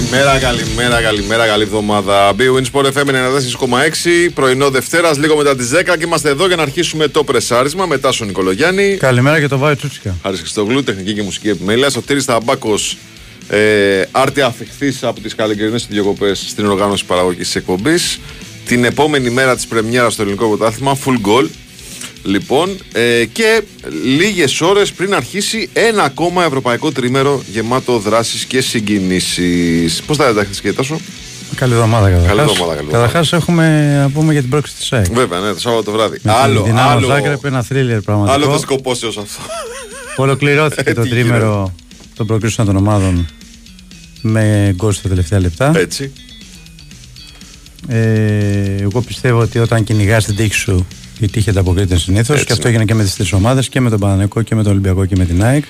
Καλημέρα, καλημέρα, καλημέρα, καλή εβδομάδα. Big Sport FM 94,6, πρωινό Δευτέρας, λίγο μετά τις 10 και είμαστε εδώ για να αρχίσουμε το πρεσάρισμα μετά στον Νικολογιάννη. Καλημέρα και το Βάιο Τσούτσικα. Χάρη Χριστόγλου, τεχνική και μουσική επιμέλεια. Σωτήρης Ταμπάκο, ε, άρτια αφιχθής από τις καλοκαιρινές διακοπέ στην οργάνωση παραγωγής τη εκπομπής. Την επόμενη μέρα της Πρεμιέρας στο ελληνικό πρωτάθλημα, full goal. Λοιπόν, ε, και λίγες ώρες πριν αρχίσει ένα ακόμα ευρωπαϊκό τρίμερο γεμάτο δράσεις και συγκινήσεις. Πώς θα ενταχθεί και τόσο; Καλή εβδομάδα Καλή καταρχάς. εβδομάδα, καλή εβδομάδα. Καταρχάς έχουμε να πούμε για την πρόκληση της ΑΕΚ. Βέβαια, ναι, το Σάββατο το βράδυ. Με άλλο, την Δυνάμω άλλο, Ζάγκρεπ, ένα θρίλερ πραγματικό. άλλο το σκοπόσεω αυτό. Ολοκληρώθηκε το Τι τρίμερο των προκρίσεων των ομάδων με γκολ στα τελευταία λεπτά. Έτσι. Ε, εγώ πιστεύω ότι όταν κυνηγάς την τύχη σου, η τύχη ανταποκρίνεται συνήθως. Έτσι Και αυτό είναι. έγινε και με τις τρεις ομάδες και με τον Παναναϊκό και με τον Ολυμπιακό και με την ΑΕΚ.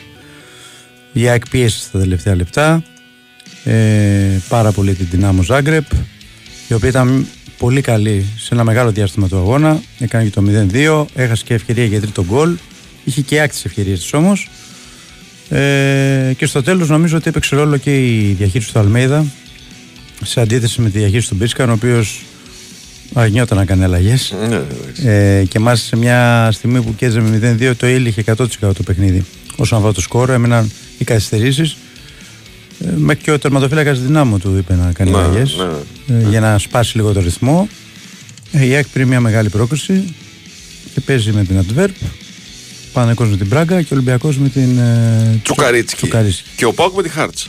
Η ΑΕΚ πίεσε στα τελευταία λεπτά. Ε, πάρα πολύ την Δυνάμω Ζάγκρεπ, η οποία ήταν πολύ καλή σε ένα μεγάλο διάστημα του αγώνα. Έκανε και το 0-2, έχασε και ευκαιρία για τρίτο γκολ. Είχε και άκτης ευκαιρίες της όμως. Ε, και στο τέλος νομίζω ότι έπαιξε ρόλο και η διαχείριση του Αλμέιδα σε αντίθεση με τη διαχείριση του Μπίσκαν, ο οποίος αρνιόταν να κάνει αλλαγές. Ναι, εντάξει. Ε, και μάλιστα σε μια στιγμή που κέρδιζε με 0-2 το ήλιχε 100% το παιχνίδι. Όσον αφορά το σκόρο, έμειναν οι καθυστερήσεις. Ε, μέχρι και ο τερματοφύλακας δυνάμου του είπε να κάνει Ναι, αλλαγές ναι. ε, για να σπάσει λίγο το ρυθμό. Ε, η ΑΕΚ πήρε μια μεγάλη πρόκληση και παίζει με την Αντβέρπ. Πανεκός με την Μπράγκα και ο Ολυμπιακός με την ε, Τσουκαρίτσκι. Τσουκαρίτσκι. Και ο Πάουκ με τη Χάρτς.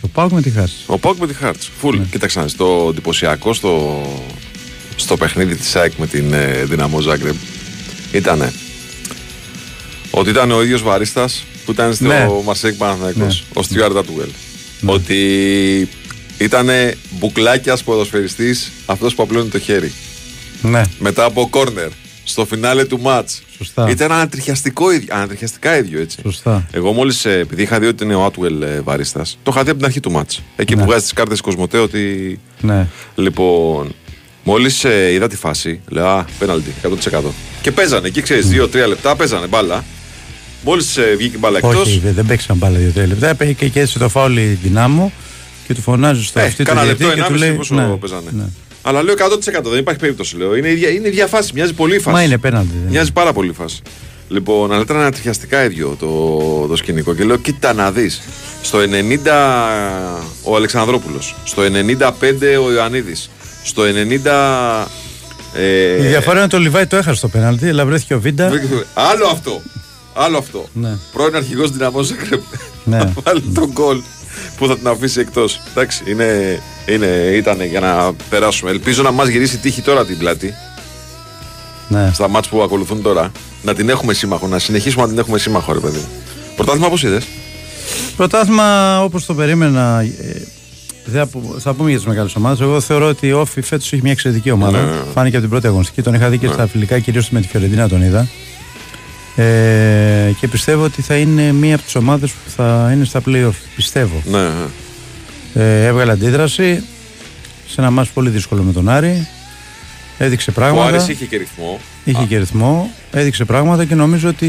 Ο Πάουκ με τη χάση. Ο Πάουκ με τη Χάρτς. Φουλ. Ναι. Κοίταξε να δεις, το εντυπωσιακό στο, στο παιχνίδι της ΑΕΚ με την ε, Δυναμό Ζάγκρεπ ήταν ότι ήταν ο ίδιος βαρίστας που ήταν στο Ναι. Μαρσέικ Παναθηναϊκός, Ναι. ο Στιουάρτα Τουέλ. Ότι ήταν μπουκλάκιας ποδοσφαιριστής αυτός που απλώνει το χέρι. Ναι, Μετά από κόρνερ στο φινάλε του ματ. Σωστά. Ήταν ανατριχιαστικό ίδιο, ανατριχιαστικά ίδιο έτσι. σωστά. Εγώ μόλις, επειδή είχα δει ότι είναι ο Άτουελ ε, βαρίστας, το είχα δει από την αρχή του μάτς. Εκεί Ναι. που βγάζει τις κάρτες Κοσμοτέ ότι. Ναι. Λοιπόν, μόλις είδα τη φάση, λέω Α, πέναλτι 100%. Και παίζανε εκεί, ξέρεις, 2-3 λεπτά παίζανε μπάλα. Μόλις βγήκε η μπάλα εκτός. Όχι, δεν, δεν παίξαν μπάλα δύο-τρία λεπτά. Πήγε και, και έτσι το φάουλ η δυνάμω και του φωνάζει στο Ε, αυτή του κάνα διαιτητή λεπτό, και του ενάμιση λέει. πόσο ναι, παίζανε. ναι. Αλλά λέω 100% δεν υπάρχει περίπτωση. Λέω. Είναι, ίδια, είναι ίδια φάση, μοιάζει πολύ η φάση. Μα είναι πέναντι. δεν Μοιάζει πάρα πολύ η φάση. Λοιπόν, αλλά ήταν ανατριχιαστικά ίδιο το, το σκηνικό. Και λέω, κοίτα να δεις. Στο 90 ο Αλεξανδρόπουλος. Στο 95 ο Ιωαννίδης. Στο 90. Ε, Η διαφορά είναι ότι ο Λιβάη το έχασε το πέναλτι, αλλά βρέθηκε ο Βίντα. Άλλο αυτό. Άλλο αυτό. Ναι. Πρώην αρχηγός δυναμός Ζάγκρεπ. Ναι. Να βάλει τον γκολ που θα την αφήσει εκτός. Εντάξει, είναι, είναι, ήταν για να περάσουμε. Ελπίζω να μας γυρίσει τύχη τώρα την πλάτη. ναι. Στα μάτς που ακολουθούν τώρα. Να την έχουμε σύμμαχο. Να συνεχίσουμε να την έχουμε σύμμαχο, ρε παιδί. μου. Πρωτάθλημα πώς είδες; Πρωτάθλημα όπως το περίμενα. Ε, δεν θα πού- θα πούμε για τις μεγάλες ομάδες. Εγώ θεωρώ ότι ο Όφη φέτος έχει μια εξαιρετική ομάδα. Ναι, ναι, ναι. Φάνηκε από την πρώτη αγωνιστική. Τον είχα δει και στα φιλικά, κυρίως με τη Φιωρεντίνα τον είδα. Ε, και πιστεύω ότι θα είναι μία από τις ομάδες που θα είναι στα playoff. Πιστεύω. Ναι, ναι. Ε, έβγαλε αντίδραση σε ένα μάτς πολύ δύσκολο με τον Άρη. Έδειξε Ο πράγματα. Άρης είχε και ρυθμό. Είχε και ρυθμό, έδειξε πράγματα και νομίζω ότι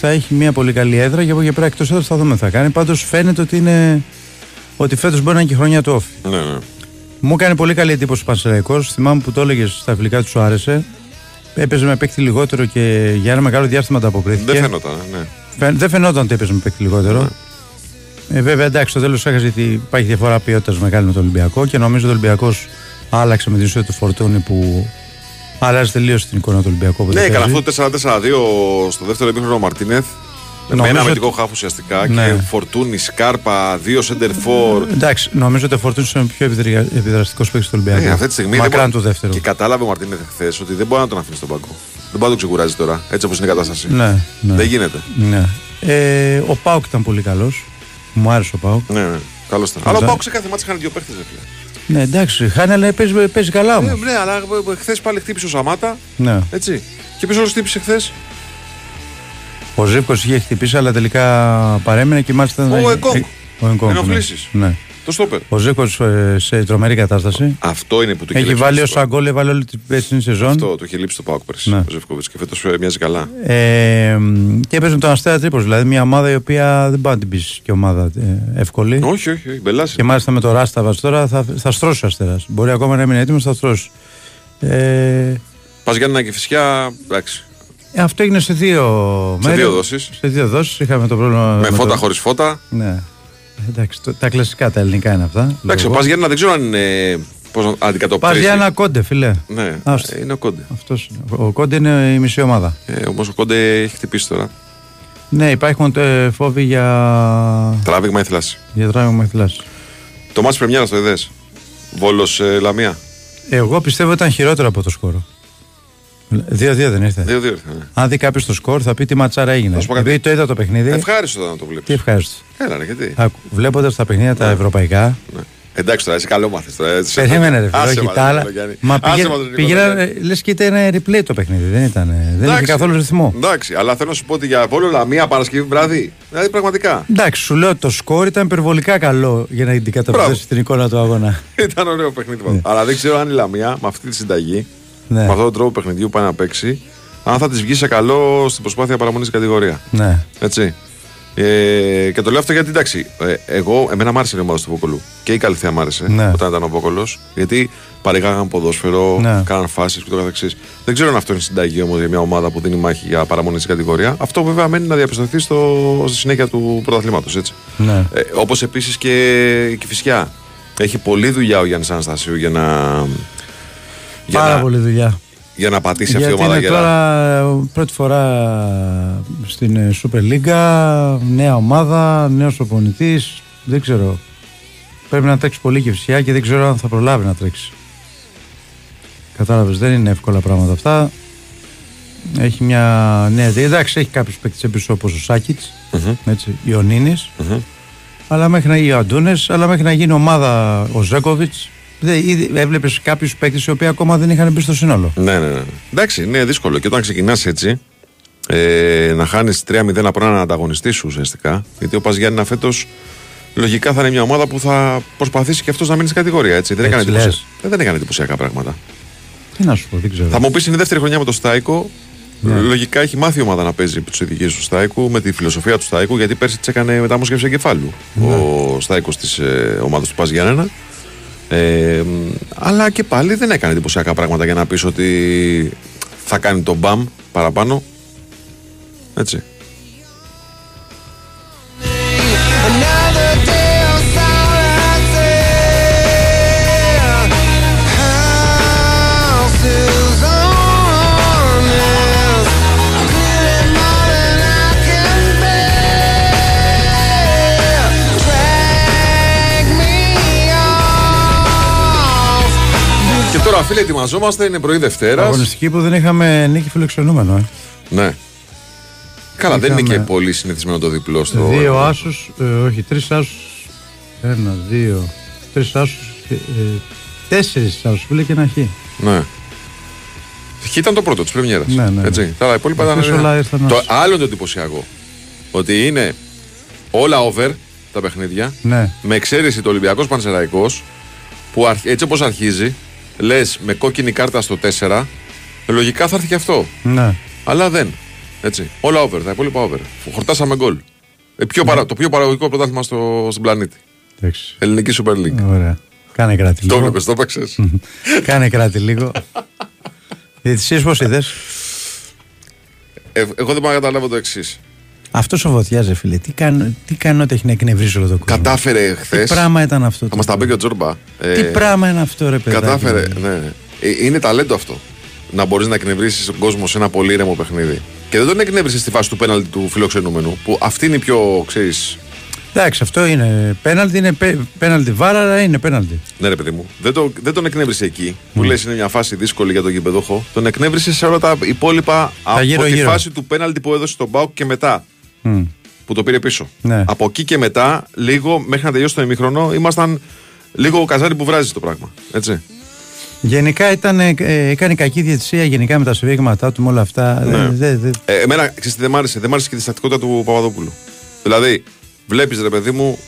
θα έχει μια πολύ καλή έδρα και από εκεί και πέρα εκτός έδρας θα δούμε τι θα κάνει. Πάντως φαίνεται ότι είναι. Ότι φέτος μπορεί να είναι και η χρονιά του όφη. Ναι, ναι. Μου έκανε πολύ καλή εντύπωση ο Πανσεραϊκό. Θυμάμαι που το έλεγες στα φιλικά του σου άρεσε. Έπαιζε με παίκτη λιγότερο και για ένα μεγάλο διάστημα ανταποκρίθηκε. Δεν φαίνονταν, ναι. Φαι- Δεν φαινόταν ότι έπαιζε με παίκτη λιγότερο. Ε, βέβαια, εντάξει, στο τέλος έχασε ότι υπάρχει διαφορά ποιότητας μεγάλη με τον Ολυμπιακό και νομίζω ότι ο Ολυμπιακός άλλαξε με την ουσία του Φορτούνη που αλλάζει τελείως την εικόνα του Ολυμπιακού. όποτε Ναι, έκανε παίζει. αυτό το 4-4-2 στο δεύτερο επίχρονο ο Μαρτίνεθ. Με Νομίζω ένα ότι- αμυντικό χάφ ουσιαστικά Ναι. και φορτούνι, σκάρπα, δύο σεντερφόρ. Εντάξει, νομίζω ότι ο Φορτούνης είναι ο πιο επιδραστικός παίκτης του Ολυμπιακού. Ε, αυτή τη στιγμή Μακράν δεν του μπορεί- δεύτερου. Και κατάλαβε ο Μαρτίνεθ χθες ότι δεν μπορεί να τον αφήνει στον πάγκο. Δεν μπορεί να τον ξεκουράζει τώρα, έτσι όπως είναι η κατάσταση. Ναι, ναι. Δεν γίνεται. ναι. Ε, ο Πάουκ ήταν πολύ καλός. Μου άρεσε ο Πάουκ. Ναι, ναι. Καλώ ήταν. Αλλά ο Πάουκ σε κάθε μάτσα είχαν δύο παίχτε. Ναι, εντάξει, χάνει, αλλά παίζει, παίζει καλά όμως. Ναι, αλλά χθες πάλι χτύπησε ο Σαμάτα. Ναι. Έτσι. Και ποιο άλλο χτύπησε χθες. Ο Ζήπκο είχε χτυπήσει, αλλά τελικά παρέμεινε και μάλιστα. Ο ήταν- Εγκόγκ. Ο Εγκόγκ, ναι. Ενοχλήσεις. Ναι. Το στόπερ. Ο Ζήκο ε, σε τρομερή κατάσταση. Αυτό είναι που του Έχει βάλει ω αγκόλ, έβαλε όλη την περσινή σεζόν. Αυτό το έχει λείψει το Πάοκ πέρσι. Ναι. Ο Ζεύκοβιτ και φέτος μοιάζει καλά. Ε, και έπαιζε με τον Αστέρα Τρίπο. Δηλαδή μια ομάδα η οποία δεν πάει να την πεις και ομάδα ε, εύκολη. Όχι, όχι, όχι. Μπελάσει. Και μάλιστα με το Ράσταβας τώρα θα, θα στρώσει ο Αστέρας. Μπορεί ακόμα να είναι έτοιμος, θα στρώσει. Ε, Πας για ένα και φυσικά. Εντάξει. Ε, αυτό έγινε σε δύο Σε μέρη. δύο δόσεις. Σε δύο δόσεις. Είχαμε το πρόβλημα. Με φώτα το... χωρίς φώτα. Ναι. Εντάξει, το, τα κλασικά τα ελληνικά είναι αυτά. Εντάξει, ο Πας Γιάννα δεν ξέρω αν είναι. Πώς να Πα αντικατοπτρίζει. για ένα κόντε, φιλέ. Ναι, Άστο. ε, είναι ο Κόντε. Αυτός, είναι. ο κόντε είναι η μισή ομάδα. Ε, Όμως ο Κόντε έχει χτυπήσει τώρα. Ναι, υπάρχουν ε, φόβοι για, Τράβηγμα ή θλάση. για τράβημα με θλάση. Το μάτι Πρεμιέρα το είδες. Βόλος ε, Λαμία. Εγώ πιστεύω ήταν χειρότερο από το σκορ. 2-2 δεν ήρθε. 2-2 ήρθε. Ναι. Αν δει κάποιος το σκορ θα πει τι ματσάρα έγινε. Να σου πω κάτι. Επειδή το είδα το παιχνίδι. Ευχάριστο ήταν να το Τι βλέπει. ευχάριστο. Έλα, ναι, γιατί. Βλέποντας τα παιχνίδια τα ευρωπαϊκά. Ναι. Εντάξει τώρα, είσαι καλό μάθη τώρα. έτσι. Περίμενε, ρε φίλε. Άσε Όχι μας, τα άλλα. ρε, Γιάννη. Μα Άσε πήγε- μας, ρε, πήγαινε. Γιάννη. Λες και ήταν replay το παιχνίδι. Δεν ήταν. Δεν είχε Εντάξει. καθόλου ρυθμό. Εντάξει, αλλά θέλω να σου πω ότι για Βόλο Λαμία Παρασκευή βράδυ. Δηλαδή πραγματικά. Εντάξει, σου λέω ότι το σκορ ήταν υπερβολικά καλό για να Μπράβο. αντικατοπτρίσει την εικόνα του αγώνα. Ήταν ωραίο παιχνίδι. πάντως. Αλλά δεν ξέρω αν η Λαμία με αυτή τη συνταγή, Ναι. με αυτόν τον τρόπο παιχνιδιού που πάει να παίξει, αν θα της βγει σε καλό στην προσπάθεια παραμονής στην κατηγορία. Ναι. Έτσι. Ε, και το λέω αυτό γιατί εντάξει, ε, εγώ, εμένα μ' άρεσε η ομάδα του Πόκολου και η Καλυθέα μ' άρεσε Ναι. όταν ήταν ο Πόκολος. Γιατί παρηγάγαν ποδόσφαιρο, Ναι. κάναν φάσεις και το καθεξής. Δεν ξέρω αν αυτό είναι συνταγή όμως για μια ομάδα που δίνει μάχη για παραμονή στην κατηγορία. Αυτό βέβαια μένει να διαπιστωθεί στο, στη συνέχεια του πρωταθλήματος. ναι. Ε, Όπως επίσης και η Κυφυσιά. Έχει πολλή δουλειά ο Γιάννης Αναστασίου για να. Για Πάρα να, πολύ δουλειά. για να πατήσει αυτή η Γιατί ομάδα είναι γερά. τώρα ε, πρώτη φορά στην ε, Super League, νέα ομάδα, νέος οπονητής. Δεν ξέρω. Πρέπει να τρέξει πολύ και φυσικά και δεν ξέρω αν θα προλάβει να τρέξει. Κατάλαβες, δεν είναι εύκολα πράγματα αυτά. Έχει μια νέα. Εντάξει, έχει κάποιους παίκτες πίσω όπως ο σακιτ Μμμ, έτσι, Ιωνίνης, μμμ. αλλά μέχρι να γίνει ο Αντούνες, αλλά μέχρι να γίνει ομάδα ο Ζέκοβιτ. Ήδη έβλεπες κάποιους παίκτες οι οποίοι ακόμα δεν είχαν μπει στο σύνολο. Ναι, ναι, ναι. Εντάξει, είναι δύσκολο. Και όταν ξεκινάς έτσι, ε, να χάνεις 3-0 από έναν ανταγωνιστή σου ουσιαστικά. Γιατί ο Πας Γιάννη φέτος λογικά θα είναι μια ομάδα που θα προσπαθήσει και αυτός να μείνει στην κατηγορία. Έτσι. Δεν, Έτσι έκανε λες. εντυπωσια- ε, δεν έκανε εντυπωσιακά πράγματα. Τι να σου πω, δεν ξέρω. Θα μου πεις είναι η δεύτερη χρονιά με το Στάικο. Ναι. Λογικά έχει μάθει η ομάδα να παίζει του ειδικέ του Στάικου με τη φιλοσοφία του Στάικου γιατί πέρσι τη έκανε μεταμόσχευση εγκεφάλου Ναι. ο Στάικος της ε, ομάδας του Πας Γιάννενα. Ε, μ, αλλά και πάλι δεν έκανε εντυπωσιακά πράγματα για να πεις ότι θα κάνει τον μπαμ παραπάνω. Έτσι. Τώρα φίλοι ετοιμαζόμαστε, είναι πρωί Δευτέρας. Αγωνιστική που δεν είχαμε νίκη φιλοξενούμενο. Ε. Ναι. Καλά, δεν είναι Είχαμε- και πολύ συνηθισμένο το διπλό στο. Δύο άσους, ε, όχι, τρεις άσους. Ένα, δύο, τρεις άσους. Ε, Τέσσερις άσους, φίλε και ένα χ. Ναι. Χ ήταν το πρώτο της Πρεμιέρας. Ναι, ναι, ναι. Έτσι. Τα υπόλοιπα Αυτές ήταν. όλα ήρθαν Το ως- άλλο είναι το εντυπωσιακό. Ότι είναι όλα over τα παιχνίδια. Ναι, Με εξαίρεση το Ολυμπιακός Πανσεραϊκός. Που αρχ- έτσι όπως αρχίζει, λες με κόκκινη κάρτα στο 4, λογικά θα έρθει και αυτό. ναι. Αλλά δεν. Έτσι. Όλα over, τα υπόλοιπα over. Χορτάσαμε γκολ. Ε, πιο Ναι. παρα- το πιο παραγωγικό πρωτάθλημα στο, στον πλανήτη. Εντάξει. Ελληνική Super League. Ωραία. Κάνε κράτη Το λίγο. έβλεπες, το έπαιξες. Κάνε κράτη λίγο. Διαιτησίε πώς είδες; ε, εγώ δεν μπορώ να καταλάβω το εξής. Αυτό ο Φωτιά, ρε φίλε, τι, κάνω, τι κανότητα έχει να εκνευρίσει όλο το κόσμο; Κατάφερε χθες. Τι πράγμα ήταν αυτό. Θα το μας τα πει πράγμα. και ο Τζόρμπα. Ε, Τι πράγμα είναι αυτό, ρε παιδάκι. Κατάφερε. μου; Ναι. Ε, Είναι ταλέντο αυτό. Να μπορείς να εκνευρίσεις τον κόσμο σε ένα πολύ ήρεμο παιχνίδι. Και δεν τον εκνεύρισες στη φάση του πέναλτι του φιλοξενούμενου. Που αυτή είναι η πιο, ξέρεις. Εντάξει, αυτό είναι πέναλτι, είναι πέ- πέναλτι βάρα, αλλά είναι πέναλτι. Ναι, ρε παιδί μου. Δεν, το, δεν τον εκνεύρισε εκεί. Που λες είναι μια φάση δύσκολη για τον γηπεδούχο. Τον εκνεύρισε σε όλα τα υπόλοιπα από τη γύρω-γύρω. φάση του πέναλτι που έδωσε στον Μπάουκ και μετά. Μμ. Που το πήρε πίσω. Ναι. Από εκεί και μετά, λίγο μέχρι να τελειώσει το ημιχρονό, ήμασταν λίγο ο καζάρι που βράζει το πράγμα. Έτσι. Γενικά ήταν, ε, ε, έκανε κακή διαιτησία γενικά με τα σφίγματά του με όλα αυτά. Ναι. Ε, δε- δε- Ε, εμένα, ξέρεις τι δεν μ' άρεσε. Δεν μ' άρεσε και τη στατικότητα του Παπαδόπουλου. Δηλαδή, βλέπεις ρε παιδί μου,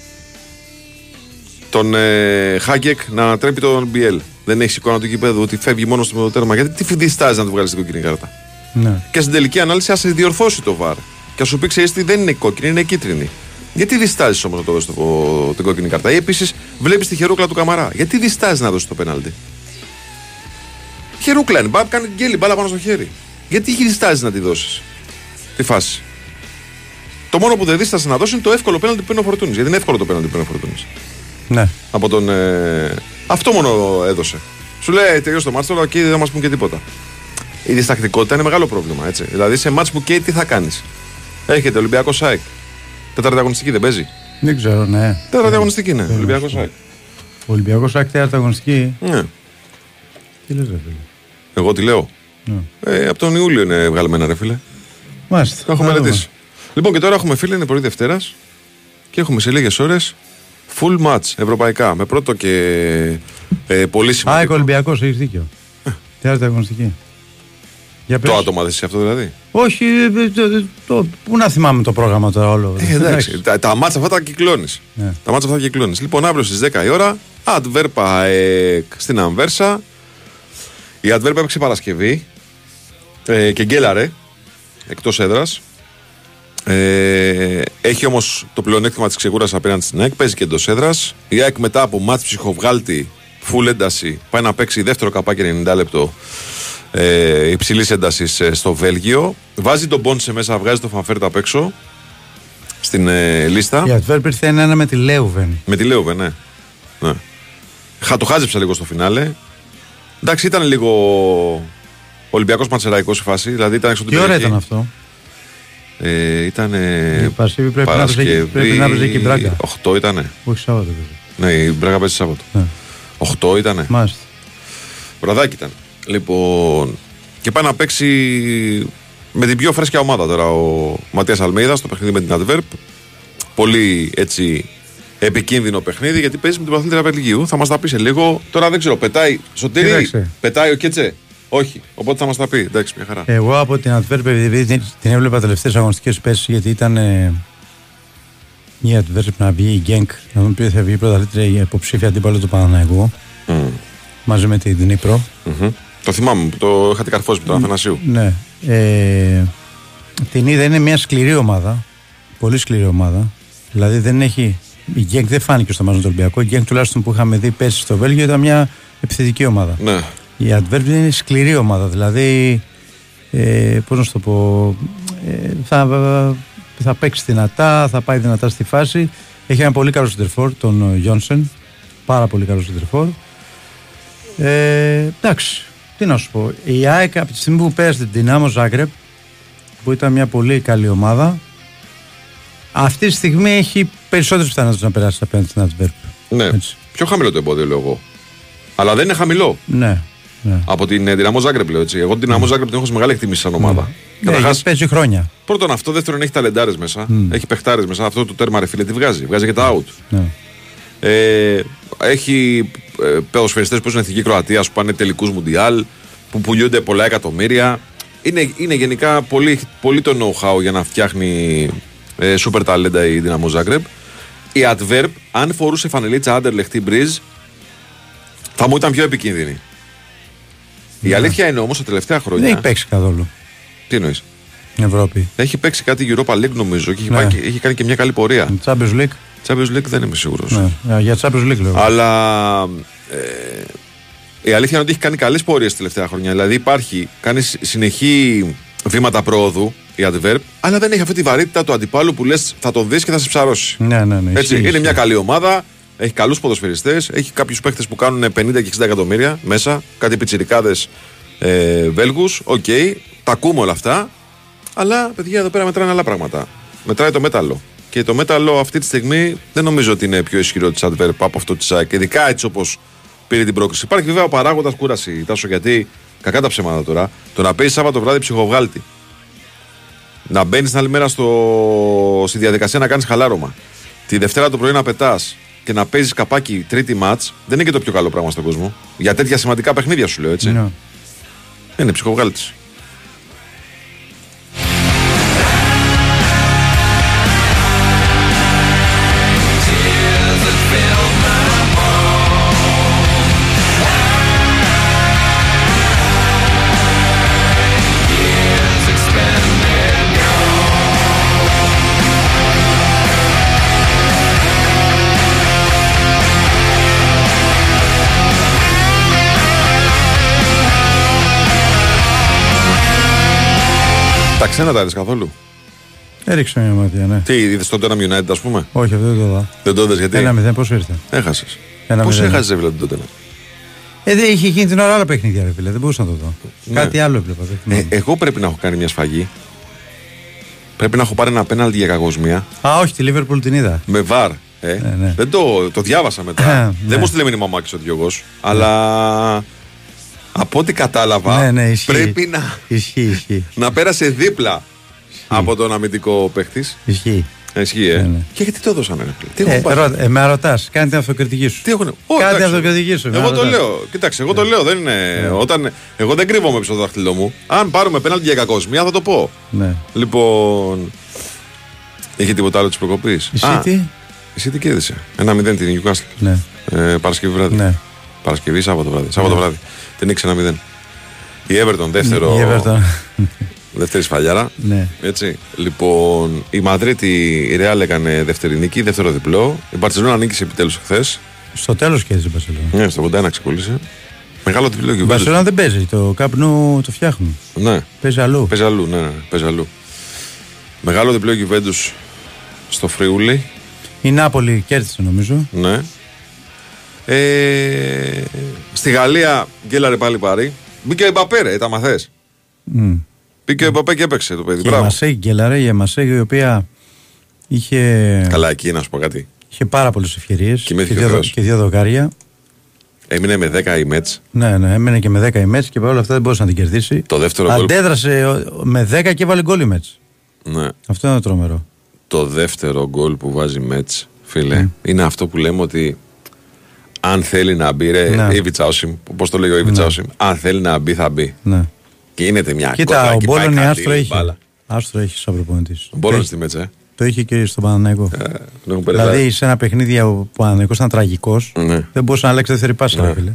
τον ε, Χάγκεκ να ανατρέπει τον Μπιέλ. Δεν έχεις εικόνα του γηπέδου ότι φεύγει μόνος στο τέρμα. Γιατί τι διστάζει να του βγάλεις την κόκκινη κάρτα; Ναι. Και στην τελική ανάλυση ας σε διορθώσει το βαρ. Και α σου πει, ξέρεις τι, δεν είναι κόκκινη, είναι κίτρινη. Γιατί διστάζεις όμως να το δώσεις το- την κόκκινη κάρτα; Ή επίσης βλέπεις τη χερούκλα του Καμαρά. Γιατί διστάζεις να δώσεις το πέναλτι; Χερούκλα είναι. Μπαμ, κάνει γκέλι μπάλα πάνω στο χέρι. Γιατί έχει διστάζεις να τη δώσεις. Τη φάση; Το μόνο που δεν δίστασε να δώσεις είναι το εύκολο πέναλτι που είναι ο Φορτούνης. Γιατί είναι εύκολο το πέναλτι που είναι ο Φορτούνης. ναι. Από τον. Ε... Αυτό μόνο έδωσε. Σου λέει τελειώσει το μάτσο, τώρα και δεν μας πούν και τίποτα. Η διστακτικότητα είναι μεγάλο πρόβλημα. Έτσι. Δηλαδή σε μάτς που καίει τι θα κάνεις; Έχετε Ολυμπιακός ΣΑΕΚ. Τέταρτη αγωνιστική δεν παίζει. Δεν ξέρω, ναι. Τέταρτη αγωνιστική είναι. Ολυμπιακός ΣΑΕΚ. Ο Ολυμπιακό άκτη αγωνιστική. Ναι. Τι λες, ρε φίλε. Εγώ τι λέω. Ναι. Ε, από τον Ιούλιο είναι βγαλμένα, ρε φίλε. Μάλιστα. Το έχω Να δούμε. μελετήσει. Λοιπόν, και τώρα έχουμε φίλε, είναι πρωί Δευτέρας και έχουμε σε λίγες ώρες full match ευρωπαϊκά. Με πρώτο και ε, πολύ Α, σημαντικό. Ολυμπιακός, έχεις δίκιο. Τέταρτη αγωνιστική. Για πες. Το άτομα δεν αυτό δηλαδή; Όχι, ε, ε, το, το- πού να θυμάμαι το πρόγραμμα τώρα όλο. Ε, εντάξει, τα, τα μάτσα αυτά τα κυκλώνεις. Ναι. Τα μάτσα αυτά τα κυκλώνεις. Λοιπόν, αύριο στις 10 η ώρα, Αντβέρπα ε, στην Αμβέρσα. Η Αντβέρπα έπαιξε Παρασκευή ε, και γκέλαρε εκτός έδρας. Ε, έχει όμως το πλεονέκτημα της ξεκούρασης απέναντι στην ΑΕΚ. Παίζει και εντός έδρας. Η ΑΕΚ μετά από μάτς ψυχοβγάλτη, full ένταση, πάει να παίξει δεύτερο καπάκι 90 λεπτό ε, υψηλής έντασης στο Βέλγιο. Βάζει τον Μπόνσε μέσα, βγάζει το Φανφέρτα απ' έξω στην ε, λίστα. Η Αντβέρπ ήρθε ένα με τη Λέουβεν. Με τη Λέουβε, ναι. ναι. Χα, το χάζεψα λίγο στο φινάλε. Εντάξει, ήταν λίγο Ολυμπιακός Ματσεραϊκό η φάση. Δηλαδή ήταν έξω από Τι την ώρα περιοχή. ήταν αυτό. Ε, ήταν. Η Παρασκευή πρέπει να παίζει εκεί- πρέπει να παίζει εκεί η Μπράγκα. 8 ήταν. Όχι Σάββατο. βέβαια. Ναι, η Μπράγκα παίζει Σάββατο. Ναι. 8 ήταν. Μάλιστα. Βραδάκι ήταν. Λοιπόν. Και πάει να παίξει με την πιο φρέσκια ομάδα τώρα ο Ματίας Αλμέιδας στο παιχνίδι με την Adverb. Πολύ έτσι επικίνδυνο παιχνίδι γιατί παίζει με την παθήτρια Βελγίου. Θα μας τα πει σε λίγο. Τώρα δεν ξέρω, πετάει. Σωτήρι, Κοίταξε. πετάει ο Κέτσε; Όχι. Οπότε θα μας τα πει. Εντάξει, μια χαρά. Εγώ από την Αντβέρπ, επειδή την, την έβλεπα τελευταίες αγωνιστικές πέσει, γιατί ήταν ε, η Αντβέρπ να βγει η Γκένκ, να δούμε ποιος θα βγει πρωταθλήτρια η υποψήφια αντίπαλος του Παναναϊκού, Μμμ. μαζί με την Δνήπρο. Μμμ. Το θυμάμαι, που το είχατε καρφώσει με τον Αθανασίου. Ναι. Ε, την είδα, είναι μια σκληρή ομάδα. Πολύ σκληρή ομάδα. Δηλαδή δεν έχει. Η Γκένκ δεν φάνηκε στο μάζο του Ολυμπιακού. Η Γκένκ τουλάχιστον που είχαμε δει πέσει στο Βέλγιο ήταν μια επιθετική ομάδα. Ναι. Η Αντβέρπ είναι σκληρή ομάδα. Δηλαδή, ε, πώς να σου το πω, ε, θα, θα παίξει δυνατά, θα πάει δυνατά στη φάση. Έχει ένα πολύ καλό συντερφόρ, τον ε, Γιόνσεν. Πάρα πολύ καλό συντερφόρ. Ε, εντάξει, τι να σου πω. Η ΑΕΚ από τη στιγμή που πέρασε την Δυνάμο Ζάγκρεπ, που ήταν μια πολύ καλή ομάδα, αυτή τη στιγμή έχει περισσότερες πιθανότητες να περάσει απέναντι στην Αντβέρπ. ναι. Έτσι. Πιο χαμηλό το εμπόδιο, λέω εγώ. Αλλά δεν είναι χαμηλό. Ναι. ναι. Από την ε, Δυναμό Ζάγκρεπ, λέω έτσι. Εγώ την Δυναμό Ζάγκρεπ την έχω σε μεγάλη εκτίμηση σαν ομάδα. Ναι, Καταρχάς, γιατί παίζει χρόνια. Πρώτον αυτό, δεύτερον έχει ταλεντάρες μέσα. Έχει παιχτάρες μέσα. Αυτό το τέρμα ρε φίλε τι βγάζει. Βγάζει και τα out. Ναι. Ε, έχει ε, πεδοσφαιριστές που είναι εθνική Κροατία που πάνε τελικούς Μουντιάλ, που πουλιούνται πολλά εκατομμύρια. Είναι, είναι γενικά πολύ, πολύ το know-how για να φτιάχνει ε, σούπερ ταλέντα η Δυναμό Ζάγκρεπ. Η Adverb, αν φορούσε φανελίτσα άντερ λεχτή μπριζ, θα μου ήταν πιο επικίνδυνη. Η αλήθεια είναι όμως τα τελευταία χρόνια. Δεν έχει παίξει καθόλου Τι εννοείς; στην Ευρώπη. Έχει παίξει κάτι Europa League νομίζω και έχει, Ναι. πάει και- έχει κάνει και μια καλή πορεία. Champions League. Champions League δεν είμαι σίγουρος. Ναι. Για Champions League λέω. Αλλά ε, η αλήθεια είναι ότι έχει κάνει καλές πορείες τα τελευταία χρόνια. Δηλαδή υπάρχει, κάνει συ- συνεχή βήματα πρόοδου η Αντβέρπ, αλλά δεν έχει αυτή τη βαρύτητα του αντιπάλου που λες θα τον δεις και θα σε ψαρώσει. Ναι, ναι, ναι. Έτσι, ισχύει, είναι ισχύει. μια καλή ομάδα, έχει καλούς ποδοσφαιριστές, έχει κάποιους παίχτες που κάνουν 50 και 60 εκατομμύρια μέσα, κάτι πιτσιρικάδες ε, Βέλγους. Οκ, τα ακούμε όλα αυτά. Αλλά παιδιά εδώ πέρα μετράνε άλλα πράγματα. Μετράει το μέταλλο. Και το μέταλλο αυτή τη στιγμή δεν νομίζω ότι είναι πιο ισχυρό της Αντβέρπ από αυτό της ΑΕΚ. Ειδικά έτσι όπως πήρε την πρόκληση. Υπάρχει βέβαια ο παράγοντας κούραση, Τάσο, γιατί κακά τα ψέματα τώρα. Το να παίζεις Σάββατο βράδυ ψυχοβγάλτη. Να μπαίνεις την άλλη μέρα στο... στη διαδικασία να κάνεις χαλάρωμα. Τη Δευτέρα το πρωί να πετάς και να παίζεις καπάκι τρίτη ματ δεν είναι και το πιο καλό πράγμα στον κόσμο. Για τέτοια σημαντικά παιχνίδια σου λέω έτσι. Ναι. Είναι ψυχοβγάλτης. Τα ξένα τα είδες καθόλου; Έριξε μια ματιά, ναι. Τι είδες το Tottenham United, ας πούμε; Όχι, αυτό δεν το δω. Δεν το είδες γιατί; Ένα μηδέν, πώς ήρθε; Έχασες. Ένα Πώς μηδέν. έχασες, δηλαδή τον Tottenham; Ε, δεν είχε γίνει την ώρα άλλα παιχνίδια, ρε φίλε. Δεν μπορούσα να το δω. Ναι. Κάτι άλλο έβλεπα. δεν Ε, θυμάμαι. εγώ πρέπει να έχω κάνει μια σφαγή. Πρέπει να έχω πάρει ένα πέναλτι για κακοσμία. Α, όχι, τη Λίβερπουλ την είδα. Με βαρ. Ε. Ναι, ναι. Δεν το, το διάβασα μετά. Ναι. Δεν μου στείλε μήνυμα Μάκης ο Διώγος. Αλλά από ό,τι κατάλαβα Ναι, ναι, ισχύει. πρέπει να, Ισχύει, ισχύει. να πέρασε δίπλα από τον αμυντικό παίχτης. Ισχύει. Ισχύει, ε. Ναι, ναι. Και γιατί το δώσανε. ρε φίλε; Τι Ε, έχουν πάρει; ρώτα- ε, με ρωτάς, κάνε την αυτοκριτική σου. Τι έχουν. Κάτι αυτοκριτική σου. με Εγώ το ρωτάς. λέω. Κοίταξε, εγώ το λέω. Δεν είναι... Όταν... Εγώ δεν κρύβομαι πίσω το δάχτυλό μου. Αν πάρουμε πέναλτι για κακοσμία θα το πω. Ναι. Λοιπόν. Είχε τίποτα άλλο της προκοπής; Η City; Η City κέρδισε. Ένα 0 την Newcastle. Ναι. Ε, Παρασκευή βράδυ. Ναι. Παρασκευή, Σάββατο βράδυ. Σάββατο Ναι. βράδυ. Την ήξερα 0. Η Everton δεύτερο. Η Everton. Δεύτερη σφαλιάρα. ναι. Έτσι. Λοιπόν, η Μαδρίτη, η Real έκανε δεύτερη νίκη, δεύτερο διπλό. Η Μπαρσελόνα νίκησε επιτέλους χθε. Στο τέλος κέρδισε η Μπαρσελόνα. Ναι, στο 81 ξεκολλήσε. Μεγάλο διπλό και Η Μπαρσελόνα δεν παίζει. Το καπνού το φτιάχνουν. Ναι, Παίζει αλλού. παίζει αλλού. Ναι, ναι, παίζει αλλού. Μεγάλο διπλό Γιουβέντους στο Φρίουλι. Η Νάπολη κέρδισε νομίζω. Ναι. Ε, στη Γαλλία γκέλαρε πάλι πάρει. Μπήκε ο Εμπαπέ, ρε, τα μαθές. Μμ. Μπήκε ο Εμπαπέ και έπαιξε το παιδί. Και η Μπράβο. Μασέγ γκέλαρε, η Μασέγ η οποία είχε, Καλά, εκεί να σου πω κάτι. είχε πάρα πολλές ευκαιρίες και, Κοιμήθηκε δύο, ο δο- Θεός. και δύο δοκάρια. Έμεινε με 10 η Μέτς. Ναι, ναι, έμενε και με 10 η Μέτς και παρόλα αυτά δεν μπορούσε να την κερδίσει. Το δεύτερο γκολ. Αντέδρασε ο- με 10 και έβαλε γκολ η Μέτς. Ναι. Αυτό είναι το τρομερό. Το δεύτερο γκολ που βάζει η Μέτς, φίλε, είναι αυτό που λέμε ότι αν θέλει να μπει, ρε, Ναι. Ήβιτσα Όσιμ, πώς το λέει ο Ήβιτσα Όσιμ, αν θέλει να μπει, θα μπει. Ναι. Και γίνεται μια Κοίτα, κόντρα ο και πάει Μπόλον κάτι άστρο έχει. μπάλα. Άστρο έχει σαν προπονητής. Ο Μπόλον στη Μέτς, ε. Το είχε και στον Παναναϊκό. Ε, τον έχουν περάσει. Δηλαδή σε ένα παιχνίδι ο Παναναϊκό ήταν τραγικός. Ναι. Δεν μπορούσε να αλλάξει δεύτερη πάσα, Ναι. ρε φίλε.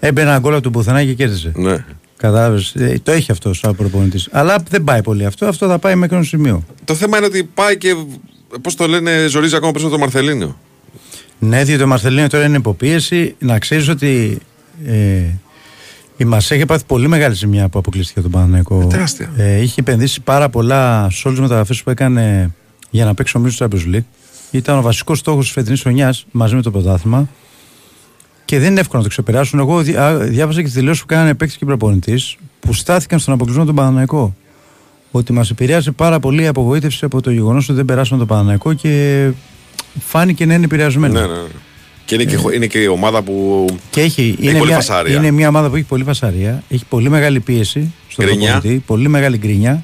Έμπαινε ένα γκολ από τον πουθενά και κέρδισε. Ναι. Κατάλαβες. το έχει αυτό σαν προπονητής. Αλλά δεν πάει πολύ αυτό. Αυτό θα πάει μέχρι ένα σημείο. Το θέμα είναι ότι πάει και. Πώς το λένε, ζορίζει ακόμα περισσότερο το Μαρθελίνιο. Ναι, διότι ο Μαρθελίνο τώρα είναι υποπίεση. Να ξέρεις ότι ε, η Μασέ είχε πάθει πολύ μεγάλη ζημιά που αποκλείστηκε από τον Παναναϊκό. Ε, τεράστια. Ε, είχε επενδύσει πάρα πολλά σε όλες τις μεταγραφές που έκανε για να παίξει ο Μίλτο Champions League. Ήταν ο βασικός στόχος της φετινής χρονιάς μαζί με το πρωτάθλημα. Και δεν είναι εύκολο να το ξεπεράσουν. Εγώ δι- α, διάβασα και τις δηλώσεις που κάνανε παίκτη και προπονητής που στάθηκαν στον αποκλεισμό του Παναναϊκό. Ότι μας επηρέασε πάρα πολύ η απογοήτευση από το γεγονός ότι δεν περάσαμε το Παναναϊκό και φάνηκε να είναι επηρεασμένο. Ναι, ναι. ναι. Και είναι, και, είναι και η ομάδα που. Και έχει, είναι, πολύ μια, φασαρία. είναι μια ομάδα που έχει πολύ φασαρία, έχει πολύ μεγάλη πίεση στον Γκρινιά. προπονητή, πολύ μεγάλη γκρίνια.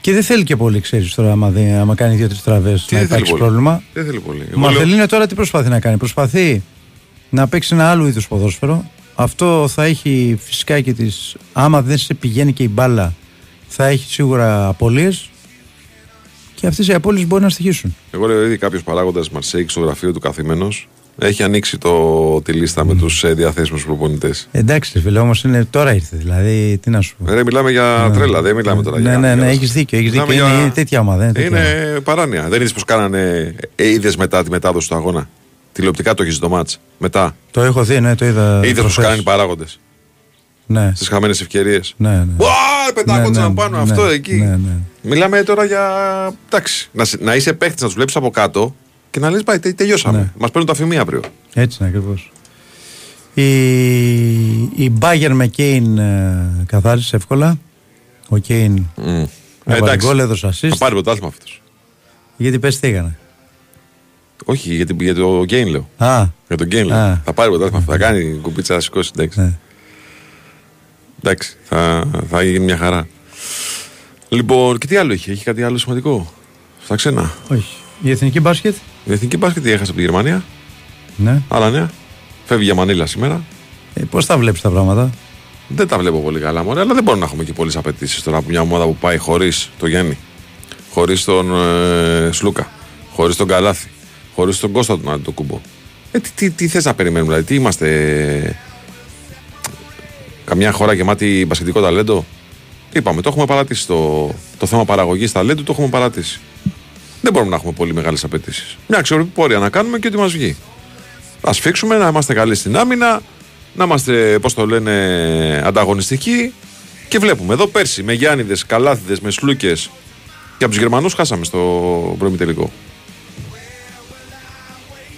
Και δεν θέλει και πολύ, ξέρεις τώρα, άμα, δεν, άμα κάνει δύο-τρεις τραβές να δεν θέλει υπάρξει πολύ. πρόβλημα. Δεν θέλει πολύ. Ο Εγώ λέω- Μαρθελίνο τώρα τι προσπαθεί να κάνει; Προσπαθεί να παίξει ένα άλλο είδου ποδόσφαιρο. Αυτό θα έχει φυσικά και τι. Άμα δεν σε πηγαίνει και η μπάλα, θα έχει σίγουρα απώλειες. Και αυτές οι απώλειες μπορεί να στοιχήσουν. Εγώ λέω ήδη κάποιος παράγοντας Μαρσέικ στο γραφείο του καθημένο έχει ανοίξει το, τη λίστα με τους διαθέσιμους προπονητές. Εντάξει, ρε φίλε, όμως τώρα ήρθε. Δηλαδή, τι να σου πω. Ρε, μιλάμε για τρέλα, δεν μιλάμε τώρα ναι, για. ναι, ναι, για- έχεις δίκιο. Έχεις Μιλάμε δίκιο. για- Είναι, είναι τέτοια ομάδα. Είναι, τέτοια ομάδα. Είναι παράνοια. Δεν είδες πώ κάνανε. Ε, είδες μετά τη μετάδοση του αγώνα; Τηλεοπτικά το έχεις το μάτς. Μετά; Το έχω δει, ναι, το είδα. Είδες πώ προχθές. κάνανε οι παράγοντες; Ναι, στις χαμένες ευκαιρίες. ναι, ναι. Ουά, πετάγονταν Ναι, ναι, πάνω ναι, αυτό ναι, εκεί. ναι, ναι. Μιλάμε τώρα για. Εντάξει, να, σε- να είσαι παίχτη, να του βλέπει από κάτω και να λες: Πάει, τε- τελειώσαμε. Ναι. Μας παίρνουν τα φημία αύριο. Έτσι είναι ακριβώς. Η, η Bayern με Κέιν ε, καθάρισε εύκολα. Ο Κέιν Mm. έβαλε γκολ, έδωσε θα assist. πάρει πρωτάθλημα αυτός. Γιατί πες τι έκανε; Όχι, για, την- για το Γκέιν λέω. Α, Για τον Γκέιν Α. λέω. Θα πάρει πρωτάθλημα αυτό. Θα κάνει κουμπίτσα, θα σηκώσει. Εντάξει, ναι. Εντάξει θα, θα γίνει μια χαρά. Λοιπόν, και τι άλλο είχε, έχει κάτι άλλο σημαντικό. Στα ξένα; Όχι. Η εθνική μπάσκετ. Η εθνική μπάσκετ έχασε από τη Γερμανία. Ναι. Άλλα νέα. Φεύγει για Μανίλα σήμερα. Ε, Πώς τα βλέπεις τα πράγματα; Δεν τα βλέπω πολύ καλά μόνο, αλλά δεν μπορούμε να έχουμε και πολλές απαιτήσεις τώρα από μια ομάδα που πάει χωρίς τον Γιάννη, χωρίς τον ε, Σλούκα, χωρίς τον Καλάθι, χωρίς τον Κώστα τον Αντοκούμπο. Ε, τι, τι, τι θες να περιμένουμε, δηλαδή, τι είμαστε. Ε, καμιά χώρα γεμάτη μπασκετικό ταλέντο. Είπαμε, το έχουμε παρατήσει. Το, το θέμα παραγωγής ταλέντου το έχουμε παρατήσει. Δεν μπορούμε να έχουμε πολύ μεγάλες απαιτήσεις. Μια αξιοπρεπή πορεία να κάνουμε και ό,τι μας βγει. Α φίξουμε, να είμαστε καλοί στην άμυνα, να είμαστε, πώς το λένε, ανταγωνιστικοί Και βλέπουμε εδώ πέρσι με Γιάννηδες, Καλάθιδες, με Σλούκες και από τους Γερμανούς χάσαμε στο πρώιμη τελικό.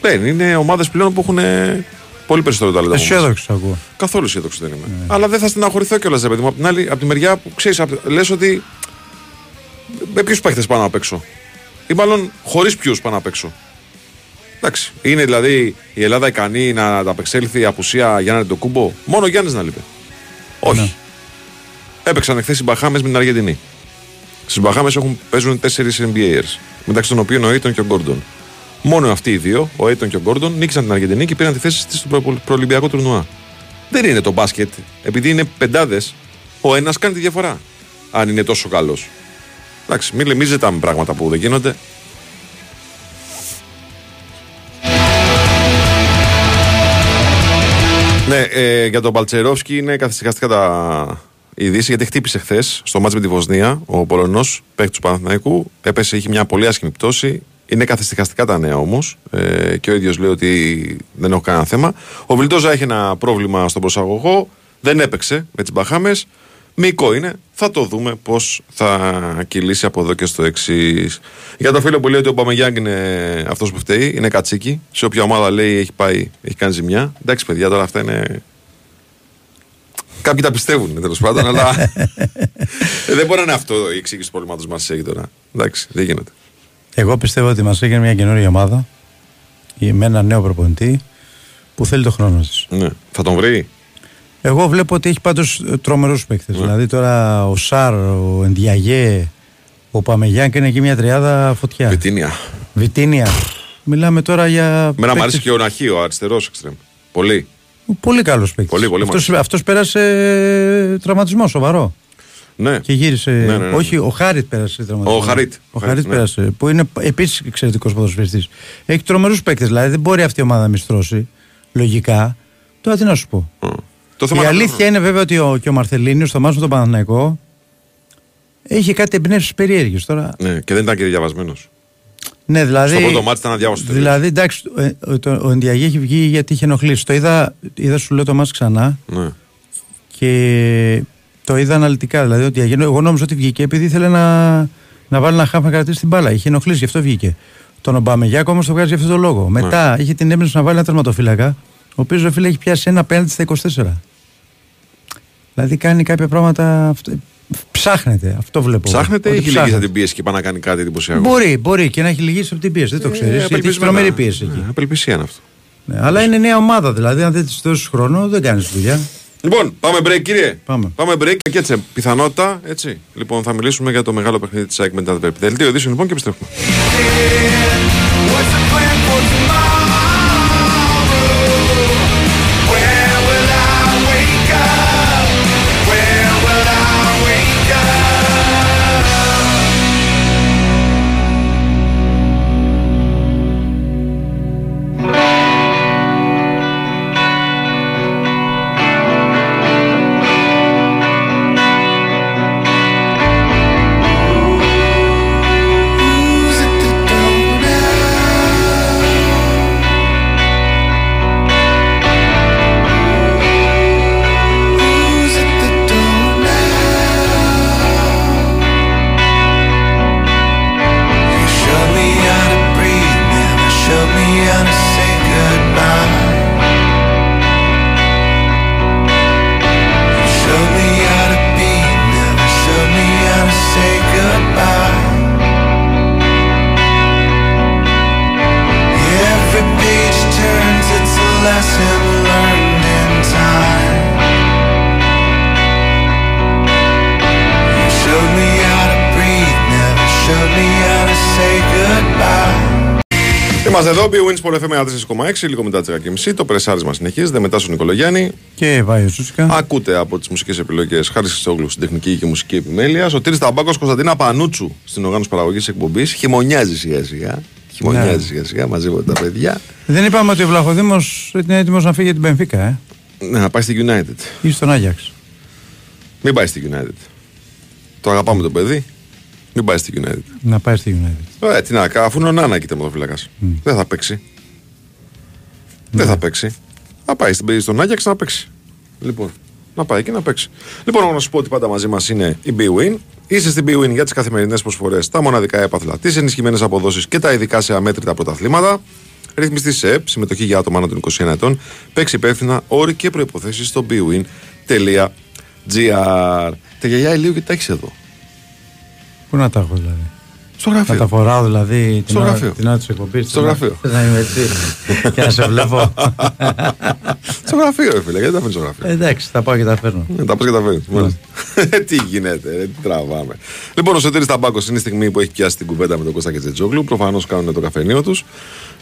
Δεν είναι ομάδες πλέον που έχουν πολύ περισσότερο ταλέντο. από εμάς. Αισιόδοξο ακούω. Καθόλου αισιόδοξο δεν είμαι. Αλλά δεν θα στεναχωρηθώ κιόλας, ρε παιδί μου. Απ' την άλλη, από τη μεριά που ξέρεις, λες ότι. Με ποιους παίχτες πάνω απ' έξω. Ή μάλλον χωρίς ποιους πάνω απ' έξω. Εντάξει. Είναι δηλαδή η Ελλάδα ικανή να ανταπεξέλθει η απουσία Γιάννη Ντοκούμπο. Μόνο ο Γιάννης να λείπει. Όχι. Ναι. Έπαιξαν εχθές οι Μπαχάμες με την Αργεντινή. Στις Μπαχάμες παίζουν τέσσερις NBAers. Μεταξύ των οποίων ο Aiton και ο Γκόρντον. Μόνο αυτοί οι δύο, ο Aiton και ο Γκόρντον, νίκησαν την Αργεντινή και πήραν τη θέση της στο προ- προολυμπιακό τουρνουά. Δεν είναι το μπάσκετ. Επειδή είναι πεντάδες, ο ένας κάνει τη διαφορά. Αν είναι τόσο καλός. Εντάξει, μην, λέ- μην ζητάμε πράγματα που δεν γίνονται. Ναι, ε, για τον Παλτσερόφσκι είναι καθυσυχαστικά τα ειδήσει γιατί χτύπησε χθες στο μάτς με τη Βοσνία ο Πολωνός παίκτης του Παναθηναϊκού. Έπεσε, είχε μια πολύ άσχημη πτώση. Είναι καθυσυχαστικά τα νέα όμως ε, και ο ίδιος λέει ότι δεν έχω κανένα θέμα. Ο Βιλτόζα έχει ένα πρόβλημα στον προσαγωγό. Δεν έπαιξε με τις Μπαχάμες. Μικό είναι. Θα το δούμε πώς θα κυλήσει από εδώ και στο εξής. Για το φίλο που λέει ότι ο Παμεγιάνγκ είναι αυτός που φταίει, είναι κατσίκι. Σε όποια ομάδα λέει έχει πάει, έχει κάνει ζημιά. Εντάξει, παιδιά, τώρα αυτά είναι. Κάποιοι τα πιστεύουν τέλος πάντων, αλλά. Ε, δεν μπορεί να είναι αυτό η εξήγηση του προβλήματος μας έχει τώρα. Εντάξει, δεν γίνεται. Εγώ πιστεύω ότι μας έγινε μια καινούργια ομάδα ή με ένα νέο προπονητή που θέλει το χρόνο της. Ναι. Θα τον βρει; Εγώ βλέπω ότι έχει πάντως τρομερούς παίκτες. Ναι. Δηλαδή τώρα ο Σάρ, ο Εντιαγέ, ο Παμεγιάν και είναι εκεί μια τριάδα φωτιά. Βιτίνια. Βιτίνια. Μιλάμε τώρα για. Μένα μου παίκτες- αρέσει και ο Ναχί, ο αριστερός εξτρεμ. Πολύ. Πολύ καλός παίκτης. Πολύ, πολύ μ' αυτός, αρέσει. αυτός πέρασε ε, τραυματισμό σοβαρό. Ναι. Και γύρισε. Ναι, ναι, ναι. Όχι, ο Χάριτ πέρασε τραυματισμό. Ο Χαρίτ. Ο Χαρίτ, Χαρίτ ναι. πέρασε. Που είναι επίσης εξαιρετικός ποδοσφαιριστής. Έχει τρομερούς παίκτες. Δηλαδή δεν μπορεί αυτή η ομάδα να μισθώσει. Λογικά. Τώρα τι να σου πω. Mm. Το Η θέμα είναι- αλήθεια είναι βέβαια ότι ο, και ο Μαρθελίνιος στο μάσο του Παναθηναϊκό είχε κάτι εμπνεύσεις περίεργες τώρα. Ναι, και δεν ήταν και διαβασμένος. Ναι, δηλαδή. Στο πρώτο μάτι ήταν αδιάβαστος. Δηλαδή, εντάξει, ο, ο, το- ο Ενδιαγέ έχει βγει γιατί είχε ενοχλήσει. Το είδα, είδα σου λέω το μάτς ξανά Ναι. και το είδα αναλυτικά. Δηλαδή, ότι Αγένο, εγώ νόμιζα ότι βγήκε επειδή ήθελε να, να βάλει ένα χάφ να κρατήσει την μπάλα. Είχε ενοχλήσει, γι' αυτό βγήκε. Τον Ομπαμεγιάκο όμως το βγάζει για αυτό το λόγο. Ναι. Μετά είχε την έμπνευση να βάλει ένα τερματοφύλακα, ο οποίος ο φίλε έχει πιάσει ένα πέναντι στα 24. Δηλαδή κάνει κάποια πράγματα. αυτό- Ψάχνεται, αυτό βλέπω. Ψάχνεται ή Ότι έχει ψάχνεται. λυγίσει την πίεση και πάει να κάνει κάτι εντυπωσιακό; Μπορεί, μπορεί και να έχει λυγίσει από την πίεση, δεν το ξέρεις. γιατί έχει απελπισμένα. τρομερή πίεση εκεί. Ναι, απελπισία είναι αυτό. Ναι, αλλά είναι νέα ομάδα, δηλαδή αν δεν της δώσεις χρόνο δεν κάνεις δουλειά. Λοιπόν, πάμε break, κύριε. Πάμε. Πάμε break και έτσι. Πιθανότητα, έτσι. Λοιπόν, θα μιλήσουμε για το μεγάλο παιχνίδι της ΑΕΚ με την Αντβέρπη. Δελτίο ειδήσεων λοιπόν και επιστρέφουμε. Εδώ, BWINS Sport FM 4,6, λίγο μετά τις 10.30. Το πρεσάρισμα συνεχίζεται μετά στον Νικολογιάννη. Και Βάιο Σούσικα. Ακούτε από τις μουσικές επιλογές Χάρη Χρυσόγλου στην τεχνική και μουσική επιμέλεια. Ο Τύρι Ταμπάκος Κωνσταντίνα Πανούτσου στην οργάνωση παραγωγής εκπομπής. Χειμωνιάζει σιγά σιγά. Χειμωνιάζει Ναι. σιγά σιγά μαζί με τα παιδιά. Δεν είπαμε ότι ο Βλαχοδήμος είναι έτοιμος να φύγει για την Πενφύκα, ε, Ναι, να πάει στη United. ή στον Άγιαξ. Μην πάει στη United. Το αγαπάμε το παιδί. Μην πάει στη United. Να πάει στη United. Ε, τι να κάνω, αφού είναι ο Νάνα εκεί τερματοφύλακας. Δεν θα παίξει. Δεν θα παίξει. Θα πάει στην, στον Άγιαξ να παίξει. Λοιπόν. να πάει και να παίξει. Λοιπόν, να σου πω ότι πάντα μαζί μας είναι η BWIN. Είσαι στην BWIN για τις καθημερινές προσφορές, τα μοναδικά έπαθλα, τις ενισχυμένες αποδόσεις και τα ειδικά σε αμέτρητα πρωταθλήματα. Ρυθμιστή σε ΕΠ, συμμετοχή για άτομα άνω των 21 ετών. Παίξει υπεύθυνα όροι και προποθέσει στο bwin.gr. Τα γιαγιά ηλίου και τα έχεις εδώ. Πού να τα έχω δηλαδή; Στο Να γραφείο. τα φοράω δηλαδή την Στο ώρα, γραφείο. την ώρα της εκπομπής. Στο γραφείο. Δεν θα είμαι έτσι. και να σε βλέπω. στο γραφείο, ρε φίλε, γιατί τα φέρνεις στο γραφείο; Ε, Εντάξει, θα πάω και τα φέρνω. Ε, Τα πας και τα φέρνεις. τι γίνεται, ρε, τι τραβάμε. Λοιπόν, ο Σωτήρης Ταμπάκος είναι η στιγμή που έχει πιάσει την κουβέντα με τον Κώστα Κετζετζόγλου. Προφανώς κάνουν το καφενείο τους.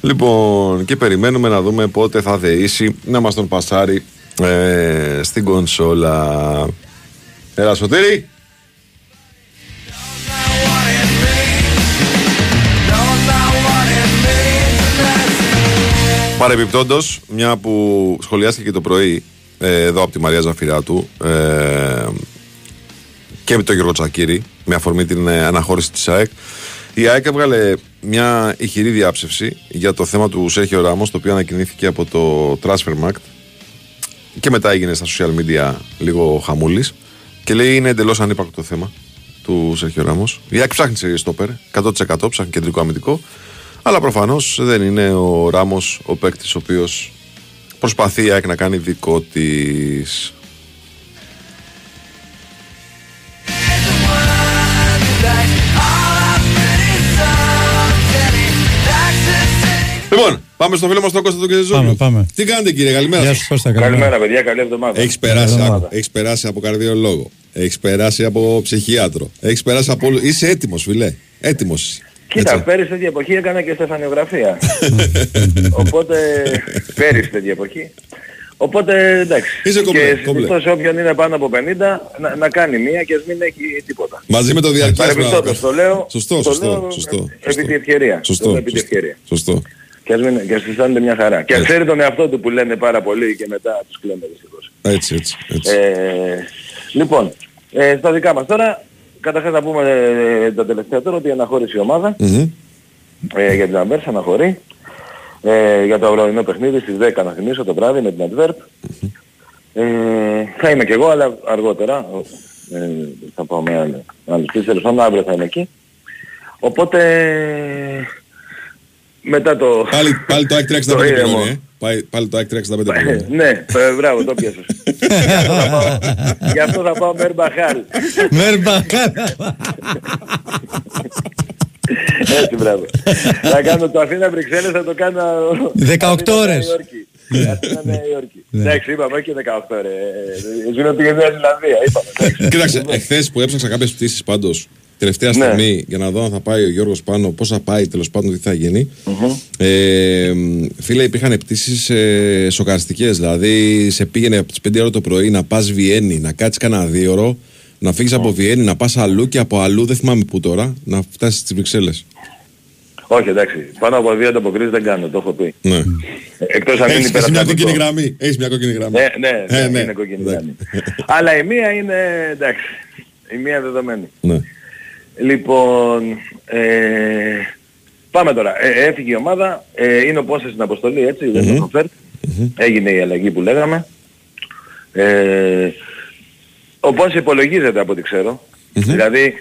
Λοιπόν, και περιμένουμε να δούμε πότε θα δεήσει να μας τον πασάρει ε, στην κονσόλα. Έλα, Σωτήρη. Παρεμπιπτόντως, μια που σχολιάστηκε και το πρωί ε, εδώ από τη Μαρία Ζαφυράτου ε, και με τον Γιώργο Τσακύρη με αφορμή την ε, αναχώρηση της ΑΕΚ η ΑΕΚ έβγαλε μια ηχηρή διάψευση για το θέμα του Σέρχιο Ράμος το οποίο ανακοινήθηκε από το Transfermarkt και μετά έγινε στα social media λίγο χαμούλης και λέει είναι εντελώς ανύπαρκτο το θέμα του Σέρχιο Ράμος. Η ΑΕΚ ψάχνει σε στόπερ 100% ψάχνει κεντρικό αμυντικό αλλά προφανώς δεν είναι ο Ράμος ο παίκτης ο οποίος προσπαθεί η ΑΕΚ να κάνει δικό της. Λοιπόν, πάμε στο φίλο μας τον Κώστα του Κεζόγλου. Πάμε, πάμε. Τι κάνετε κύριε, καλημέρα Γεια σας. σας Κώστα, καλημέρα. Καλημέρα, παιδιά. Καλή εβδομάδα. Έχεις περάσει, εβδομάδα. από, έχεις περάσει από καρδιολόγο. Έχεις περάσει από ψυχίατρο. Έχεις περάσει από όλο. Είσαι έτοιμος, φιλέ. Έτοιμος. Κοίτα, Έτσι. πέρυσι τέτοια εποχή έκανα και στεφανιογραφία. Οπότε, πέρυσι τέτοια εποχή. Οπότε, εντάξει. Είσαι κομπλέ, και κομπλέ. συζητώ σε όποιον είναι πάνω από 50 να, να κάνει μία και ας μην έχει τίποτα. Μαζί με το διαρκές Παρεμπιπτόντως το λέω. Σωστό, το σωστό, λέω σωστό, Επί σωστό. τη ευκαιρία. Το Σωστό, λέω επί τη σωστό, ευκαιρία. σωστό. Και ας, μην, και ας αισθάνεται μια χαρά. Και ας Έτσι. ξέρει τον εαυτό του που λένε πάρα πολύ και μετά τους κλαίνε δυστυχώς. Έτσι, έτσι, έτσι. Ε, λοιπόν, ε, στα δικά μας τώρα, καταρχάς να πούμε ε, τα τελευταία τώρα ότι αναχώρησε η ομάδα Μμμ. ε, για την Αμβέρσα αναχωρεί ε, για το αυριανό παιχνίδι στις 10 να θυμίσω το βράδυ με την Adverb. Ε, θα είμαι και εγώ αλλά αργότερα. Ε, θα πάω με άλλο- άλλους τρεις τέλος πάντων αύριο θα είμαι εκεί. Οπότε μετά το... Πάλι, πάλι το ΑΕΚ 365 Το ήρεμο. πληρώνει, ε. Πάλι, πάλι το ΑΕΚ 365 πληρώνει. ναι, ε, μπράβο, το πιάσες. Γι' αυτό θα πάω- Γι' αυτό θα πάω με Ερμπαχάλ. Μέρμπα, Έτσι, μπράβο. θα κάνω το Αθήνα Βρυξέλλες, θα το κάνω... 18 Αθήνα, Νέα ώρες. Υόρκη. Αθήνα, Νέα Υόρκη. Ναι. Εντάξει, είπαμε και 18 ρε. Ζήνω πήγε Νέα Ζηλανδία, είπαμε. εντάξει. Κοίταξε, εχθέ που έψαξα κάποιε πτήσει πάντω, τελευταία Ναι. στιγμή, για να δω αν θα πάει ο Γιώργος πάνω, πώς θα πάει, τέλος πάντων, τι θα γίνει. Ε, φίλε, υπήρχαν πτήσει ε, σοκαριστικές. Δηλαδή, σε πήγαινε από τις 5 ώρα το πρωί να πας Βιέννη, να κάτσεις κανένα δύο ώρο, να φύγεις από Βιέννη, να πας αλλού και από αλλού, δεν θυμάμαι πού τώρα, να φτάσεις στις Βρυξέλλες. Όχι, εντάξει. Πάνω από δύο ανταποκρίσεις δεν κάνω, το έχω πει. Ναι. Ε, Εκτός αν είναι Έχεις μια υπεραστατικό. κόκκινη γραμμή. Έχεις μια κόκκινη γραμμή. Ναι, ναι, Ε, ναι, είναι κόκκινη ναι. γραμμή. Αλλά η μία είναι, εντάξει, η μία δεδομένη. Ναι. Λοιπόν, ε, πάμε τώρα. Ε, έφυγε η ομάδα, ε, είναι ο Πόσες στην αποστολή, έτσι, δεν το έχω φέρει. Έγινε η αλλαγή που λέγαμε. Ε, ο Πόσες υπολογίζεται από ό,τι ξέρω. Δηλαδή,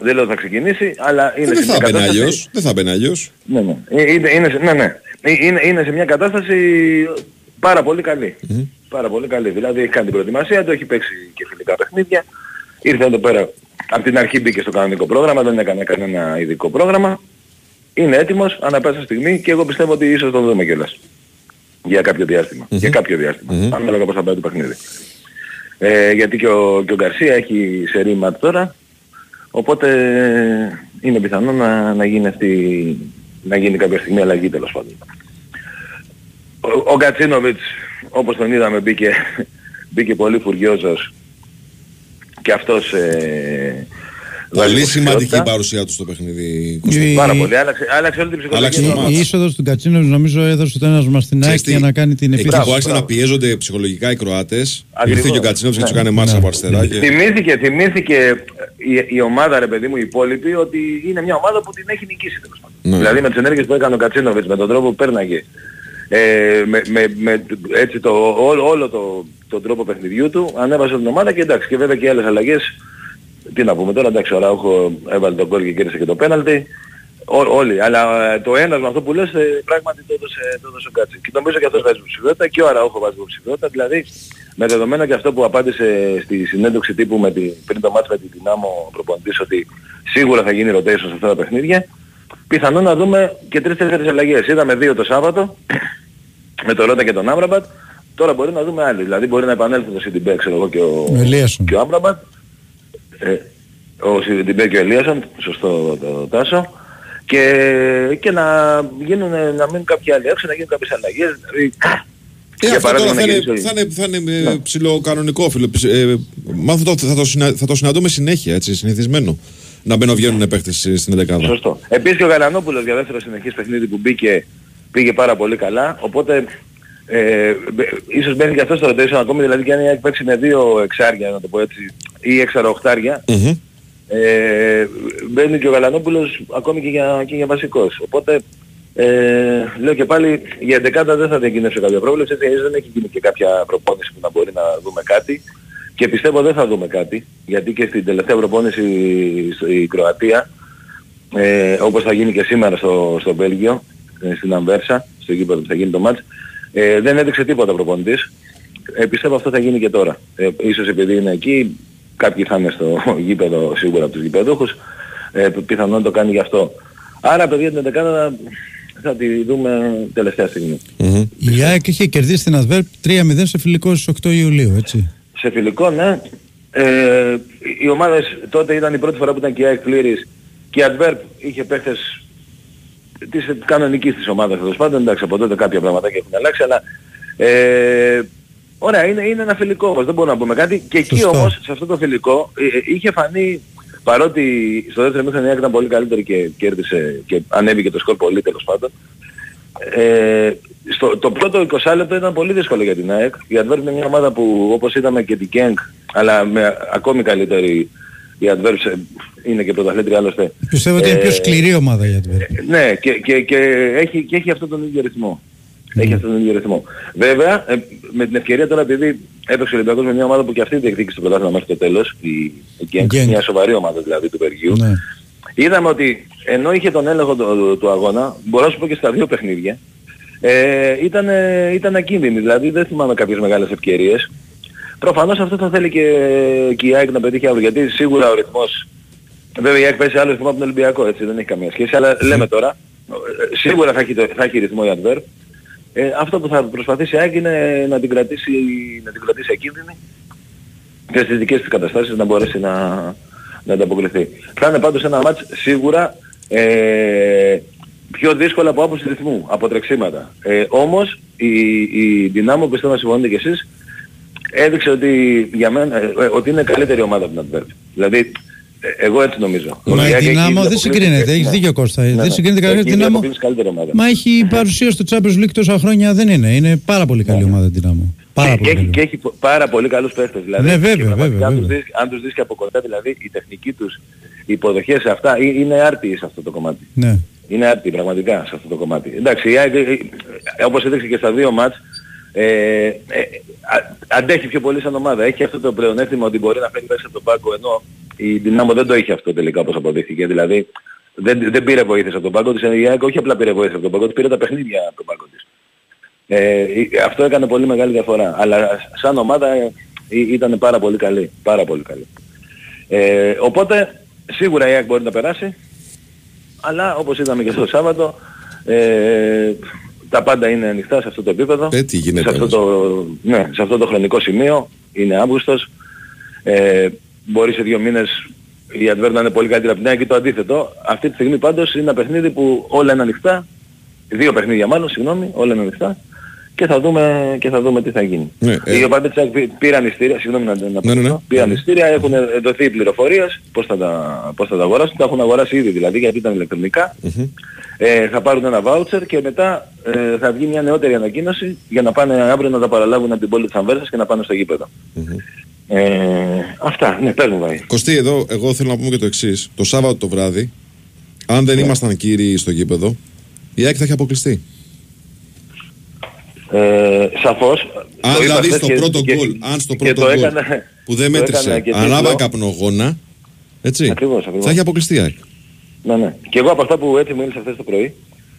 δεν λέω ότι θα ξεκινήσει, αλλά είναι Ε, Δεν σε θα μια μπαίνει αλλιώς. κατάσταση... Δεν θα μπαίνει αλλιώς. Ναι, ναι. Ε, Είναι, είναι, σε- ναι, ναι. Ε, Είναι, είναι σε μια κατάσταση πάρα πολύ καλή. Πάρα πολύ καλή. Δηλαδή έχει κάνει την προετοιμασία του, έχει παίξει και φιλικά παιχνίδια. Ήρθε εδώ πέρα, από την αρχή μπήκε στο κανονικό πρόγραμμα, δεν έκανε κανένα ειδικό πρόγραμμα. Είναι έτοιμος ανά πάσα στιγμή και εγώ πιστεύω ότι ίσως τον δούμε κιόλας. Για κάποιο διάστημα. Για κάποιο διάστημα. Ανάλογα πώς θα πάει το παιχνίδι. Ε, γιατί και ο, και ο Γκαρσία έχει σε ρήμα τώρα. Οπότε είναι πιθανό να, να, γίνει αυτή, να γίνει κάποια στιγμή αλλαγή τέλος πάντων. Ο, ο Κατσίνοβιτς, όπως τον είδαμε, μπήκε, μπήκε πολύ φουριόζος και αυτός ε, Πολύ βάζει σημαντική η υποψηφιότητα. παρουσία του στο παιχνίδι. Κώστα. Η- Πάρα πολύ. Άλλαξε, άλλαξε όλη την ψυχολογία. Άλλαξε του το ομάδα. μάτς. Η είσοδος του Κατσίνοβιτ νομίζω έδωσε το ένας μας στην ΑΕΚ Ξέρεις τι, για να κάνει την Εκεί επίθεση. που άρχισαν να Μπράβο. πιέζονται ψυχολογικά οι Κροάτες, Ακριβώς. ήρθε και ο Κατσίνοβιτ και Ναι. του έκανε μάτσα Ναι. από αριστερά. και- Θυμήθηκε, θυμήθηκε η, η ομάδα ρε παιδί μου η υπόλοιπη ότι είναι μια ομάδα που την έχει νικήσει τέλος πάντων. Ναι. Δηλαδή με τις ενέργειες που έκανε ο Κατσίνοβιτς, με τον τρόπο που πέρναγε ε, με, με, με, έτσι το, όλο, όλο το, τον τρόπο παιχνιδιού του, ανέβασε την ομάδα και εντάξει και βέβαια και άλλες αλλαγές. Τι να πούμε τώρα, εντάξει ο Ράουχο έβαλε τον κόλ και κέρδισε και το πέναλτι. Ό, όλοι, αλλά ε, το ένα με αυτό που λες ε, πράγματι το έδωσε, το έδωσε ο Κάτσι. Και νομίζω και αυτός βάζει υποψηφιότητα και ο Αραούχο βάζει υποψηφιότητα. Δηλαδή με δεδομένα και αυτό που απάντησε στη συνέντευξη τύπου με την, πριν το μάτς με την Ντιναμό προπονητής ότι σίγουρα θα γίνει rotation σε αυτά τα παιχνίδια, πιθανόν να δούμε και τρεις-τέσσερις αλλαγές. Είδαμε δύο το Σάββατο με τον Ρώτα και τον Άμραμπατ. Τώρα μπορεί να δούμε άλλοι. Δηλαδή μπορεί να επανέλθει το Σιντιμπέ, ξέρω εγώ, και ο, Ο Ελίασον. και ο Άμραμπατ. Ε, ο Σιντιμπέ και ο Ελίασον, σωστό το Τάσο. Και, και να γίνουν, να μείνουν κάποιοι άλλοι έξω, να γίνουν κάποιες αλλαγές. Δηλαδή, Ε, για αυτό τώρα παράδειγμα, θα να είναι, γυρίσει ο- θα είναι, θα είναι ε, ψηλοκανονικό, φίλε. Ψ- Ε, μάλλον θα το, θα, το συνα, θα το συναντούμε συνέχεια, έτσι, συνηθισμένο. Να μπαίνουν βγαίνουν παίχτες ε, στην 11 Σωστό. Επίσης και ο Γαλανόπουλος για δεύτερο συνεχής παιχνίδι που μπήκε, πήγε πάρα πολύ καλά. Οπότε ε, μπε- ίσως μπαίνει και αυτός στο rotation ακόμη, δηλαδή και αν έχει παίξει με δύο εξάρια, να το πω έτσι, ή εξαροοχτάρια, ε, μπαίνει και ο Γαλανόπουλος ακόμη και για, και για βασικός. Οπότε ε, λέω και πάλι για 11 δεν θα διακινήσω κάποια πρόβλεψη, έτσι δεν έχει γίνει και κάποια προπόνηση που να μπορεί να δούμε κάτι. Και πιστεύω δεν θα δούμε κάτι, γιατί και στην τελευταία προπόνηση η Κροατία, ε, όπως θα γίνει και σήμερα στο, στο Βέλγιο, ε, στην Αμβέρσα, στο γήπεδο που θα γίνει το μάτς, ε, δεν έδειξε τίποτα ο προπονητής. Ε, πιστεύω αυτό θα γίνει και τώρα. Ε, ίσως επειδή είναι εκεί, κάποιοι θα είναι στο γήπεδο σίγουρα από τους γηπεδούχους, ε, πιθανόν το κάνει γι' αυτό. Άρα παιδιά την 11 θα, θα τη δούμε τελευταία στιγμή. Η ΑΕΚ είχε κερδίσει την Αδβέρπ 3-0 σε φιλικό στις 8 Ιουλίου, έτσι. Σε φιλικό, ναι. Ε, οι ομάδες τότε ήταν η πρώτη φορά που ήταν και η ΑΕΚ πλήρης και η Adverb είχε παίχτες της κανονικής της ομάδας τέλος πάντων. Εντάξει, από τότε κάποια πραγματάκια έχουν αλλάξει, αλλά ε, ωραία, είναι, είναι ένα φιλικό όμως, δεν μπορούμε να πούμε κάτι. Και εκεί Σωστό. όμως, σε αυτό το φιλικό, ε, ε, είχε φανεί, παρότι στο δεύτερο μήχρονο η ΑΕΚ ήταν πολύ καλύτερη και κέρδισε και ανέβηκε το σκορ πολύ τέλος πάντων, ε, στο, το πρώτο 20 λεπτό ήταν πολύ δύσκολο για την ΑΕΚ. Η Adverb είναι μια ομάδα που όπως είδαμε και την Genk, αλλά με ακόμη καλύτερη η Adverb σε- είναι και πρωταθλήτρια άλλωστε. Πιστεύω ότι είναι Ε, πιο σκληρή ομάδα η Adverb. ε, Ναι, και, και, και, έχει, και έχει αυτόν τον ίδιο ρυθμό. Ναι. Έχει αυτόν τον ίδιο ρυθμό. Βέβαια, ε, με την ευκαιρία τώρα επειδή έπαιξε ο Ολυμπιακός με μια ομάδα που και αυτή διεκδίκησε το πρωτάθλημα μέχρι το τέλος, η, η Genk, Genk. μια σοβαρή ομάδα δηλαδή του Βεργίου, Ναι. είδαμε ότι ενώ είχε τον έλεγχο του, του, του αγώνα, μπορώ να σου πω και στα δύο παιχνίδια, ε, ήταν, ε, ήταν ακίνδυνη. Δηλαδή δεν θυμάμαι κάποιες μεγάλες ευκαιρίες. Προφανώς αυτό θα θέλει και, και η ΑΕΚ να πετύχει αύριο, γιατί σίγουρα ο ρυθμός, βέβαια η ΑΕΚ παίζει άλλο ρυθμό από τον Ολυμπιακό, έτσι δεν έχει καμία σχέση, αλλά λέμε τώρα, ε, σίγουρα θα έχει, το, θα έχει ρυθμό η Adverb. Ε, αυτό που θα προσπαθήσει η ΑΕΚ είναι να την κρατήσει, να την κρατήσει ακίνδυνη και στις δικές της καταστάσεις να μπορέσει να, να ανταποκριθεί. Θα είναι πάντως ένα μάτς σίγουρα ε, πιο δύσκολο από άποψη ρυθμού, από τρεξίματα. Ε, όμως η, η Δυνάμω, πιστεύω να συμφωνείτε κι εσείς, έδειξε ότι, για μένα, ε, ε, ότι είναι καλύτερη ομάδα από την Adverb. Δηλαδή, ε, εγώ έτσι νομίζω. Μα Ότι η ΑΕΚ έχει Δυνάμω δεν αποκλείσει- συγκρίνεται, έχεις ναι. δίκιο Κώστα. Ναι, Δεν ναι. συγκρίνεται Έχει κανένα Δυνάμω. αποκλείσει καλύτερη ομάδα. Μα έχει παρουσία στο Champions League τόσα χρόνια δεν είναι. Είναι πάρα πολύ καλή ομάδα η Δυνάμω. Πάρα και, πολύ έχει, καλή. και έχει πο- πάρα πολύ καλούς παίχτες. Δηλαδή, Ναι, βέβαια, και πραγματικά βέβαια, Αν τους, βέβαια. δεις, αν τους δεις και από κοντά, δηλαδή η τεχνική τους, οι υποδοχές σε αυτά, ε- είναι άρτιοι σε αυτό το κομμάτι. Ναι. Είναι άρτιοι πραγματικά σε αυτό το κομμάτι. Εντάξει, η ΑΕΚ, ε, ε, όπως έδειξε και στα δύο μάτς, ε, ε, α- αντέχει πιο πολύ σαν ομάδα. Έχει αυτό το πλεονέκτημα ότι μπορεί να φέρει μέσα από τον πάγκο, ενώ η Δυνάμω δεν το είχε αυτό τελικά όπως αποδείχθηκε. Δηλαδή δεν, δεν πήρε βοήθειες από τον πάγκο της, η ΑΕΚ όχι απλά πήρε βοήθεια από τον πάγκο της, πήρε τα παιχνίδια από τον πάγκο της. Ε, η- αυτό έκανε πολύ μεγάλη διαφορά. Αλλά σαν ομάδα ε, ή- ήταν πάρα πολύ καλή. Πάρα πολύ καλή. Ε, οπότε σίγουρα η ΑΕΚ μπορεί να περάσει. Αλλά όπως είδαμε και στο Σάββατο ε, τα πάντα είναι ανοιχτά σε αυτό το επίπεδο. Ε, τι γίνεται σε, αυτό όμως; το, ναι, σε αυτό το χρονικό σημείο. Είναι Αύγουστος. Ε, μπορεί σε δύο μήνες η Adver να είναι πολύ καλύτερη από την ΑΕΚ και το αντίθετο. Αυτή τη στιγμή πάντως είναι ένα παιχνίδι που όλα είναι ανοιχτά. Δύο παιχνίδια μάλλον, συγγνώμη, όλα είναι ανοιχτά. Και θα δούμε, και θα δούμε τι θα γίνει. Ναι, ε. Οι οπαδοί της ΑΕΚ πή- πήραν ειστήρια, συγγνώμη να, να πω Ναι, ναι, ναι. αυτό, πήραν ειστήρια, έχουν δοθεί οι πληροφορίες, πώς θα, τα, πώς θα τα αγοράσουν, τα έχουν αγοράσει ήδη δηλαδή γιατί ήταν ηλεκτρονικά. Ε, θα πάρουν ένα voucher και μετά ε, θα βγει μια νεότερη ανακοίνωση για να πάνε αύριο να τα παραλάβουν από την πόλη της Αμβέρσας και να πάνε στο γήπεδο. Ε, αυτά, ναι, πες μου Βάη. Κωστή, εδώ εγώ θέλω να πούμε και το εξής. Το Σάββατο το βράδυ, αν δεν ήμασταν κύριοι στο γήπεδο, η ΑΕΚ θα έχει αποκλειστεί. Ε, σαφώς. Αν Το είπα δηλαδή χθες στο και- πρώτο και- γκολ, αν στο και πρώτο το γκολ έκανα- που δεν το μέτρησε έκανα και ανάβα τίτλο. καπνογόνα, έτσι, Ακριβώς, ακριβώς. θα έχει αποκλειστεί η ΑΕΚ. Ναι, ναι. Και εγώ από αυτά που έτσι μου μίλησα χθες το πρωί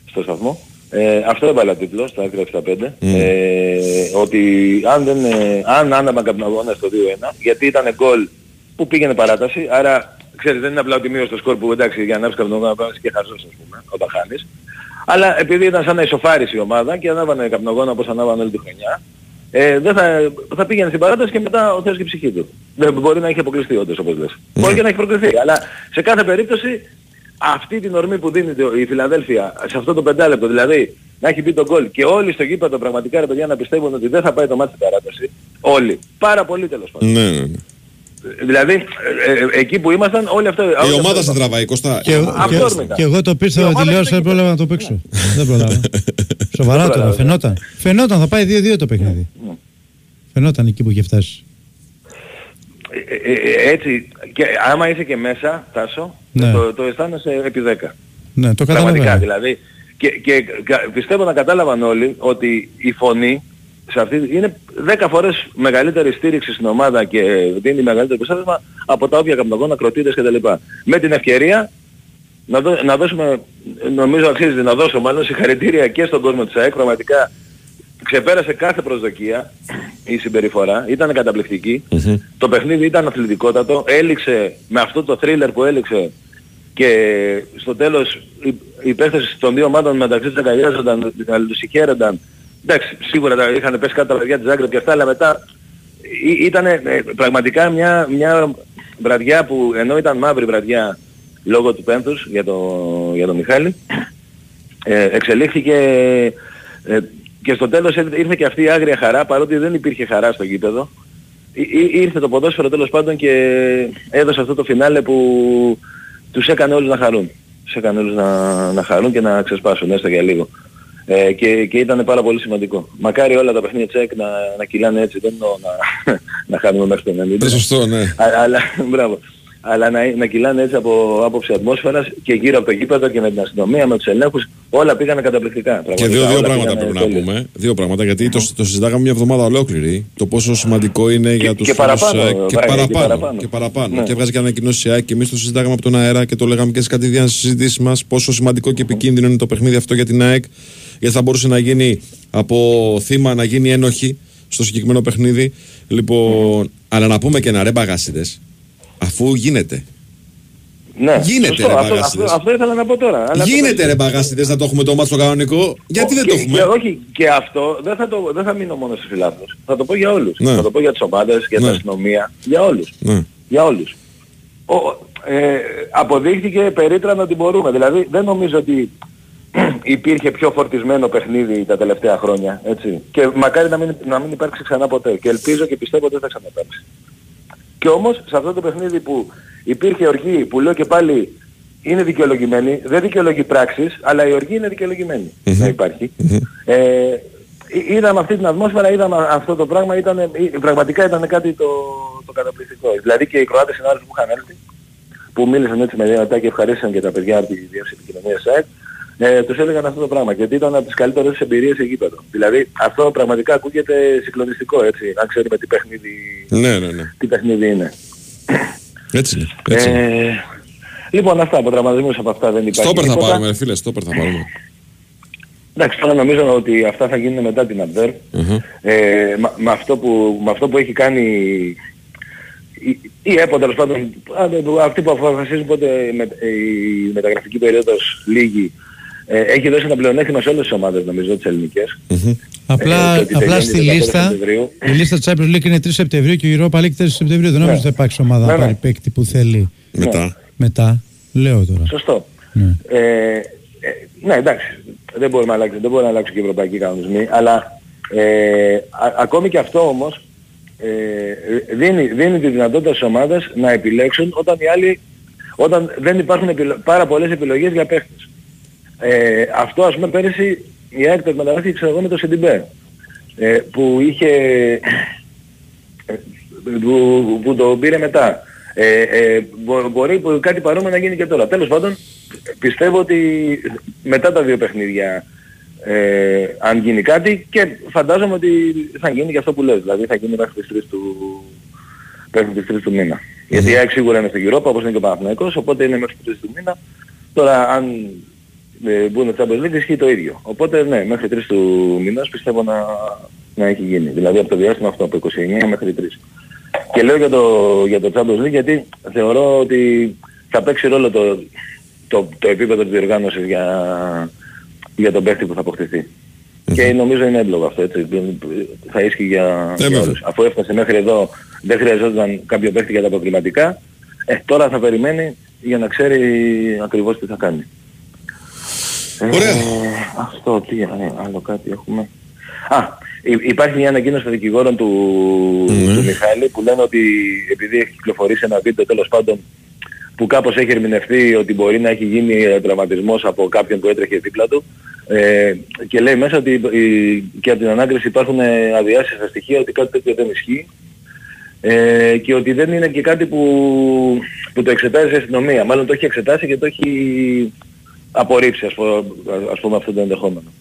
στο σταθμό, ε, αυτό έβαλα τίτλο στα άκρα 65, ε, ότι αν δεν, ε, αν άναμα καπνογόνα στο 2-1, γιατί ήταν γκολ που πήγαινε παράταση, άρα ξέρεις δεν είναι απλά ότι μείωσε το σκορ που εντάξει για να ανάψεις καπνογόνα να και χαζός ας πούμε όταν χάνεις. Αλλά επειδή ήταν σαν να ισοφάρισε η ομάδα και ανάβανε καπνογόνα όπως ανάβανε όλη τη χρονιά, ε, δεν θα, θα πήγαινε στην παράταση και μετά ο Θεός και η ψυχή του. Δεν μπορεί να έχει αποκλειστεί όντως όπως λες. Μπορεί και να έχει προκριθεί. Αλλά σε κάθε περίπτωση αυτή την ορμή που δίνει το- η Φιλαδέλφια σε αυτό το πεντάλεπτο, δηλαδή να έχει μπει τον γκολ και όλοι στο γήπεδο πραγματικά ρε παιδιά να πιστεύουν ότι δεν θα πάει το μάτι στην παράταση. Όλοι. Πάρα πολύ τέλος πάντων. Ναι, ναι, ναι. Δηλαδή ε, ε, εκεί που ήμασταν όλοι αυτό... Η ομάδα σε τραβάει, Κωστά. Και, Αυθόρμητα. και, και εγώ το πήρσα Η με ομάδα τηλεόραση, δεν δεν πρόλαβα να το παίξω. δεν πρόλαβα. Σοβαρά Δεν τώρα, πρόλαβα. φαινόταν. Φαινόταν, θα πάει 2-2 το παιχνίδι. Φαινόταν εκεί που είχε φτάσει. Ε, ε, ε, έτσι, και άμα είσαι και μέσα, Τάσο, Ναι. το, το αισθάνεσαι επί 10. Ναι, το Πραγματικά καταλαβαίνω. δηλαδή. Και, και κα- πιστεύω να κατάλαβαν όλοι ότι η φωνή σε αυτή, είναι 10 φορές μεγαλύτερη στήριξη στην ομάδα και δίνει μεγαλύτερο επιστήμημα από τα όποια καπνογόνα, κροτίδες κτλ. Με την ευκαιρία να, δω- να δώσουμε, νομίζω αξίζει να δώσω μάλλον συγχαρητήρια και στον κόσμο της ΑΕΚ. Πραγματικά ξεπέρασε κάθε προσδοκία η συμπεριφορά, ήταν καταπληκτική. Το παιχνίδι ήταν αθλητικότατο, έληξε με αυτό το θρίλερ που έληξε και στο τέλος οι, οι παίχτες των δύο ομάδων μεταξύ τους αγκαλιάζονταν, αλληλοσυχαίρονταν. Εντάξει, σίγουρα τα είχαν πέσει κάτω τα παιδιά της Ζάγκρεπ και αυτά, αλλά μετά ήταν πραγματικά μια, μια βραδιά που ενώ ήταν μαύρη βραδιά λόγω του πένθους για τον για το Μιχάλη, ε, εξελίχθηκε ε, και στο τέλος ήρθε ήρθε και αυτή η άγρια χαρά παρότι δεν υπήρχε χαρά στο γήπεδο. Ή- ή- Ήρθε το ποδόσφαιρο τέλος πάντων και έδωσε αυτό το φινάλε που τους έκανε όλους να χαρούν. Τους έκανε όλους να, να χαρούν και να ξεσπάσουν έστω για λίγο. Ε, και, και ήταν πάρα πολύ σημαντικό. Μακάρι όλα τα παιχνίδια τσεκ να, να κυλάνε έτσι, δεν εννοώ να, να χάνουμε μέχρι το 90. Ναι, σωστό, ναι. Α- αλλά, μπράβο. Αλλά να, να κυλάνε έτσι από άποψη ατμόσφαιρας και γύρω από το γήπεδο και με την αστυνομία, με τους ελέγχους, όλα πήγανε καταπληκτικά. Και πραγματικά, δύο, δύο όλα πράγματα πήγανε πρέπει να τέλεια. πούμε. Δύο πράγματα, γιατί το, το συζητάγαμε μια εβδομάδα ολόκληρη. Το πόσο σημαντικό είναι για τους και φίλους, παραπάνω, ε, και Βάγια, και παραπάνω. παραπάνω. Και παραπάνω. Ναι. Και έβγαζε και ανακοινώσεις η ΑΕΚ και εμείς το συζητάγαμε από τον αέρα και το λέγαμε και στις κατηδίαν συζητήσεις μας πόσο σημαντικό και επικίνδυνο είναι το παιχνίδι αυτό για την ΑΕΚ. Γιατί θα μπορούσε να γίνει από θύμα να γίνει ένοχη στο συγκεκριμένο παιχνίδι. Λοιπόν, αλλά να πούμε και ένα ρε μπαγάσιδες, αφού γίνεται. Ναι, Γίνεται, σωστό. ρε, αυτό, αυτό, Μπαγάσιδες. αυτό ήθελα να πω τώρα. Αλλά Γίνεται το- ρε μπαγάσιδες να το έχουμε το μάτσο κανονικό. Γιατί δεν και, το έχουμε; Και, όχι, και αυτό δεν θα, το, δεν θα μείνω μόνο στους φιλάθλους. Θα το πω για όλους. Ναι. Θα το πω για τις ομάδες, για Ναι. την αστυνομία, για όλους. Ναι. Για όλους. Ο, ε, αποδείχθηκε περίτρανα ότι μπορούμε. Δηλαδή δεν νομίζω ότι υπήρχε πιο φορτισμένο παιχνίδι τα τελευταία χρόνια. Έτσι. Και μακάρι να μην, να μην υπάρξει ξανά ποτέ. Και ελπίζω και πιστεύω ότι δεν θα ξαναπάρξει. Και όμως σε αυτό το παιχνίδι που υπήρχε οργή, που λέω και πάλι είναι δικαιολογημένη, δεν δικαιολογεί πράξεις, αλλά η οργή είναι δικαιολογημένη να υπάρχει. Ε, εί- είδαμε αυτή την ατμόσφαιρα, είδαμε αυτό το πράγμα, ήταν, ε, πραγματικά ήταν κάτι το, το καταπληκτικό. Δηλαδή και οι Κροάτες συνάδελφοι που είχαν έρθει, που μίλησαν έτσι με δυνατά και ευχαρίστησαν και τα παιδιά από τη Διεύθυνση Επικοινωνίας ΣΑΕΚ, ε, τους έλεγαν αυτό το πράγμα, γιατί ήταν από τις καλύτερες εμπειρίες σε γήπεδο. Δηλαδή αυτό πραγματικά ακούγεται συγκλονιστικό, έτσι, αν ξέρουμε τι παιχνίδι, Ναι, ναι, ναι. τι παιχνίδι είναι. Έτσι είναι. Έτσι είναι. Ε, λοιπόν, αυτά από τραυματισμούς από αυτά δεν υπάρχει Στόπερ θα τίποτα. πάρουμε, ρε φίλε, στόπερ θα πάρουμε. Εντάξει, τώρα νομίζω ότι αυτά θα γίνουν μετά την Αντέρ. Μμμ. Ε, με, με αυτό που, με αυτό που έχει κάνει η, η ΕΠΟ τέλος πάντων, άντε, αυτοί που αποφασίζουν πότε με, η μεταγραφική περίοδος λίγη, ε, έχει δώσει ένα πλεονέκτημα σε όλες τις ομάδες νομίζω τις ελληνικές. Μμμ. Απλά, Ε, το ότι απλά τελειώνει στη 14 λίστα, Σεπτεμβρίου. η λίστα της Champions League είναι 3 Σεπτεμβρίου και η Europa League 4 Σεπτεμβρίου. Δεν νομίζω ότι θα υπάρξει ομάδα Ναι, να ναι. πάρει παίκτη που θέλει Μετά. μετά. Λέω τώρα. Σωστό. Ναι. Ε, ε, ναι, εντάξει. Δεν μπορούμε να αλλάξουμε, δεν μπορεί να αλλάξουν και οι ευρωπαϊκοί κανονισμοί, αλλά ε, α- ακόμη και αυτό όμως ε, δίνει, δίνει τη δυνατότητα στις ομάδες να επιλέξουν όταν οι άλλοι, όταν δεν υπάρχουν επιλο- πάρα πολλές επιλογές για παίχτες. Ε, αυτό ας πούμε πέρυσι η ΑΕΚ το εκμεταλλεύτηκε ξέρω εγώ με το Σεντιμπέ ε, που είχε ε, που, που το πήρε μετά. Ε, ε, μπο- μπορεί που κάτι παρόμοιο να γίνει και τώρα. Τέλος πάντων, πιστεύω ότι μετά τα δύο παιχνίδια ε, αν γίνει κάτι και φαντάζομαι ότι θα γίνει και αυτό που λες, δηλαδή θα γίνει μέχρι τις 3 του, μέχρι τις 3 του μήνα. Γιατί η ΑΕΚ σίγουρα είναι στο Europa όπως είναι και ο Παναθηναϊκός, οπότε είναι μέχρι τις 3 του μήνα. Τώρα αν ε, μπουν στο Champions League ισχύει το ίδιο. Οπότε ναι, μέχρι 3 του μήνας πιστεύω να, να έχει γίνει. Δηλαδή από το διάστημα αυτό, από 29 μέχρι 3. Και λέω για το, για το Champions League γιατί θεωρώ ότι θα παίξει ρόλο το, το, το επίπεδο της διοργάνωσης για, για τον παίχτη που θα αποκτηθεί. Και νομίζω είναι έντλογο αυτό, έτσι. Θα ίσχυε για, Ε, για βέβαια. όλους. Αφού έφτασε μέχρι εδώ, δεν χρειαζόταν κάποιο παίχτη για τα αποκλειματικά. Ε, τώρα θα περιμένει για να ξέρει ακριβώς τι θα κάνει. Ωραία. Ε, αυτό, τι ε, άλλο κάτι έχουμε. Α, υ- υπάρχει μια ανακοίνωση των δικηγόρων του, Ναι. του Μιχάλη που λένε ότι επειδή έχει κυκλοφορήσει ένα βίντεο τέλος πάντων που κάπως έχει ερμηνευτεί ότι μπορεί να έχει γίνει ε, τραυματισμός από κάποιον που έτρεχε δίπλα του ε, και λέει μέσα ότι η- και από την ανάκριση υπάρχουν ε, αδειάσεις στα στοιχεία ότι κάτι τέτοιο δεν ισχύει ε, και ότι δεν είναι και κάτι που, που το εξετάζει η αστυνομία. Μάλλον το έχει εξετάσει και το έχει απορρίψει ας, πω- ας πούμε αυτό το ενδεχόμενο.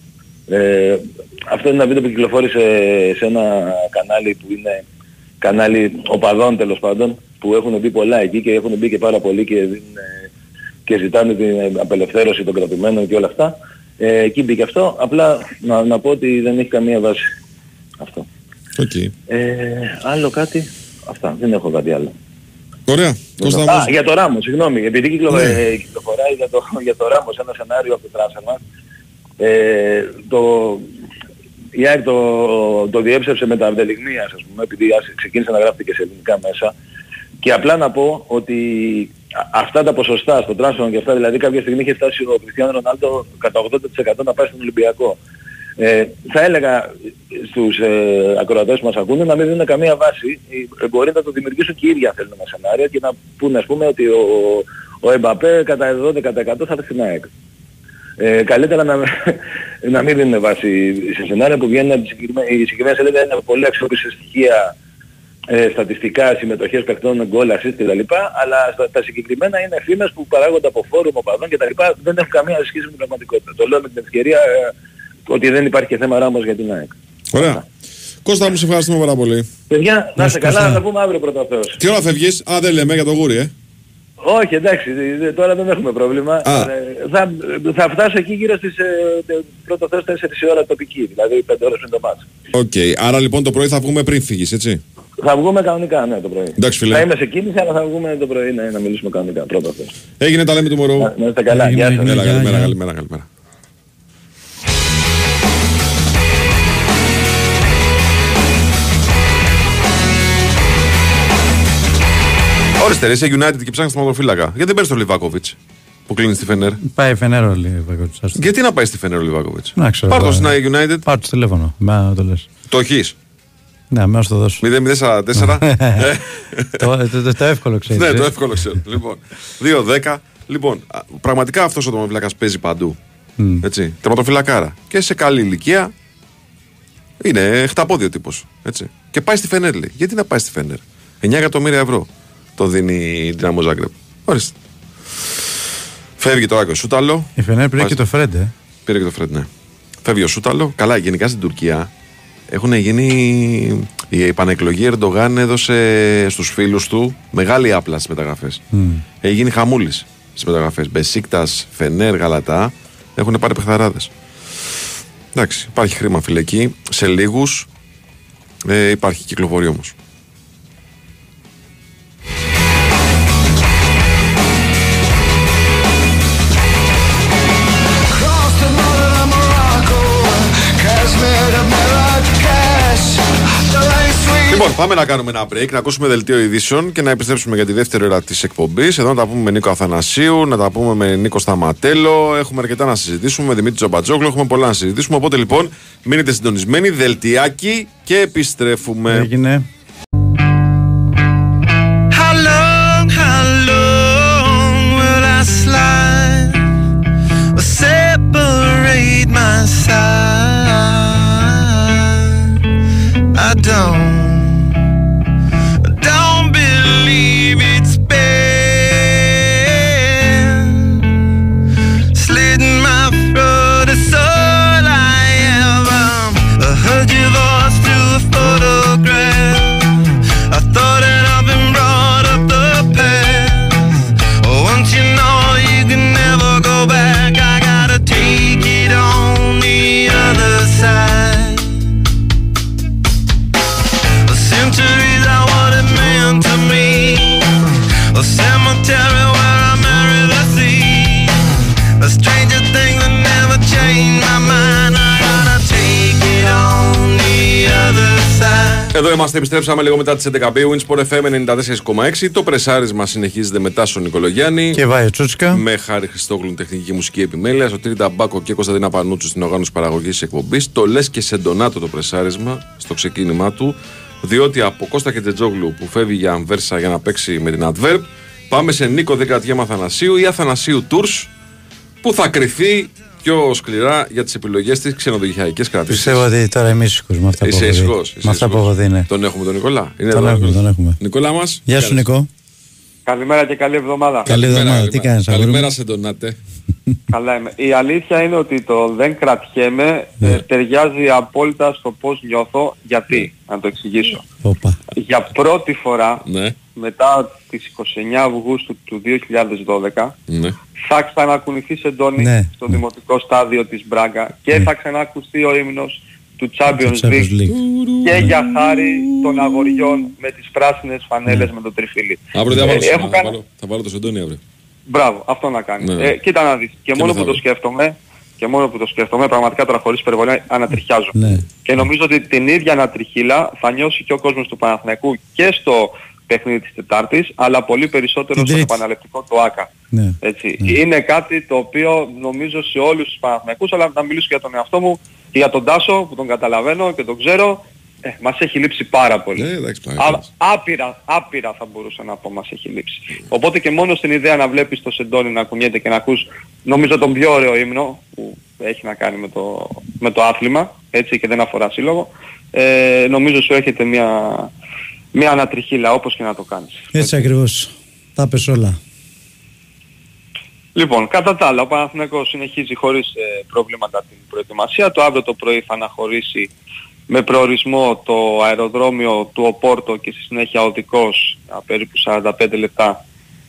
Ε, αυτό είναι ένα βίντεο που κυκλοφόρησε σε ένα κανάλι που είναι κανάλι οπαδών τέλος πάντων που έχουν μπει πολλά εκεί και έχουν μπει και πάρα πολλοί και, δίνουν, ε, και ζητάνε την απελευθέρωση των κρατουμένων και όλα αυτά. Ε, εκεί μπήκε αυτό. Απλά να, να πω ότι δεν έχει καμία βάση αυτό. Οκ. Ε, άλλο κάτι. Αυτά. Δεν έχω κάτι άλλο. Ωραία. Κώστα Α, μου. για το Ράμος, συγγνώμη. Επειδή κυκλο, Ναι. ε, κυκλοφοράει για το, για το Ράμος ένα σενάριο από το Transfermarkt, ε, το, η ΑΕΚ το, το διέψευσε με τα αυτελιγμίας, ας πούμε, επειδή άς- ξεκίνησε να γράφεται και σε ελληνικά μέσα. Και απλά να πω ότι α- αυτά τα ποσοστά στο transfer και αυτά, δηλαδή κάποια στιγμή είχε φτάσει ο Κριστιανό Ρονάλντο κατά 80% να πάει στον Ολυμπιακό. Ε, θα έλεγα στους ε, ακροατές που μας ακούνε να μην δίνουν καμία βάση. Ε, μπορεί να το δημιουργήσουν και οι ίδιοι αν θέλουν με σενάρια και να πούνε ας πούμε ότι ο, ο Εμπαπέ κατά 12% θα έρθει στην ΑΕΚ. Ε, καλύτερα να, να μην δίνουν βάση σε σενάρια που βγαίνουν από τις συγκεκριμένες, οι συγκεκριμένες σελίδες είναι πολύ αξιόπιστες στοιχεία ε, στατιστικά, συμμετοχές παιχτών, γκολ, assist κτλ. Αλλά στα, τα συγκεκριμένα είναι φήμες που παράγονται από φόρουμ οπαδών κτλ. Δεν έχουν καμία σχέση με την πραγματικότητα. Το λέω με την ευκαιρία ε, ότι δεν υπάρχει και θέμα ράμος για την ΑΕΚ. Ωραία. Κώστα μου, σε ευχαριστούμε πάρα πολύ. Παιδιά, να είστε Κώστα. καλά, να τα πούμε αύριο πρώτα Θεός. Τι ώρα φεύγεις; Α, δεν λέμε για το γούρι, ε. Όχι, εντάξει, δε- δε- τώρα δεν έχουμε πρόβλημα. Α. Ε, θα, θα φτάσω εκεί γύρω στις ε, τε- πρώτα Θεός 4 η ώρα τοπική, δηλαδή 5 ώρες πριν το μάτς. Οκ. Άρα λοιπόν το πρωί θα βγούμε πριν φύγεις, έτσι. Θα βγούμε κανονικά, ναι, το πρωί. Εντάξει, φίλε. Θα είμαι σε κίνηση, αλλά θα βγούμε το πρωί ναι, να μιλήσουμε κανονικά, πρώτα Θεός. Έγινε τα λέμε του μωρού. Να, να είστε καλά, Έγινε, γεια σας. έγινε. Έλα, Γεια, καλημέρα, γεια. καλημέρα, καλημέρα. Ορίστε, ρε, είσαι United και ψάχνεις θεματοφύλακα. Γιατί δεν παίρνεις τον Λιβάκοβιτς που κλείνει στη Φενέρ; Πάει φενέρο λέει ο Βακοτσάς. Γιατί να πάει στη Φενέρ ο Λιβάκοβιτς; Να ξέρω. Πάρ' το τώρα. στην United. Πάρ' το τηλέφωνο. Με το λες. Το έχεις; Ναι, μέσα το δώσω. 0-0-44. Ε, το, το, το, το εύκολο ξέρεις. Ναι, ε. το εύκολο ξέρω. Λοιπόν, 2-10. Λοιπόν, α, πραγματικά αυτός ο τερματοφύλακα παίζει παντού. Μμ. Έτσι. Τερματοφυλακάρα. Και σε καλή ηλικία είναι χταπόδιο τύπος. Και πάει στη Φενέρ, λέει. Γιατί να πάει στη Φενέρ; 9 εκατομμύρια ευρώ το δίνει η Δυναμό Ζάγκρεπ. Ορίστε. Φεύγει τώρα και ο Σούταλο. Η Φενέρ πήρε Πάει- και το Φρέντ, ε. Πήρε και το Φρέντ, ναι. Φεύγει ο Σούταλο. Καλά, γενικά στην Τουρκία έχουν γίνει. Η επανεκλογή Ερντογάν έδωσε στους φίλους του μεγάλη άπλα στις μεταγραφές. Έχει γίνει χαμούλης στις μεταγραφές. Μπεσίκτας, Φενέρ, Γαλατά έχουν πάρει παιχταράδε. Εντάξει, υπάρχει χρήμα φίλε εκεί. Σε λίγους ε, υπάρχει κυκλοφορία όμως. Λοιπόν, πάμε να κάνουμε ένα break, να ακούσουμε δελτίο ειδήσεων και να επιστρέψουμε για τη δεύτερη ώρα της εκπομπής. Εδώ να τα πούμε με Νίκο Αθανασίου, να τα πούμε με Νίκο Σταματέλο. Έχουμε αρκετά να συζητήσουμε με Δημήτρη Τζομπατζόγλου. Έχουμε πολλά να συζητήσουμε. Οπότε λοιπόν, μείνετε συντονισμένοι, δελτιάκι και επιστρέφουμε. Έγινε. How long, how long will I slide? Will separate my side? I don't, Εδώ είμαστε, επιστρέψαμε λίγο μετά τις 11 Winsport FM 94,6. Το πρεσάρισμα συνεχίζεται μετά στον Νικολογιάννη. Και Βάιο Τσούτσικα. Με χάρη Χριστόγλου τεχνική μουσική επιμέλεια. Ο Τρίτα Μπάκο και Κωνσταντίνα Πανούτσου στην οργάνωση παραγωγής εκπομπής. Το λες και σε ντονάτο το πρεσάρισμα στο ξεκίνημά του. Διότι από Κώστα και Τζετζόγλου που φεύγει για Αμβέρσα για να παίξει με την Adverb, πάμε σε Νίκο Δεκατιέμα Αθανασίου ή Αθανασίου Τούρ που θα κρυθεί πιο σκληρά για τις επιλογές της ξενοδοχειακέ κρατήσει. Πιστεύω ότι τώρα είμαι ήσυχο με αυτά που Είσαι έχω δει. ήσυχος, είσαι Με αυτά που ήσυχος. έχω δει, ναι. Τον έχουμε τον Νικολά. Είναι Τον εδώ, έχουμε, Νικόλας. τον έχουμε. Νικόλα μας. Γεια σου Νικό. Καλημέρα και καλή εβδομάδα. Καλή εβδομάδα. Τι κάνεις αγόρι μου; Καλημέρα σε ντονάτε. Καλά είμαι. Η αλήθεια είναι ότι το δεν κρατιέμαι Ναι. ε, ταιριάζει απόλυτα στο πώς νιώθω. Γιατί, να το εξηγήσω. Όπα. Για πρώτη φορά Ναι, μετά τις 29 Αυγούστου του 2012 ναι. θα ξανακουνηθεί σε ντόνι Ναι. στο δημοτικό στάδιο της Μπράγκα και θα ξανακουστεί ο ύμνος του Champions Το Champions League League. και για χάρη των αγοριών με τις πράσινες φανέλες με το τριφύλι. Αύριο δεν θα Ε, βάλω, έχω θα, κάνει- βάλω, θα βάλω το σεντόνι αύριο. Μπράβο, αυτό να κάνει. Ναι. Ε, κοίτα να δεις. Και, Και μόνο δεν που θα το δω. σκέφτομαι, και μόνο που το σκέφτομαι, πραγματικά τώρα χωρίς υπερβολή ανατριχιάζω. Ναι. Και νομίζω ότι την ίδια ανατριχίλα θα νιώσει και ο κόσμος του Παναθηναϊκού και στο παιχνίδι της Τετάρτης, αλλά πολύ περισσότερο Την στο Τρίτη. επαναληπτικό του ΆΚΑ. Ναι. Έτσι. Είναι κάτι το οποίο νομίζω σε όλους τους Παναθηναϊκούς, αλλά να μιλήσω για τον εαυτό μου και για τον Τάσο που τον καταλαβαίνω και τον ξέρω, ε, μας έχει λείψει πάρα πολύ. Ε, εντάξει, Α, πράγματι. άπειρα, άπειρα θα μπορούσα να πω μας έχει λείψει. Οπότε και μόνο στην ιδέα να βλέπεις το σεντόνι να κουνιέται και να ακούς νομίζω τον πιο ωραίο ύμνο που έχει να κάνει με το, με το άθλημα έτσι και δεν αφορά σύλλογο ε, νομίζω σου έρχεται μια, μια ανατριχίλα όπως και να το κάνεις. Έτσι ακριβώς. Τα πες όλα. Λοιπόν, κατά τα άλλα, ο Παναθηναϊκός συνεχίζει χωρίς ε, προβλήματα την προετοιμασία. Το αύριο το πρωί θα αναχωρήσει με προορισμό το αεροδρόμιο του Οπόρτο και στη συνέχεια οδικώς, α, περίπου 45 λεπτά,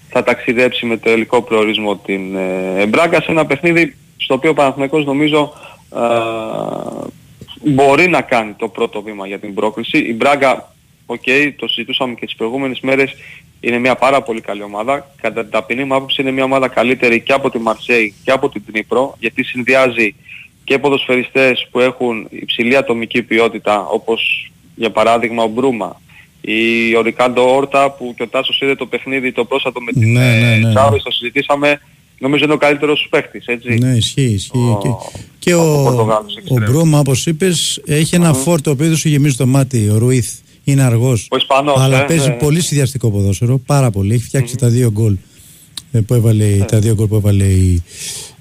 θα ταξιδέψει με τελικό προορισμό την ε, Μπράγκα σε ένα παιχνίδι στο οποίο ο Παναθηναϊκός νομίζω α, μπορεί να κάνει το πρώτο βήμα για την πρόκριση. Η Μπράγκα, οκ, το συζητούσαμε και τις προηγούμενες μέρες, είναι μια πάρα πολύ καλή ομάδα. Κατά την ταπεινή μου άποψη είναι μια ομάδα καλύτερη και από τη Μαρσέη και από την Τρίπρο, γιατί συνδυάζει και ποδοσφαιριστές που έχουν υψηλή ατομική ποιότητα, όπως για παράδειγμα ο Μπρούμα, η ο Ρικάντο Όρτα που και ο Τάσος είδε το παιχνίδι το πρόσφατο με την Ναι, ναι, ναι, ναι. Τσάβες, το συζητήσαμε, νομίζω είναι ο καλύτερος σου παίχτης, έτσι. Ναι, ισχύει. ισχύει. Ο- Και, και ο ο, Πορτογάλος ο εξτρέμ. Μπρούμα, όπως είπες, έχει ένα φόρτο ο οποίος σου γεμίζει το μάτι. Ο Ρουίθ είναι αργός. Ο Ισπανός, αλλά ε, παίζει ναι. πολύ συνδυαστικό ποδόσφαιρο. Πάρα πολύ. Έχει φτιάξει τα δύο γκολ ε, που έβαλε, Ναι. τα δύο γκολ που έβαλε η,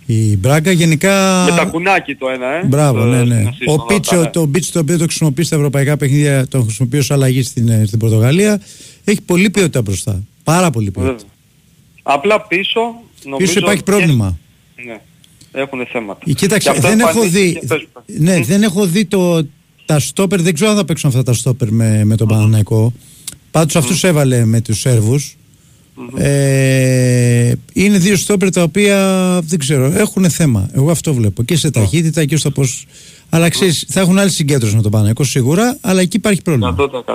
η Μπράγκα. Γενικά. Με τα κουνάκι το ένα, ε. Μπράβο, Το- ναι, ναι. στην Ο ασίστ, Πίτσο, ναι. το Πίτσο το οποίο το χρησιμοποιεί στα ευρωπαϊκά παιχνίδια, τον χρησιμοποιεί ως αλλαγή στην, ε, στην Πορτογαλία, έχει πολύ ποιότητα μπροστά. Πάρα πολύ ποιότητα. Βέβαια. Απλά πίσω νομίζω... Πίσω υπάρχει και- πρόβλημα. Ναι. Έχουν θέματα. Ε, Κοίταξε, Και αυτό δεν έχω εμφανίστηκε- δει, πες, πες. ναι, δεν έχω δει το, τα στόπερ, δεν ξέρω αν θα παίξουν αυτά τα στόπερ με, με τον Παναναϊκό. Πάντως αυτούς έβαλε με τους Σέρβους. Ε, είναι δύο στόπερ τα οποία δεν ξέρω, έχουν θέμα. Εγώ αυτό βλέπω. Και σε ταχύτητα και στο πώς... Αλλά ξέρεις, θα έχουν άλλη συγκέντρωση με τον Παναναϊκό σίγουρα, αλλά εκεί υπάρχει πρόβλημα. 100%.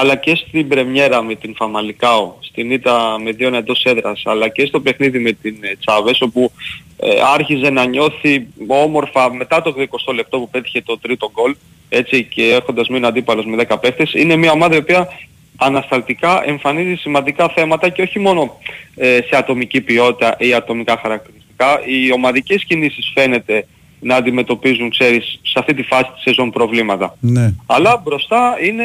Αλλά και στην πρεμιέρα με την Φαμαλικάο, στην ήττα με δύο εντός έδρας, αλλά και στο παιχνίδι με την ε, Τσάβες, όπου ε, άρχιζε να νιώθει όμορφα μετά το 20 λεπτό που πέτυχε το τρίτο γκολ, έτσι, και έχοντας μείνει αντίπαλος με 10 παίχτες, είναι μια ομάδα η οποία ανασταλτικά εμφανίζει σημαντικά θέματα και όχι μόνο ε, σε ατομική ποιότητα ή ατομικά χαρακτηριστικά. Οι ομαδικές κινήσεις φαίνεται να αντιμετωπίζουν, ξέρεις, σε αυτή τη φάση της σεζόν προβλήματα. Ναι. Αλλά μπροστά είναι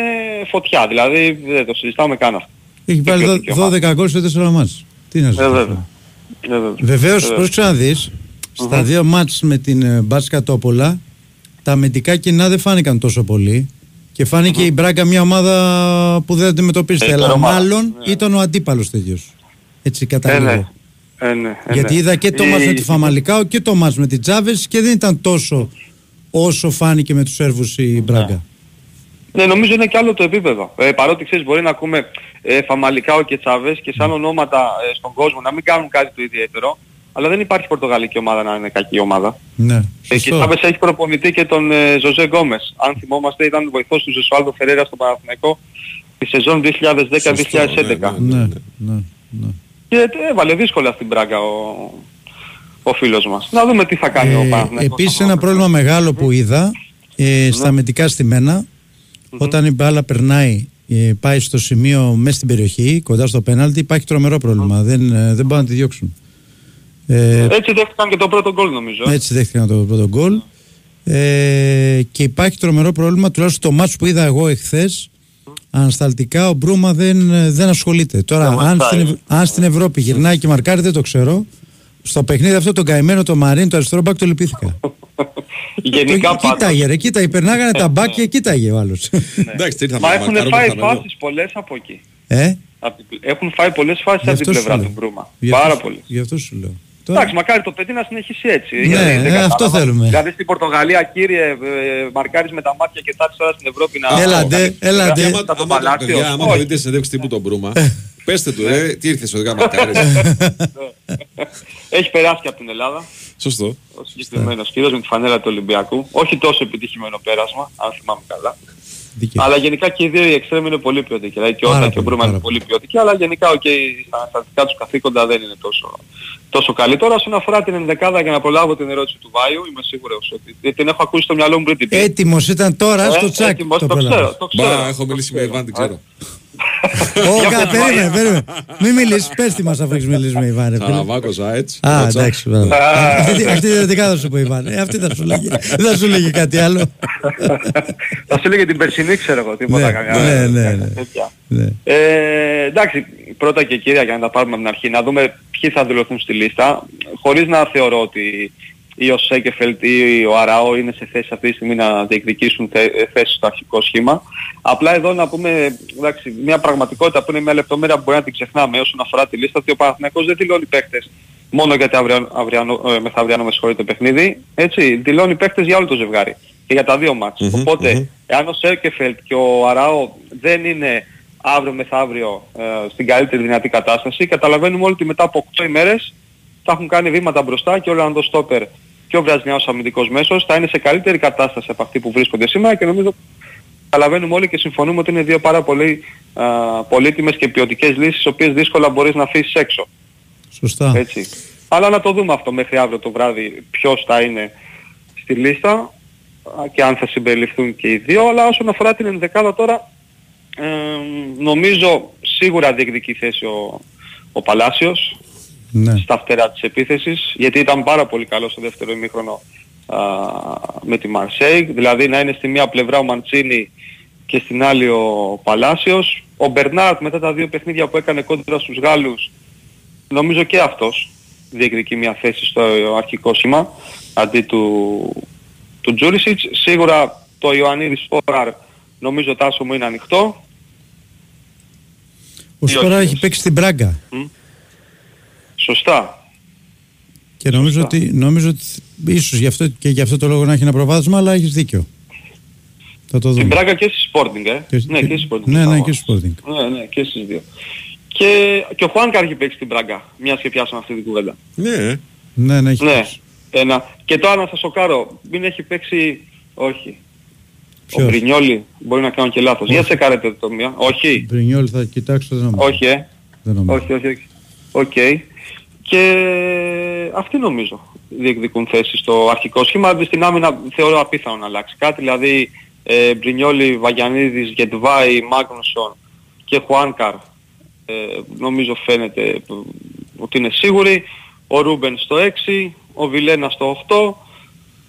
φωτιά, δηλαδή δεν το συζητάμε καν αυτό. Έχει βάλει ποιοτική δω- 12 γκολ σε 4 μάτς. Τι να σου Ε, πω. βέβαια. Ε, βέβαια. Βεβαίως, Βεβαίως. πρόσεξε να δει, στα δύο μάτς με την ε, Μπάτσκα Τόπολα, τα αμυντικά κοινά δεν φάνηκαν τόσο πολύ. Και φάνηκε η Μπράγκα μια ομάδα που δεν αντιμετωπίζεται. Ε, αλλά ομάδα. μάλλον Ναι. ήταν ο αντίπαλος τέτοιο. Έτσι Ε, καταλήγω. ναι. Ε, ναι, ε, Γιατί ναι. είδα και το Η- μάτς με τη Φαμαλικάο και το μάτς με την Τζάβες και δεν ήταν τόσο όσο φάνηκε με τους Σέρβους η Μπράγκα. Ναι, νομίζω είναι και άλλο το επίπεδο. Ε, παρότι ξέρεις μπορεί να ακούμε ε, Φαμαλικάο και Τσάβες και σαν ονόματα ε, στον κόσμο να μην κάνουν κάτι το ιδιαίτερο, αλλά δεν υπάρχει πορτογαλική ομάδα να είναι κακή ομάδα. Ναι, Ε, και σωστό. Τσάβες έχει προπονητή και τον ε, Ζωζέ Γκόμες. Αν θυμόμαστε ήταν βοηθός του Ζεσουάλδο Φερέρα στο Παναθηναϊκό τη σεζόν 2010-2011. Ναι, ναι, ναι. Και ε, έβαλε δύσκολα στην Πράγκα ο, ο φίλος μας. Να δούμε τι θα κάνει ο Ε, Παναθηναϊκός. Επίσης ένα πρόβλημα μεγάλο που είδα ε, στα αμυντικά στημένα όταν η μπάλα περνάει, ε, πάει στο σημείο μέσα στην περιοχή, κοντά στο πέναλτι, υπάρχει τρομερό πρόβλημα. Δεν, ε, δεν μπορούν να τη διώξουν. Ε, Έτσι δέχτηκαν και το πρώτο γκολ νομίζω. έτσι δέχτηκαν το πρώτο γκολ. Ε, και υπάρχει τρομερό πρόβλημα, τουλάχιστον το μάτς που είδα εγώ εχθές, ανασταλτικά ο Μπρούμα δεν, ε, δεν ασχολείται. Τώρα, Δεν αν μαρκάρει. στην, Ευ- αν στην Ευρώπη γυρνάει και μαρκάρει, δεν το ξέρω. Στο παιχνίδι αυτό το καημένο το Μαρίν, το αριστερό μπακ το λυπήθηκα. Γενικά το, πάντως. κοίταγε, ρε, κοίταγε, περνάγανε τα μπακ και κοίταγε ο άλλος. Εντάξει, τι ήρθαμε Μα να έχουν μαρκάρουμε, φάει θα με δω. φάσεις πολλές από εκεί. ε, Απ' την πλε- Έχουν φάει πολλές φάσεις γι' από την αυτό σου πλευρά λέω. του Μπρούμα. Γι' αυτό Πάρα σου- πολλές. Γι' αυτό σου λέω. Τώρα- Εντάξει, μακάρι το παιδί να συνεχίσει έτσι. Ναι, γιατί δεν ε, αυτό κατάλαβα. θέλουμε. Δηλαδή στην Πορτογαλία, κύριε, ε, μαρκάρεις με τα μάτια και τάξεις τώρα στην Ευρώπη να... Έλαντε, έλαντε. Και Άμα- άμα, το άμα, Παλάσιος, παιδιά, άμα όχι. το δείτε σε συνέντευξη τύπου τον Μπρούμα, πέστε του, ε, τι ήρθες ο Μαρκάρης. Έχει περάσει και από την Ελλάδα. Σωστό. Ο συγκεκριμένος κύριος με τη φανέλα του Ολυμπιακού. Όχι τόσο επιτυχημένο πέρασμα, αν θυμάμαι καλά. Δίκαιος. Αλλά γενικά και οι δύο οι εξτρέμοι είναι πολύ ποιοτικοί. Δηλαδή και Πάρα όταν και ο πολύ, Μπρούμα είναι πάρα πολύ ποιοτικοί, αλλά γενικά okay, στα στατικά τους καθήκοντα δεν είναι τόσο, τόσο καλή. Τώρα όσον αφορά την ενδεκάδα για να προλάβω την ερώτηση του Βάιου, είμαι σίγουρος ότι την έχω ακούσει στο μυαλό μου πριν την πει. Έτοιμος ήταν τώρα Ε, στο τσάκ. έτοιμος, το πρόλαβες. ξέρω, το ξέρω. Μπα, έχω μιλήσει με Ιβάν, την ξέρω. Ω, Για κα- πες, περίμενε, Μαρία. περίμενε. Μην μιλήσεις, πες τι μας αφού έχεις μιλήσει με Ιβάν. ρε φίλε. Σαραβάκο, Ζάετς. Α, Ρότσα. εντάξει. μπράβο. Αυτή αυτή διαφορετικά θα σου πω Ιβάν. Ε, Αυτή θα σου λέγει. Δεν θα σου λέγει κάτι άλλο. Θα σου λέγε την περσινή ξέρω εγώ τίποτα Ναι, καμιά. ναι, ναι, ναι. τέτοια. Ναι. Ε, εντάξει, πρώτα και κύρια για να τα πάρουμε από την αρχή, να δούμε ποιοι θα δηλωθούν στη λίστα, χωρίς να θεωρώ ότι ή ο Σέκεφελτ ή ο Αραώ είναι σε θέση αυτή τη στιγμή να διεκδικήσουν θε- θέσεις στο αρχικό σχήμα. Απλά εδώ να πούμε εντάξει, μια πραγματικότητα που είναι μια λεπτομέρεια που μπορεί να την ξεχνάμε όσον αφορά τη λίστα, ότι ο Παναθηναϊκός δεν δηλώνει παίχτες μόνο γιατί αύριο, αυριανό, ε, μεθαυριανό με συγχωρείτε παιχνίδι, έτσι, δηλώνει παίχτες για όλο το ζευγάρι και για τα δύο μάτς. Μμμ, Οπότε, μμμ. εάν ο Σέρκεφελτ και ο Αράο δεν είναι αύριο μεθαύριο ε, στην καλύτερη δυνατή κατάσταση, καταλαβαίνουμε όλοι ότι μετά από 8 ημέρες θα έχουν κάνει βήματα μπροστά και ο Ολλανδός Στόπερ και ο Βραζιλιάνος αμυντικός μέσος θα είναι σε καλύτερη κατάσταση από αυτή που βρίσκονται σήμερα και νομίζω καταλαβαίνουμε όλοι και συμφωνούμε ότι είναι δύο πάρα πολύ α, πολύτιμες και ποιοτικές λύσεις, τις οποίες δύσκολα μπορείς να αφήσεις έξω. Σωστά. Έτσι. Αλλά να το δούμε αυτό μέχρι αύριο το βράδυ ποιος θα είναι στη λίστα α, και αν θα συμπεριληφθούν και οι δύο. Αλλά όσον αφορά την ενδεκάδα τώρα ε, νομίζω σίγουρα διεκδικεί θέση ο, ο Παλάσιος Ναι. στα φτερά της επίθεσης γιατί ήταν πάρα πολύ καλό στο δεύτερο ημίχρονο α, με τη Μαρσέη δηλαδή να είναι στη μία πλευρά ο Μαντσίνη και στην άλλη ο Παλάσιος ο Μπερνάρτ μετά τα δύο παιχνίδια που έκανε κόντρα στους Γάλλους νομίζω και αυτός διεκδικεί μια θέση στο αρχικό σήμα αντί του, του Τζούρισιτς σίγουρα το Ιωαννίδης Σπόραρ νομίζω τάσο μου είναι ανοιχτό Ο όχι, Σπορά όχι. έχει παίξει στην Πράγκα. Σωστά Και νομίζω Σωστά. ότι, νομίζω ότι ίσως γι αυτό, και γι' αυτό το λόγο να έχει ένα προβάδισμα, αλλά έχεις δίκιο. Θα το Στην δούμε. Πράγκα και στη Sporting, ε. Και- ναι, και- και στη Sporting. ναι, ναι, Αγώνας. και στη Sporting. Ναι, ναι, και στις δύο. Και, και ο Χουάνκαρ έχει παίξει στην Πράγκα, μιας και πιάσαμε αυτή την κουβέντα. Ναι, Ναι, ναι, έχει Ναι. παίξει. Ένα. Και τώρα να σας σοκάρω, μην έχει παίξει, όχι. Ποιος; Ο Μπρινιόλι, μπορεί να κάνω και λάθος. Για τσεκάρετε το μία. Όχι. Μπρινιόλ θα κοιτάξω, δεν νομίζω. Όχι, ε. Δεν νομίζω. Όχι, όχι, όχι. Οκ. Και αυτοί νομίζω διεκδικούν θέση στο αρχικό σχήμα. Στην άμυνα θεωρώ απίθανο να αλλάξει κάτι. Δηλαδή ε, Μπρινιόλι, Βαγιανίδης, Γεντβάι, Μάγνουσον και Χουάνκαρ ε, νομίζω φαίνεται ε, ότι είναι σίγουροι. Ο Ρούμπεν στο 6, ο Βιλένα στο 8.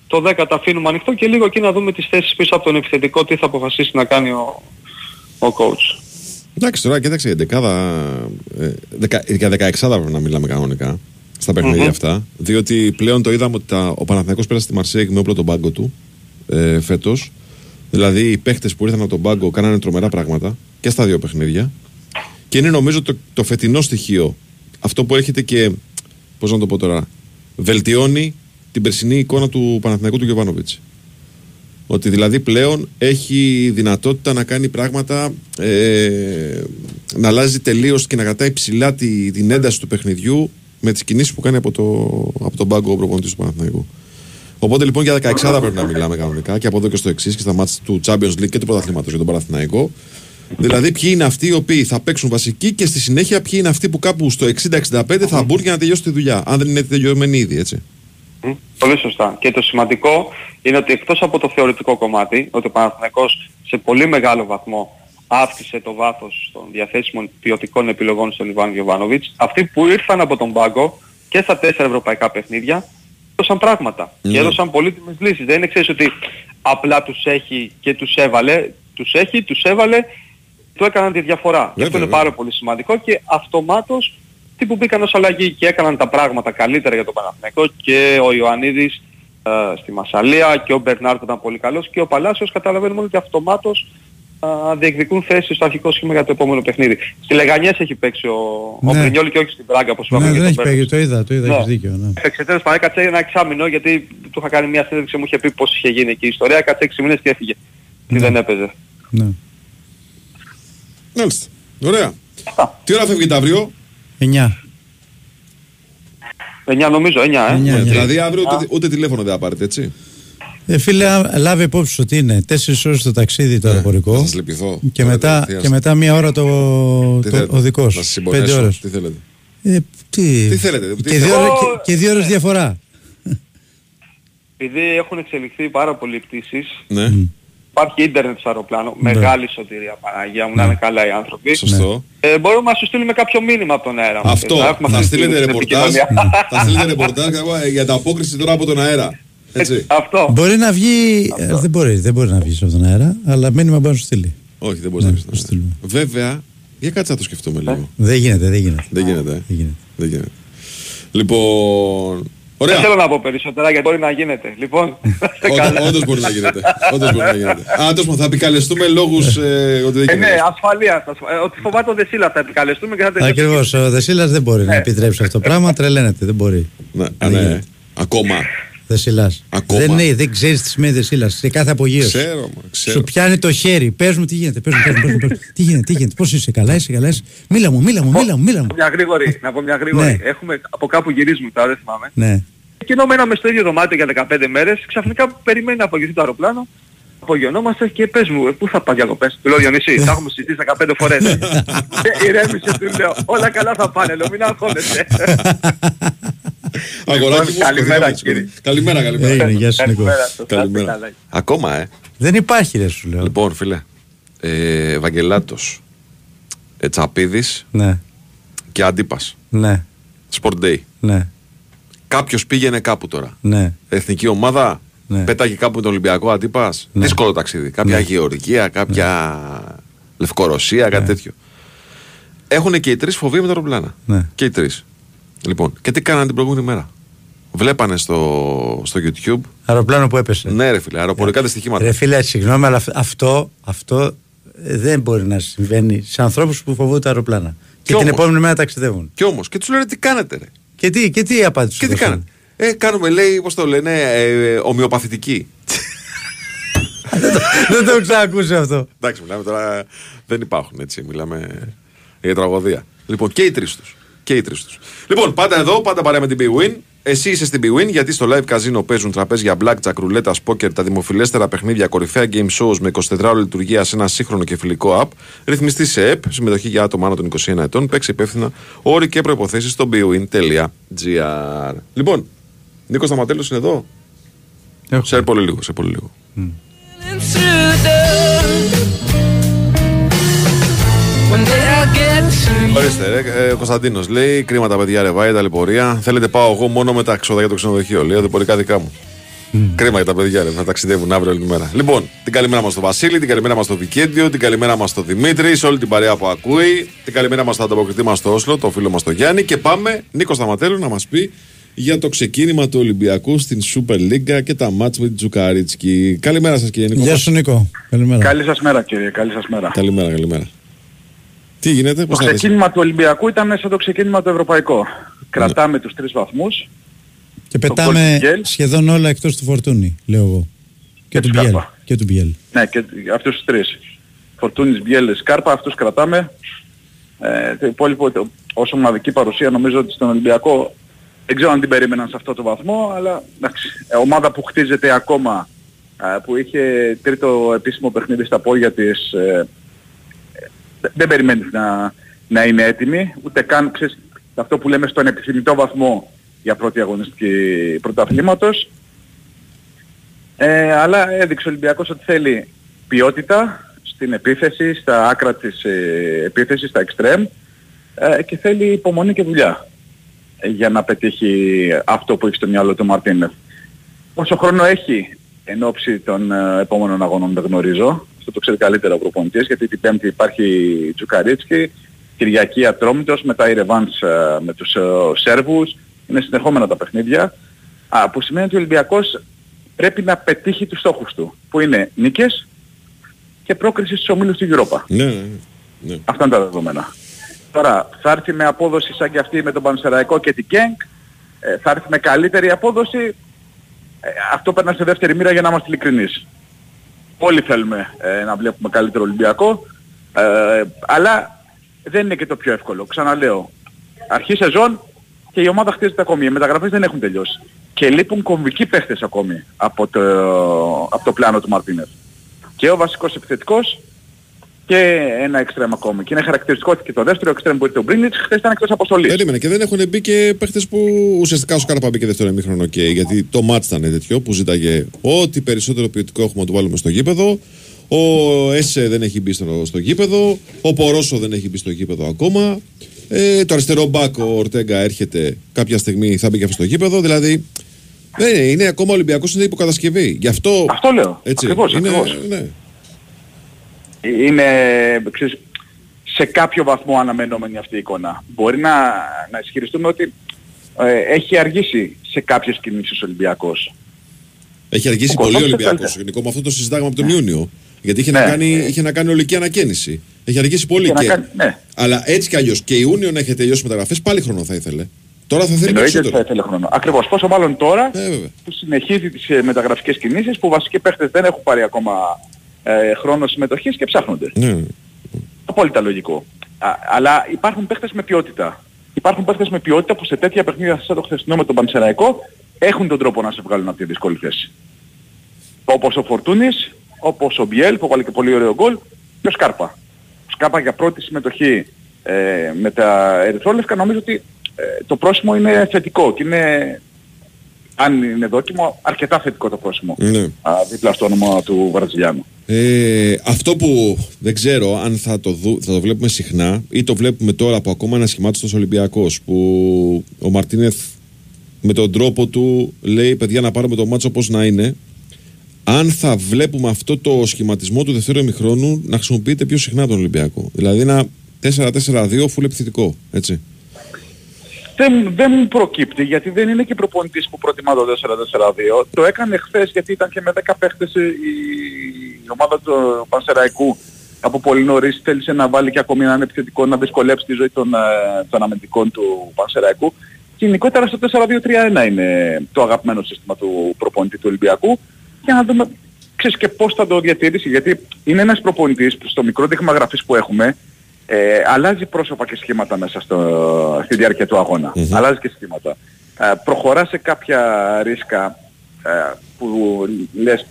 Το 10 τα αφήνουμε ανοιχτό και λίγο εκεί να δούμε τις θέσεις πίσω από τον επιθετικό τι θα αποφασίσει να κάνει ο, ο coach. Εντάξει, τώρα κοίταξε η δεκάδα. Ε, δεκα, για 16 πρέπει να μιλάμε κανονικά στα παιχνίδια Μμμ. αυτά. Διότι πλέον το είδαμε ότι τα, ο Παναθηναϊκός πέρασε στη Μαρσέη με όπλο τον πάγκο του ε, φέτος. Δηλαδή οι παίχτες που ήρθαν από τον πάγκο κάνανε τρομερά πράγματα και στα δύο παιχνίδια. Και είναι νομίζω το, το φετινό στοιχείο. Αυτό που έρχεται και. Πώς να το πω τώρα. Βελτιώνει την περσινή εικόνα του Παναθηναϊκού του Γιωβάνοβιτς. Ότι δηλαδή πλέον έχει δυνατότητα να κάνει πράγματα, ε, να αλλάζει τελείως και να κρατάει ψηλά τη, την ένταση του παιχνιδιού με τις κινήσεις που κάνει από, το, από τον πάγκο ο προπονητής του Παναθηναϊκού. Οπότε λοιπόν για 16 πρέπει να μιλάμε κανονικά και από εδώ και στο εξής και στα μάτια του Champions League και του πρωταθλήματος για τον Παναθηναϊκό. Δηλαδή, ποιοι είναι αυτοί οι οποίοι θα παίξουν βασικοί και στη συνέχεια ποιοι είναι αυτοί που κάπου στο 60-65 θα μπουν για να τελειώσει τη δουλειά. Αν δεν είναι τελειωμένοι ήδη, έτσι. Μμ, Πολύ σωστά. Και το σημαντικό είναι ότι εκτός από το θεωρητικό κομμάτι, ότι ο Παναθηναϊκός σε πολύ μεγάλο βαθμό αύξησε το βάθος των διαθέσιμων ποιοτικών επιλογών στον Ιβάν Γιωβάνοβιτς, αυτοί που ήρθαν από τον πάγκο και στα τέσσερα ευρωπαϊκά παιχνίδια έδωσαν πράγματα Ναι. και έδωσαν πολύτιμες λύσεις. Δεν είναι ξέρεις ότι απλά τους έχει και τους έβαλε, τους έχει, τους έβαλε, του έκαναν τη διαφορά. Και αυτό είναι βέβαια. πάρα πολύ σημαντικό και αυτομάτως αυτοί που μπήκαν ως αλλαγή και έκαναν τα πράγματα καλύτερα για τον Παναθηναϊκό και ο Ιωαννίδης ε, στη Μασαλία και ο Μπερνάρ που ήταν πολύ καλός και ο Παλάσιος καταλαβαίνουμε ότι αυτομάτως ε, διεκδικούν θέση στο αρχικό σχήμα για το επόμενο παιχνίδι. Στη Λεγανιές έχει παίξει ο, ο Ναι. Πρινιόλη και όχι στην Πράγκα όπως είπαμε Ναι, για δεν τον έχει Μπέρναρ. παίξει, το είδα, το είδα, Ναι. έχεις δίκιο. Ναι. Έπαιξε τέλος πάντων, έκατσε ένα εξάμηνο γιατί του είχα κάνει μια συνέντευξη μου είχε πει πώς είχε γίνει εκεί η ιστορία, έκατσε 6 μήνες και έφυγε. Και Ναι. δεν έπαιζε. Ναι. Μάλιστα. Ωραία. Αυτά. Τι ώρα φεύγετε αύριο; 9. 9 νομίζω, 9 ε. Εννιά, εννιά. Δηλαδή αύριο ούτε, ούτε τηλέφωνο δεν θα πάρετε, έτσι. Ε, φίλε, α- λάβε υπόψη σου ότι είναι 4 ώρες το ταξίδι το Ναι, αεροπορικό θα σας λυπηθώ. και, Τώρα μετά, τελευταία. και μετά μία ώρα το, Τι το θέλετε, οδικός. Να σας 5 συμπονέσω. ώρες. Τι θέλετε. Ε, τι, Τι θέλετε, τι και, θέλετε. δύο ώρες, Εγώ- και, και δύο ώρες διαφορά. Επειδή έχουν εξελιχθεί πάρα πολλοί πτήσεις, Ναι. Υπάρχει ίντερνετ στο αεροπλάνο, Ναι. μεγάλη σωτηρία Παναγία μου, να είναι καλά οι άνθρωποι. Σωστό. Ε, μπορούμε να σου στείλουμε κάποιο μήνυμα από τον αέρα. μας. Αυτό. Θα έχουμε Θα αυτή τη στείλετε την ρεπορτάζ. επικοινωνία. Θα στείλετε ρεπορτάζ ε, για τα απόκριση τώρα από τον αέρα. Έτσι. Αυτό. Μπορεί να βγει. ε, δεν, μπορεί, δεν μπορεί να βγεις από τον αέρα, αλλά μήνυμα μπορεί να σου στείλει. Όχι, δεν μπορεί Ναι, να θα πεις. στείλουμε. Βέβαια, για κάτσε να το σκεφτούμε λίγο. Δεν γίνεται, δεν γίνεται. Δεν γίνεται. ε. Δεν γίνεται. Δεν γίνεται. Λοιπόν. Δεν Ωραία. θέλω να πω περισσότερα γιατί μπορεί να γίνεται. Λοιπόν, είστε Όντα- καλά. Όντως μπορεί να γίνεται. Όντως μπορεί να γίνεται. Α, τέλος πάντων, θα επικαλεστούμε λόγους ε, ότι δεν Ε, ναι, γίνεται. ασφαλεία. ασφα- ε, Ότι φοβάται ο Δεσίλας θα επικαλεστούμε και θα τελειώσει. Ακριβώς. Ο Δεσίλας δεν μπορεί να Ναι. επιτρέψει αυτό το πράγμα. Τρελαίνεται, δεν μπορεί. Ναι, α, Δεν ναι. γίνεται. Ακόμα. Δεσίλα. Ακόμα. Δεν, είναι, δεν ξέρεις τι σημαίνει Δεσίλα. Σε κάθε απογείωση. Ξέρω, μα, ξέρω. Σου πιάνει το χέρι. Πες μου τι γίνεται. Πες μου, πες μου, πες μου, πες μου. τι γίνεται, τι γίνεται. Πώς είσαι, καλά, είσαι, καλά. Είσαι. Μίλα μου, μίλα μου, μίλα μου. Μίλα μου. Να πω μια γρήγορη, να πω μια γρήγορη. Ναι. Έχουμε από κάπου γυρίζουμε τώρα, δεν θυμάμαι. Ναι. Και ενώ μέναμε στο ίδιο δωμάτιο για 15 μέρες, ξαφνικά περιμένει να απογειωθεί το αεροπλάνο. Απογειωνόμαστε και πες μου, ε, πού θα πας διακοπές. Του λέω Διονύση, θα έχουμε συζητήσει 15 φορές. Και ηρέμησε, του λέω, όλα καλά θα πάνε, λέω, μην αγχώνεσαι. Αγοράκι μου, Καλημέρα, σκοτεινά, κύριε. Καλημέρα, καλημέρα. Έγινε, γεια σου Νικό. Καλημέρα σας, Καλημέρα. να είστε καλά. Ακόμα, ε. Δεν υπάρχει, ρε σου λέω. Λοιπόν, φίλε. Ε, Ευαγγελάτος, ε, Τσαπίδης Ναι, και Αντίπας. ναι, Sport Day. ναι, Κάποιος πήγαινε κάπου τώρα. ναι. Εθνική ομάδα. Ναι. Πέταγε κάπου τον Ολυμπιακό Αντίπας. Ναι. Δύσκολο ταξίδι. Κάποια Ναι. Γεωργία, κάποια Λευκορωσία, κάτι τέτοιο. Έχουν και οι τρεις φοβία με τα αεροπλάνα. Ναι. Και οι τρεις. Λοιπόν, και τι κάνανε την προηγούμενη μέρα. Βλέπανε στο, στο YouTube. Αεροπλάνο που έπεσε. Ναι, ρε φίλε, αεροπορικά δυστυχήματα. Ρε φίλε, συγγνώμη, αλλά αυ- αυτό, αυτό ε, δεν μπορεί να συμβαίνει σε ανθρώπους που φοβούνται τα αεροπλάνα. Και, την όμως. επόμενη μέρα ταξιδεύουν. Κι όμως, και τους λένε τι κάνετε, ρε. Και τι, και τι απάντηση Και σου τι δώσανε; κάνετε. Ε, κάνουμε, λέει, πώς το λένε, ε, ομοιοπαθητική. δεν το έχω ξανακούσει αυτό. Εντάξει, μιλάμε τώρα. Δεν υπάρχουν έτσι. Μιλάμε για τραγωδία. Λοιπόν, και οι τρεις τους. Και οι τρεις τους. Λοιπόν, πάντα εδώ, πάντα παρέα με την BWIN. Εσύ είσαι στην BWIN γιατί στο live casino παίζουν τραπέζια blackjack, ρουλέτα, poker, τα δημοφιλέστερα παιχνίδια, κορυφαία game shows με 24 ώρε λειτουργία σε ένα σύγχρονο και φιλικό app. Ρυθμιστή σε app, συμμετοχή για άτομα άνω των 21 ετών. Παίξει υπεύθυνα όροι και προποθέσει στο bwin.gr. Λοιπόν, Νίκος Σταματέλο είναι εδώ; Έχω. Σε πολύ λίγο, σε πολύ λίγο. One day I'll get to you. Ορίστε, ρε. Ε, ο Κωνσταντίνος λέει: Κρίμα τα παιδιά, ρε, βάει τα λιπορία. Θέλετε πάω εγώ μόνο με τα ξόδα για το ξενοδοχείο. Λέει: Οδηπορικά δικά μου. Κρίμα για τα παιδιά, ρε, να ταξιδεύουν αύριο όλη τη μέρα. Λοιπόν, την καλημέρα μας στο Βασίλη, την καλημέρα μας στο Βικέντιο, την καλημέρα μας στο Δημήτρη, σε όλη την παρέα που ακούει, την καλημέρα μας στο ανταποκριτή μας στο Όσλο, το φίλο μας το Γιάννη. Και πάμε, Νίκος Σταματέλου, να μας πει για το ξεκίνημα του Ολυμπιακού στην Super League και τα μάτς με την Τζουκαρίτσκι. Καλημέρα σας, κύριε Νίκο. Γεια σου Νίκο. Καλημέρα. Καλή σας μέρα κύριε, καλή σας μέρα. Καλημέρα, καλημέρα. Τι γίνεται, Το πώ θα ξεκίνημα του Ολυμπιακού ήταν σαν το ξεκίνημα του Ευρωπαϊκό. Κρατάμε τους τρεις βαθμούς. Και Το πετάμε Gold Gel. σχεδόν όλα εκτός του Φορτούνη, λέω εγώ. Και, Και του τους Μπιέλ. Σκάρπα. Και του Μπιέλ. Ναι, και αυτούς τους τρεις. Φορτούνης, Μπιέλες, Κάρπα, αυτούς κρατάμε. Ε, το υπόλοιπο, το- ως ομαδική παρουσία νομίζω ότι στον Ολυμπιακό δεν ξέρω αν την περίμεναν σε αυτό το βαθμό, αλλά εντάξει, ε, ομάδα που χτίζεται ακόμα, ε, που είχε τρίτο επίσημο παιχνίδι στα πόδια της, ε, ε, δεν περιμένεις να, να είναι έτοιμη, ούτε καν, ξέρεις, αυτό που λέμε στον επιθυμητό βαθμό για πρώτη αγωνιστική πρωταθλήματος. Ε, αλλά έδειξε ο Ολυμπιακός ότι θέλει ποιότητα στην επίθεση, στα άκρα της ε, επίθεσης, στα εξτρέμ ε, και θέλει υπομονή και δουλειά ε, για να πετύχει αυτό που έχει στο μυαλό του Μαρτίνεφ. Όσο χρόνο έχει εν ώψη των ε, επόμενων αγώνων δεν γνωρίζω. Αυτό το ξέρει καλύτερα ο προπονητής γιατί την Πέμπτη υπάρχει Τζουκαρίτσκι, Κυριακή Ατρόμητος, μετά η Ρεβάνς ε, με τους ε, Σέρβους. Είναι συνεχόμενα τα παιχνίδια. Α, που σημαίνει ότι ο Ολυμπιακός πρέπει να πετύχει τους στόχους του. Που είναι νίκες και πρόκριση στους ομίλους του Europa. Ναι, ναι, ναι. Αυτά είναι τα δεδομένα. Τώρα, θα έρθει με απόδοση σαν και αυτή με τον Πανσεραϊκό και την Κένκ. Ε, θα έρθει με καλύτερη απόδοση. Ε, αυτό παίρνει σε δεύτερη μοίρα για να είμαστε ειλικρινείς. Όλοι θέλουμε ε, να βλέπουμε καλύτερο Ολυμπιακό. Ε, αλλά δεν είναι και το πιο εύκολο. Ξαναλέω. Αρχή σεζόν και η ομάδα χτίζεται ακόμη. Οι μεταγραφές δεν έχουν τελειώσει. Και λείπουν κομβικοί παίχτες ακόμη από το, από το πλάνο του Μαρτίνεφ. Και ο βασικός επιθετικός και ένα εξτρέμ ακόμη. Και είναι χαρακτηριστικό ότι και το δεύτερο εξτρέμ που ήρθε ο Μπρίνιτς χθες ήταν εκτός αποστολής. Περίμενε και δεν έχουν μπει και παίχτες που ουσιαστικά ο Σκάρπα μπήκε δεύτερο εμίχρονο και γιατί το μάτς ήταν τέτοιο που ζήταγε ό,τι περισσότερο ποιοτικό έχουμε να το βάλουμε στο γήπεδο. Ο Έσε δεν έχει μπει στο, στο γήπεδο. Ο Πορόσο δεν έχει μπει στο γήπεδο ακόμα. Ε, το αριστερό μπακ ο Ορτέγκα έρχεται κάποια στιγμή θα μπει και αυτό στο γήπεδο. Δηλαδή δεν είναι, είναι ακόμα ο Ολυμπιακός είναι υποκατασκευή. Γι' αυτό. Αυτό λέω. Έτσι, Ακριβώς, είναι, ακριβώς. Ναι. Είναι ξέρεις, σε κάποιο βαθμό αναμενόμενη αυτή η εικόνα. Μπορεί να, να ισχυριστούμε ότι ε, έχει αργήσει σε κάποιες κινήσεις ο Ολυμπιακός. Έχει αργήσει Ο πολύ ο Κολόπης Ολυμπιακός. θέλετε. Γενικό με αυτό το συζητάγαμε από τον Ιούνιο. Γιατί είχε, να Ναι. κάνει, είχε να κάνει ολική ανακαίνιση. Έχει αργήσει πολύ Είχε να και. κάνει- ναι. Αλλά έτσι κι αλλιώς και Ιούνιο να έχει τελειώσει μεταγραφές, πάλι χρόνο θα ήθελε. Τώρα θα θέλει Εννοείται ότι θα περισσότερο. ήθελε χρόνο. Ακριβώς. Πόσο μάλλον τώρα Ε, βέβαια. που συνεχίζει τις ε, μεταγραφικές κινήσεις που βασικοί παίχτες δεν έχουν πάρει ακόμα ε, χρόνο συμμετοχής και ψάχνονται. Ναι. Απόλυτα λογικό. Α, αλλά υπάρχουν παίχτες με ποιότητα. Υπάρχουν παίχτες με ποιότητα που σε τέτοια παιχνίδια σαν το χθεσινό με τον Πανσεραϊκό έχουν τον τρόπο να σε βγάλουν από τη δύσκολη θέση. Όπως ο Φορτούνης, όπως ο Μπιέλ που βάλει και πολύ ωραίο γκολ και ο Σκάρπα. Ο Σκάρπα για πρώτη συμμετοχή ε, με τα ερυθρόλευκα νομίζω ότι ε, το πρόσημο είναι θετικό και είναι αν είναι δόκιμο αρκετά θετικό το πρόσημο. Ναι. Α, δίπλα στο όνομα του Βραζιλιάνου. Ε, αυτό που δεν ξέρω αν θα το, δου, θα το βλέπουμε συχνά ή το βλέπουμε τώρα που ακόμα ένα σχημάτιστο Ολυμπιακό που ο Μαρτίνεθ με τον τρόπο του λέει παιδιά να πάρουμε το μάτσο όπως να είναι αν θα βλέπουμε αυτό το σχηματισμό του δευτέρου ημιχρόνου να χρησιμοποιείται πιο συχνά τον Ολυμπιακό. Δηλαδή ένα 4-4-2 φουλ επιθετικό. Έτσι. Δεν, δεν μου προκύπτει γιατί δεν είναι και προπονητής που προτιμά το 4-4-2. Το έκανε χθες γιατί ήταν και με 10 παίχτες η, η ομάδα του Πανσεραϊκού από πολύ νωρίς θέλησε να βάλει και ακόμη έναν επιθετικό να δυσκολέψει τη ζωή των, ε, των αμυντικών του Πανσεραϊκού. Και γενικότερα στο 4-2-3-1 είναι το αγαπημένο σύστημα του προπονητή του Ολυμπιακού για να δούμε ξέρεις και πώς θα το διατηρήσει γιατί είναι ένας προπονητής που στο μικρό δείγμα γραφής που έχουμε ε, αλλάζει πρόσωπα και σχήματα μέσα στο, στη διάρκεια του αγώνα. Αλλάζει και σχήματα. Ε, προχωρά σε κάποια ρίσκα ε, που λες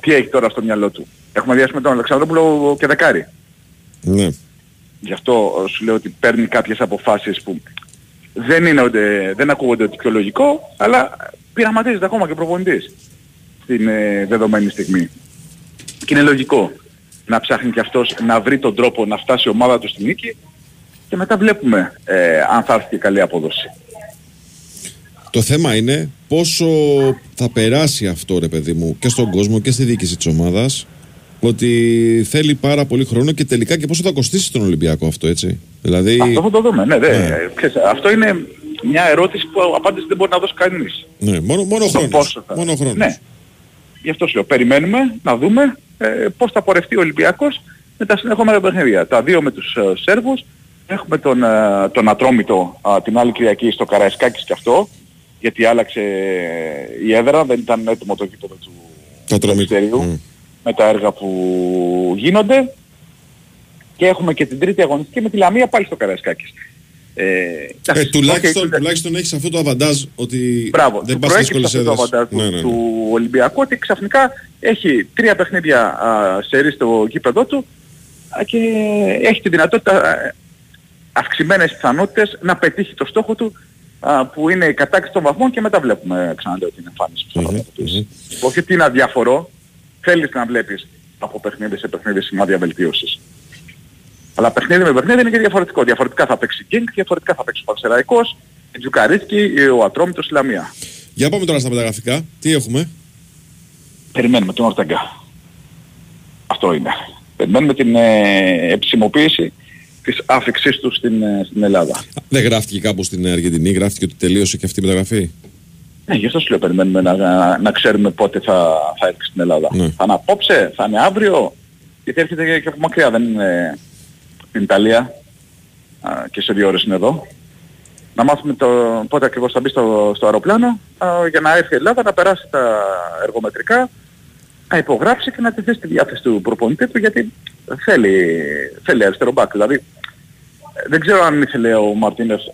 τι έχει τώρα στο μυαλό του. Έχουμε διάσει με τον Αλεξανδρόπουλο και δεκάρι. Ναι. Γι' αυτό ε, σου λέω ότι παίρνει κάποιες αποφάσεις που δεν, είναι ότι, δεν ακούγονται ότι πιο λογικό, αλλά πειραματίζεται ακόμα και προπονητής στην ε, δεδομένη στιγμή. Και είναι λογικό να ψάχνει και αυτός να βρει τον τρόπο να φτάσει η ομάδα του στη νίκη και μετά βλέπουμε ε, αν θα έρθει και καλή απόδοση. Το θέμα είναι πόσο θα περάσει αυτό ρε παιδί μου και στον κόσμο και στη διοίκηση της ομάδας ότι θέλει πάρα πολύ χρόνο και τελικά και πόσο θα κοστίσει τον Ολυμπιακό αυτό έτσι. Δηλαδή Αυτό θα το δούμε. Ναι, δε, Ναι. ξέρεις, αυτό είναι μια ερώτηση που απάντηση δεν μπορεί να δώσει κανείς. ναι, μόνο, μόνο Το χρόνος. πόσο θα- Μόνο χρόνος. Ναι. Γι' αυτό σου λέω. Περιμένουμε να δούμε ε, πώς θα πορευτεί ο Ολυμπιακός με τα συνεχόμενα παιχνίδια. Τα δύο με τους ε, Σέρβους. Έχουμε τον, ε, τον Ατρόμητο α, την άλλη Κυριακή στο Καραϊσκάκης και αυτό. Γιατί άλλαξε ε, η έδρα. Δεν ήταν έτοιμο το γήπεδο του Το Ατρόμητο. Περιστερίου Μμ. με τα έργα που γίνονται. Και έχουμε και την τρίτη αγωνιστική με τη Λαμία πάλι στο Καραϊσκάκης. Ε, Ε, εντάξει, τουλάχιστον, οκ, τουλάχιστον έχεις αυτό το αβαντάζ ότι Μπράβο, δεν του πας στις δύσκολες προέκυψε αυτό το έδρες. αβαντάζ του, Ναι, ναι, ναι. του Ολυμπιακού ότι ξαφνικά έχει τρία παιχνίδια α, σερί στο γήπεδο του α, και έχει τη δυνατότητα α, αυξημένες πιθανότητες να πετύχει το στόχο του α, που είναι η κατάκτηση των βαθμών και μετά βλέπουμε ξαναλέω την εμφάνιση που θα πραγματοποιήσει. Όχι ότι είναι αδιάφορο, θέλεις να βλέπεις από παιχνίδι σε παιχνίδι σημάδια βελτίωσης. Αλλά παιχνίδι με παιχνίδι είναι και διαφορετικό. Διαφορετικά θα παίξει King, διαφορετικά θα παίξει ο Πανσεραϊκός, η Τζουκαρίσκη, ο Ατρόμητος, η Λαμία. Για πάμε τώρα στα μεταγραφικά. Τι έχουμε; Περιμένουμε τον Ορτεγκά. Αυτό είναι. Περιμένουμε την ε, επισημοποίηση της άφηξής του στην, ε, στην Ελλάδα. Δεν γράφτηκε κάπου στην Αργεντινή, γράφτηκε ότι τελείωσε και αυτή η μεταγραφή; Ναι, γι' αυτό σου λέω περιμένουμε να, να, να ξέρουμε πότε θα, θα έρθει στην Ελλάδα. Ναι. Θα είναι απόψε, θα είναι αύριο, γιατί έρχεται και- και από μακριά, δεν είναι στην Ιταλία α, και σε δύο ώρες είναι εδώ. Να μάθουμε το, πότε ακριβώς θα μπει στο, στο αεροπλάνο α, για να έρθει η Ελλάδα, να περάσει τα εργομετρικά, να υπογράψει και να τεθεί στη διάθεση του προπονητή του γιατί θέλει, θέλει αριστερό μπακ. Δηλαδή ε, δεν ξέρω αν ήθελε ο Μαρτίνες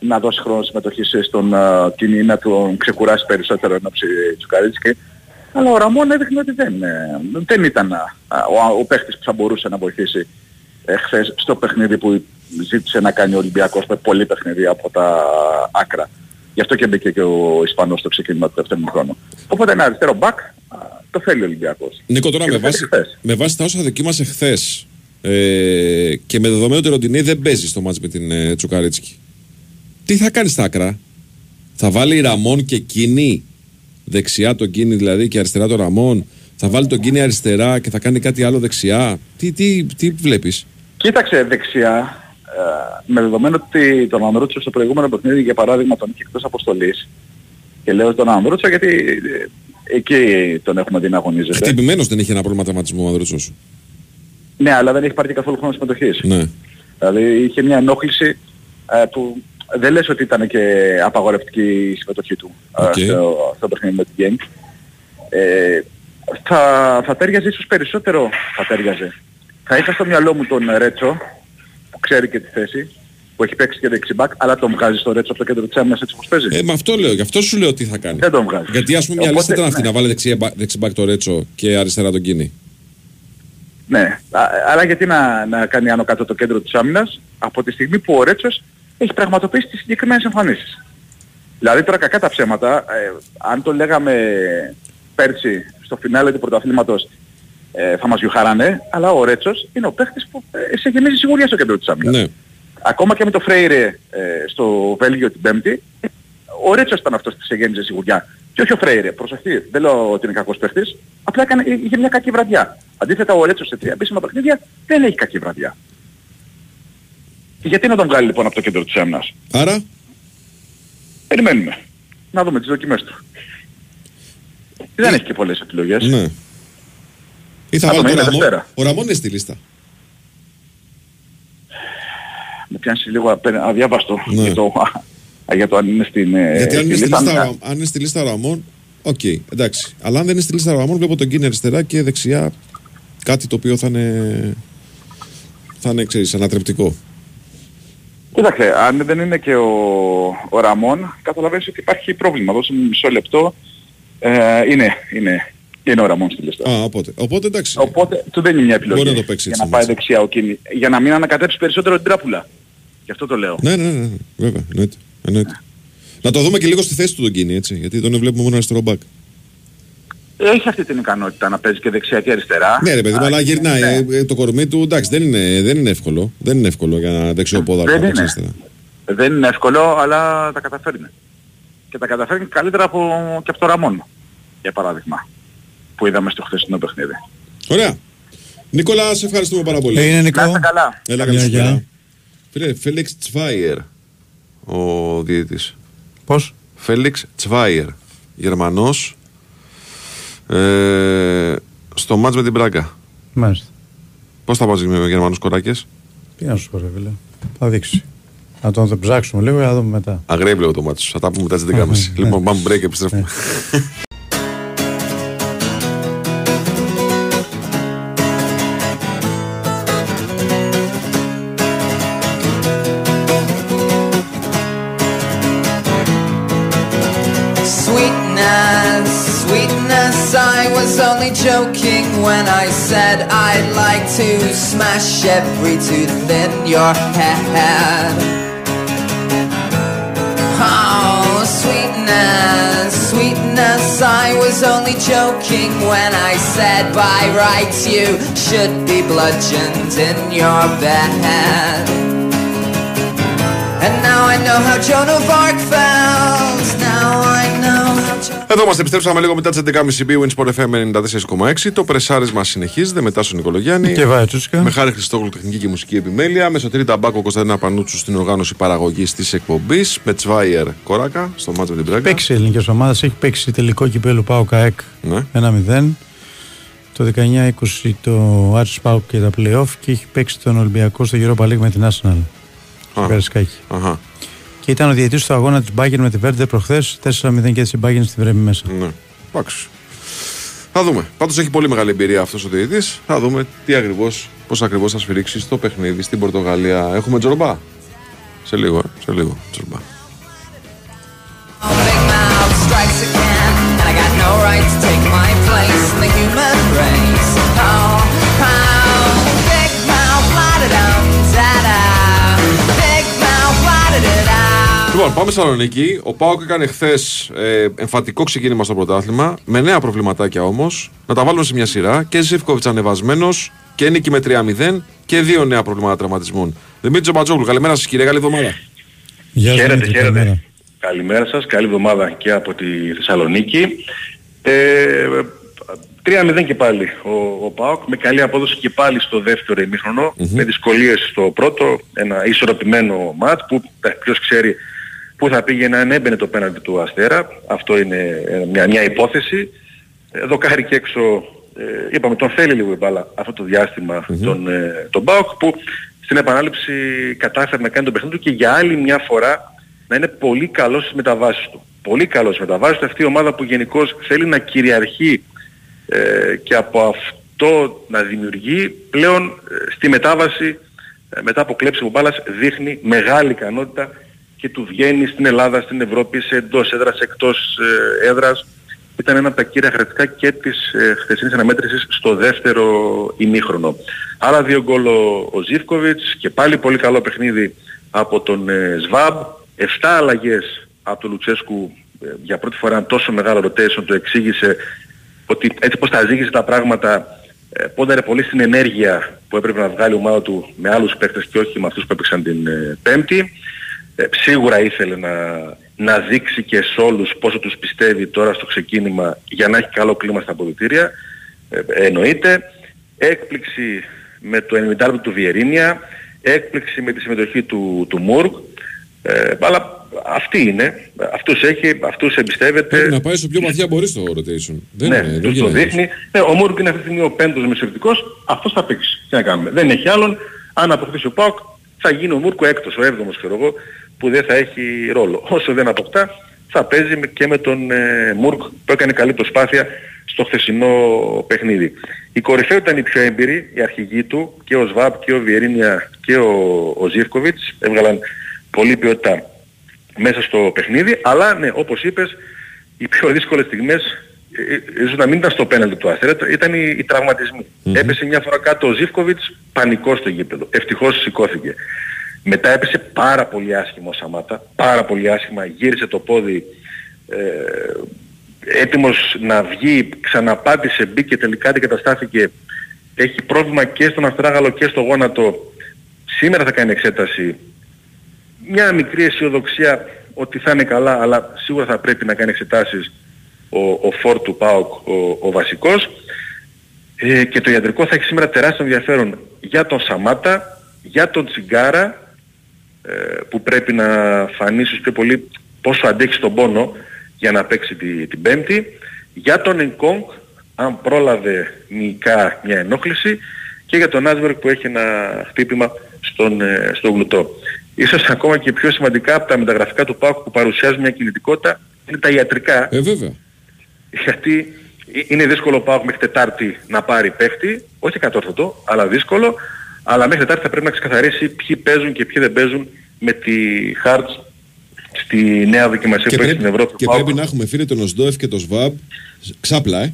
να δώσει χρόνο συμμετοχής στον uh, Κινή να τον ξεκουράσει περισσότερο ενώ Τσουκαρίτσκι. Αλλά ο Ραμόν έδειχνε ότι δεν, ε, δεν ήταν α, ο, ο παίχτης που θα μπορούσε να βοηθήσει ε, χθες στο παιχνίδι που ζήτησε να κάνει ο Ολυμπιακός με πολλή παιχνίδι από τα άκρα. Γι' αυτό και μπήκε και ο Ισπανός στο ξεκίνημα του δεύτερου χρόνου. Οπότε ένα αριστερό μπακ α, το θέλει ο Ολυμπιακός. Νίκο, τώρα Και με το θέλει βάση, χθες. με βάση τα όσα δοκίμασε χθες ε, και με δεδομένο ότι ο Ροντινέη δεν παίζει στο μάτς με την ε, Τσουκαρίτσκι. Τι θα κάνει στα άκρα, θα βάλει Ραμόν και Κίνη, δεξιά τον Κίνη δηλαδή και αριστερά τον Ραμόν, θα βάλει τον Κίνη αριστερά και θα κάνει κάτι άλλο δεξιά; Τι, τι, τι βλέπεις; Κοίταξε δεξιά, ε, με δεδομένο ότι τον Ανδρούτσο στο προηγούμενο παιχνίδι για παράδειγμα τον είχε εκτός αποστολής και λέω τον Ανδρούτσο γιατί ε, εκεί τον έχουμε δει να αγωνίζεται. Χτυπημένος δεν είχε ένα πρόβλημα τραυματισμού ο Ανδρούτσος. Ναι, αλλά δεν έχει πάρει και καθόλου χρόνο συμμετοχής. Ναι. Δηλαδή είχε μια ενόχληση ε, που δεν λες ότι ήταν και απαγορευτική η συμμετοχή του ε, Οκ. στο, στο παιχνίδι με την Genk. Ε, θα, θα ταίριαζε ίσως περισσότερο, θα ταίριαζε. Θα είχα στο μυαλό μου τον Ρέτσο, που ξέρει και τη θέση, που έχει παίξει και δεξιμπάκ, αλλά τον βγάζει στο Ρέτσο από το κέντρο της άμυνας έτσι όπως παίζει. Ε, με αυτό λέω, γι' αυτό σου λέω τι θα κάνει. Δεν τον βγάζει. Γιατί ας πούμε μια Οπότε, λύση θα ήταν αυτή ναι. να βάλει δεξιά, δεξιμπάκ το Ρέτσο και αριστερά τον Κίνη. Ναι, Α- αλλά γιατί να, να κάνει άνω κάτω το κέντρο της άμυνας από τη στιγμή που ο Ρέτσος έχει πραγματοποιήσει τις συγκεκριμένες εμφανίσεις. Δηλαδή τώρα κακά τα ψέματα, ε, αν το λέγαμε πέρσι στο φινάλε του πρωταθλήματος ε, θα μας γιουχάρανε, αλλά ο Ρέτσος είναι ο παίχτης που ε, σε γεμίζει σιγουριά στο κέντρο της άμυνας. Ναι. Ακόμα και με το Φρέιρε ε, στο Βέλγιο την Πέμπτη, ε, ο Ρέτσος ήταν αυτός που σε γέμιζε σιγουριά. Και όχι ο Φρέιρε. Προσοχή, δεν λέω ότι είναι κακός παίχτης, απλά έκανε, είχε μια κακή βραδιά. Αντίθετα ο Ρέτσος σε τρία επίσημα παιχνίδια δεν έχει κακή βραδιά. Και γιατί να τον βγάλει λοιπόν από το κέντρο της άμυνας; Άρα, Περιμένουμε. Να δούμε τις δοκιμές του. Δεν έχει και πολλές επιλογές. ναι. Ή θα Θα βάλει δούμε, τον είναι Ραμόν. Δευτέρα. Ο Ραμόν είναι στη λίστα. Με πιάνεις λίγο απέ- αδιάβαστο Ναι. για, το, για το αν είναι στην, ε, Γιατί αν είναι, στη λίστα. λίστα, ο Ρα- αν είναι στη λίστα ο Ραμόν, οκ, εντάξει. Αλλά αν δεν είναι στη λίστα ο Ραμόν, βλέπω τον Κίνη αριστερά και δεξιά κάτι το οποίο θα είναι, θα είναι ξέρεις, ανατρεπτικό. Κοίταξε, αν δεν είναι και ο, ο Ραμόν, καταλαβαίνεις ότι υπάρχει πρόβλημα. Δώσε μου μισό λεπτό. Ε, είναι, είναι, είναι ο Ραμόν στη λίστα. Α, οπότε, οπότε εντάξει. Οπότε του δεν είναι μια επιλογή Μπορεί να το παίξει για έτσι, να πάει έτσι. δεξιά ο Κίνη. Για να μην ανακατέψει περισσότερο την τράπουλα. Γι' αυτό το λέω. Ναι, ναι, ναι, ναι, βέβαια, εννοείται. εννοείται. Να το δούμε και λίγο στη θέση του τον Κίνη, έτσι, γιατί τον βλέπουμε μόνο αριστερό μπακ. Έχει αυτή την ικανότητα να παίζει και δεξιά και αριστερά. Ναι, ρε παιδί μου, Α, αλλά γυρνάει. ναι. Ε, ε, Το κορμί του, εντάξει, δεν είναι, δεν είναι εύκολο. Δεν είναι εύκολο για ένα δεξιό πόδαρο Δεν να παίξει είναι. αριστερά. Δεν είναι εύκολο, αλλά τα καταφέρνει. Και τα καταφέρνει καλύτερα από, και από το Ραμόν, για παράδειγμα, που είδαμε στο χθεσινό παιχνίδι. Ωραία. Νικόλα, σε ευχαριστούμε πάρα πολύ. Είναι Να Νικό. είστε καλά. Έλα, Γεια, καλή γεια. σου Φίλε, Φέλιξ Τσβάιερ, ο διαιτητής. Πώς; Φέλιξ Τσβάιερ, Γερμανός, ε, στο μάτς με την Μπράγκα. Μάλιστα. Πώς θα πας με Γερμανούς κοράκες. Τι να σου πω ρε φίλε. Θα δείξει. Να τον ψάξουμε λίγο και να δούμε μετά. Αγρέβλαιο το μάτς, θα τα πούμε μετά στις 11.30. Ναι. Λοιπόν, πάμε break, επιστρέφουμε. I'd like to smash every tooth in your head. Ah, sweetness, sweetness. I was only joking when I said by rights you should be bludgeoned in your bed. And now I know how Joan of Arc felt. Εδώ είμαστε, επιστρέψαμε λίγο μετά τις 11.30 BWIN Sport FM 94,6. Το πρεσάρισμα συνεχίζεται μετά στον Νικολογιάννη. Και βάει Τσούσκα. Με χάρη Χριστόγλου τεχνική και μουσική επιμέλεια. Με σωτήρι Ταμπάκο Κωνσταντίνα Πανούτσου στην οργάνωση παραγωγής της εκπομπής. Με Τσβάιερ Κοράκα στο μάτσο με την Μπράγκα. Παίξει ελληνικέ ομάδε. Έχει παίξει τελικό κυπέλο Πάο ΚΑΕΚ Ναι. 1-0. Το 19-20 το Άρης Πάο και τα playoff και έχει παίξει τον Ολυμπιακό στο Europa League με την Arsenal. Στο Α. Καρασκάκι. Αχα. Και ήταν ο διαιτητής του αγώνα της Bayern με τη Βέρντε προχθές. 4-0 και τη Bayern στη Βρέμη μέσα. Ναι. Εντάξει. Θα δούμε. Πάντως έχει πολύ μεγάλη εμπειρία αυτός ο διαιτητής. Θα δούμε τι ακριβώς, πώς ακριβώς θα σφυρίξει στο παιχνίδι στην Πορτογαλία. Έχουμε τζορμπά. Σε λίγο, ε. σε λίγο. Τζορμπά. Big mouth strikes again, and I got no right to take my place in the human race. Λοιπόν, πάμε στη Θεσσαλονίκη. Ο Πάοκ έκανε χθες ε, εμφατικό ξεκίνημα στο πρωτάθλημα, με νέα προβληματάκια όμως. Να τα βάλουμε σε μια σειρά. Και Ζήφκοβιτς ανεβασμένος και νίκη με 3-0 και δύο νέα προβλήματα τραυματισμών. Δημήτρης Τζομπατζόγλου, καλημέρα σας κύριε, καλή εβδομάδα. Γεια σου, Χαίρετε, Δημήτρη, χαίρετε. καλημέρα. Καλημέρα σας, καλή εβδομάδα και από τη Θεσσαλονίκη. Ε, 3-0 και πάλι ο, ο ΠΑΟΚ με καλή απόδοση και πάλι στο δεύτερο ημίχρονο με δυσκολίες στο πρώτο, ένα ισορροπημένο ματ που ε, ποιος ξέρει πού θα πήγαινε αν έμπαινε το πέναντι του Αστέρα. Αυτό είναι ε, μια, μια υπόθεση. Ε, Δοκάρι και έξω, ε, είπαμε τον θέλει λίγο η μπάλα αυτό το διαστημα τον, ε, τον ΠΑΟΚ που στην επανάληψη κατάφερε να κάνει τον παιχνίδι του και για άλλη μια φορά να είναι πολύ καλός στις μεταβάσεις του. Πολύ καλός στις μεταβάσεις του. Αυτή η ομάδα που γενικώς θέλει να κυριαρχεί ε, και από αυτό να δημιουργεί πλέον ε, στη μετάβαση ε, μετά από κλέψιμο μπάλας δείχνει μεγάλη ικανότητα και του βγαίνει στην Ελλάδα, στην Ευρώπη, σε εντός έδρας, εκτός ε, έδρας. Ήταν ένα από τα κύρια χαρακτηριστικά και της ε, χθεσινής αναμέτρησης στο δεύτερο ημίχρονο. Άλλα δύο γκολ ο, ο Ζίβκοβιτς και πάλι πολύ καλό παιχνίδι από τον ε, Σβάμπ. 7 αλλαγές από τον Λουτσέσκου ε, για πρώτη φορά ένα τόσο μεγάλο rotation το εξήγησε ότι έτσι πως τα ζήγησε τα πράγματα ε, πόνταρε πολύ στην ενέργεια που έπρεπε να βγάλει η ομάδα του με άλλους παίκτες και όχι με αυτούς που έπαιξαν την ε, Πέμπτη. Ε, σίγουρα ήθελε να, να δείξει και σε όλους πόσο τους πιστεύει τώρα στο ξεκίνημα για να έχει καλό κλίμα στα αποδητήρια. Ε, εννοείται. Έκπληξη με το 90 του Βιερίνια. Έκπληξη με τη συμμετοχή του, του Μουργκ. Ε, αλλά αυτή είναι. Αυτούς έχει, αυτούς εμπιστεύεται. Πρέπει να πάει στο πιο βαθιά μπορεί στο rotation. Δεν Ναι, είναι, δεν τους το γίνεται. δείχνει. Ναι, ο Μούργκ είναι αυτή τη στιγμή ο πέμπτος μεσοευτικός, αυτός θα παίξει. Τι να κάνουμε. Δεν έχει άλλον. Αν αποκτήσει ο Πάοκ, θα γίνει ο Μούργκ ο έκτος, ο έβδομος ξέρω εγώ, που δεν θα έχει ρόλο. Όσο δεν αποκτά, θα παίζει με- και με τον ε, Μούργκ που έκανε καλή προσπάθεια στο χθεσινό παιχνίδι. Η κορυφαία ήταν η πιο έμπειρη, η αρχηγή του, και ο Σβάπ και ο Βιερίνια και ο, ο Ζίρκοβιτς, έβγαλαν πολλή ποιότητα μέσα στο παιχνίδι, αλλά ναι, όπως είπες, οι πιο δύσκολες στιγμές ε, ε, ίσως να μην ήταν στο πέναλτι του Αστέρα, ήταν οι, οι τραυματισμοί. Έπεσε μια φορά κάτω ο Ζίβκοβιτς, πανικό στο γήπεδο. Ευτυχώς σηκώθηκε. Μετά έπεσε πάρα πολύ άσχημα ο Σαμάτα, πάρα πολύ άσχημα, γύρισε το πόδι ε, έτοιμος να βγει, ξαναπάτησε, μπήκε, τελικά αντικαταστάθηκε. Έχει πρόβλημα και στον αστράγαλο και στο γόνατο. Σήμερα θα κάνει εξέταση μια μικρή αισιοδοξία ότι θα είναι καλά, αλλά σίγουρα θα πρέπει να κάνει εξετάσεις ο, ο φόρ του ΠΑΟΚ, ο, ο βασικός. Ε, και το ιατρικό θα έχει σήμερα τεράστιο ενδιαφέρον για τον Σαμάτα, για τον Τσιγκάρα, ε, που πρέπει να φανεί ίσως πιο πολύ πόσο αντέχει στον πόνο για να παίξει τη, την Πέμπτη, για τον Ενκόγκ, αν πρόλαβε μυϊκά μια ενόχληση, και για τον Άσβερκ που έχει ένα χτύπημα στον, ε, στο γλουτό. Ίσως ακόμα και πιο σημαντικά από τα μεταγραφικά του ΠΑΟΚ που παρουσιάζουν μια κινητικότητα είναι τα ιατρικά Ε, βέβαια. γιατί είναι δύσκολο ο ΠΑΟΚ μέχρι Τετάρτη να πάρει παίχτη, όχι κατόρθωτο, αλλά δύσκολο, αλλά μέχρι Τετάρτη θα πρέπει να ξεκαθαρίσει ποιοι παίζουν και ποιοι δεν παίζουν με τη Χάρτς στη νέα δοκιμασία Και που έχει πρέπει, στην Ευρώπη. και ο ΠΑΟΚ. πρέπει να έχουμε φίλε τον Οσδόεφ και τον Σβάμπ ξάπλα, ε.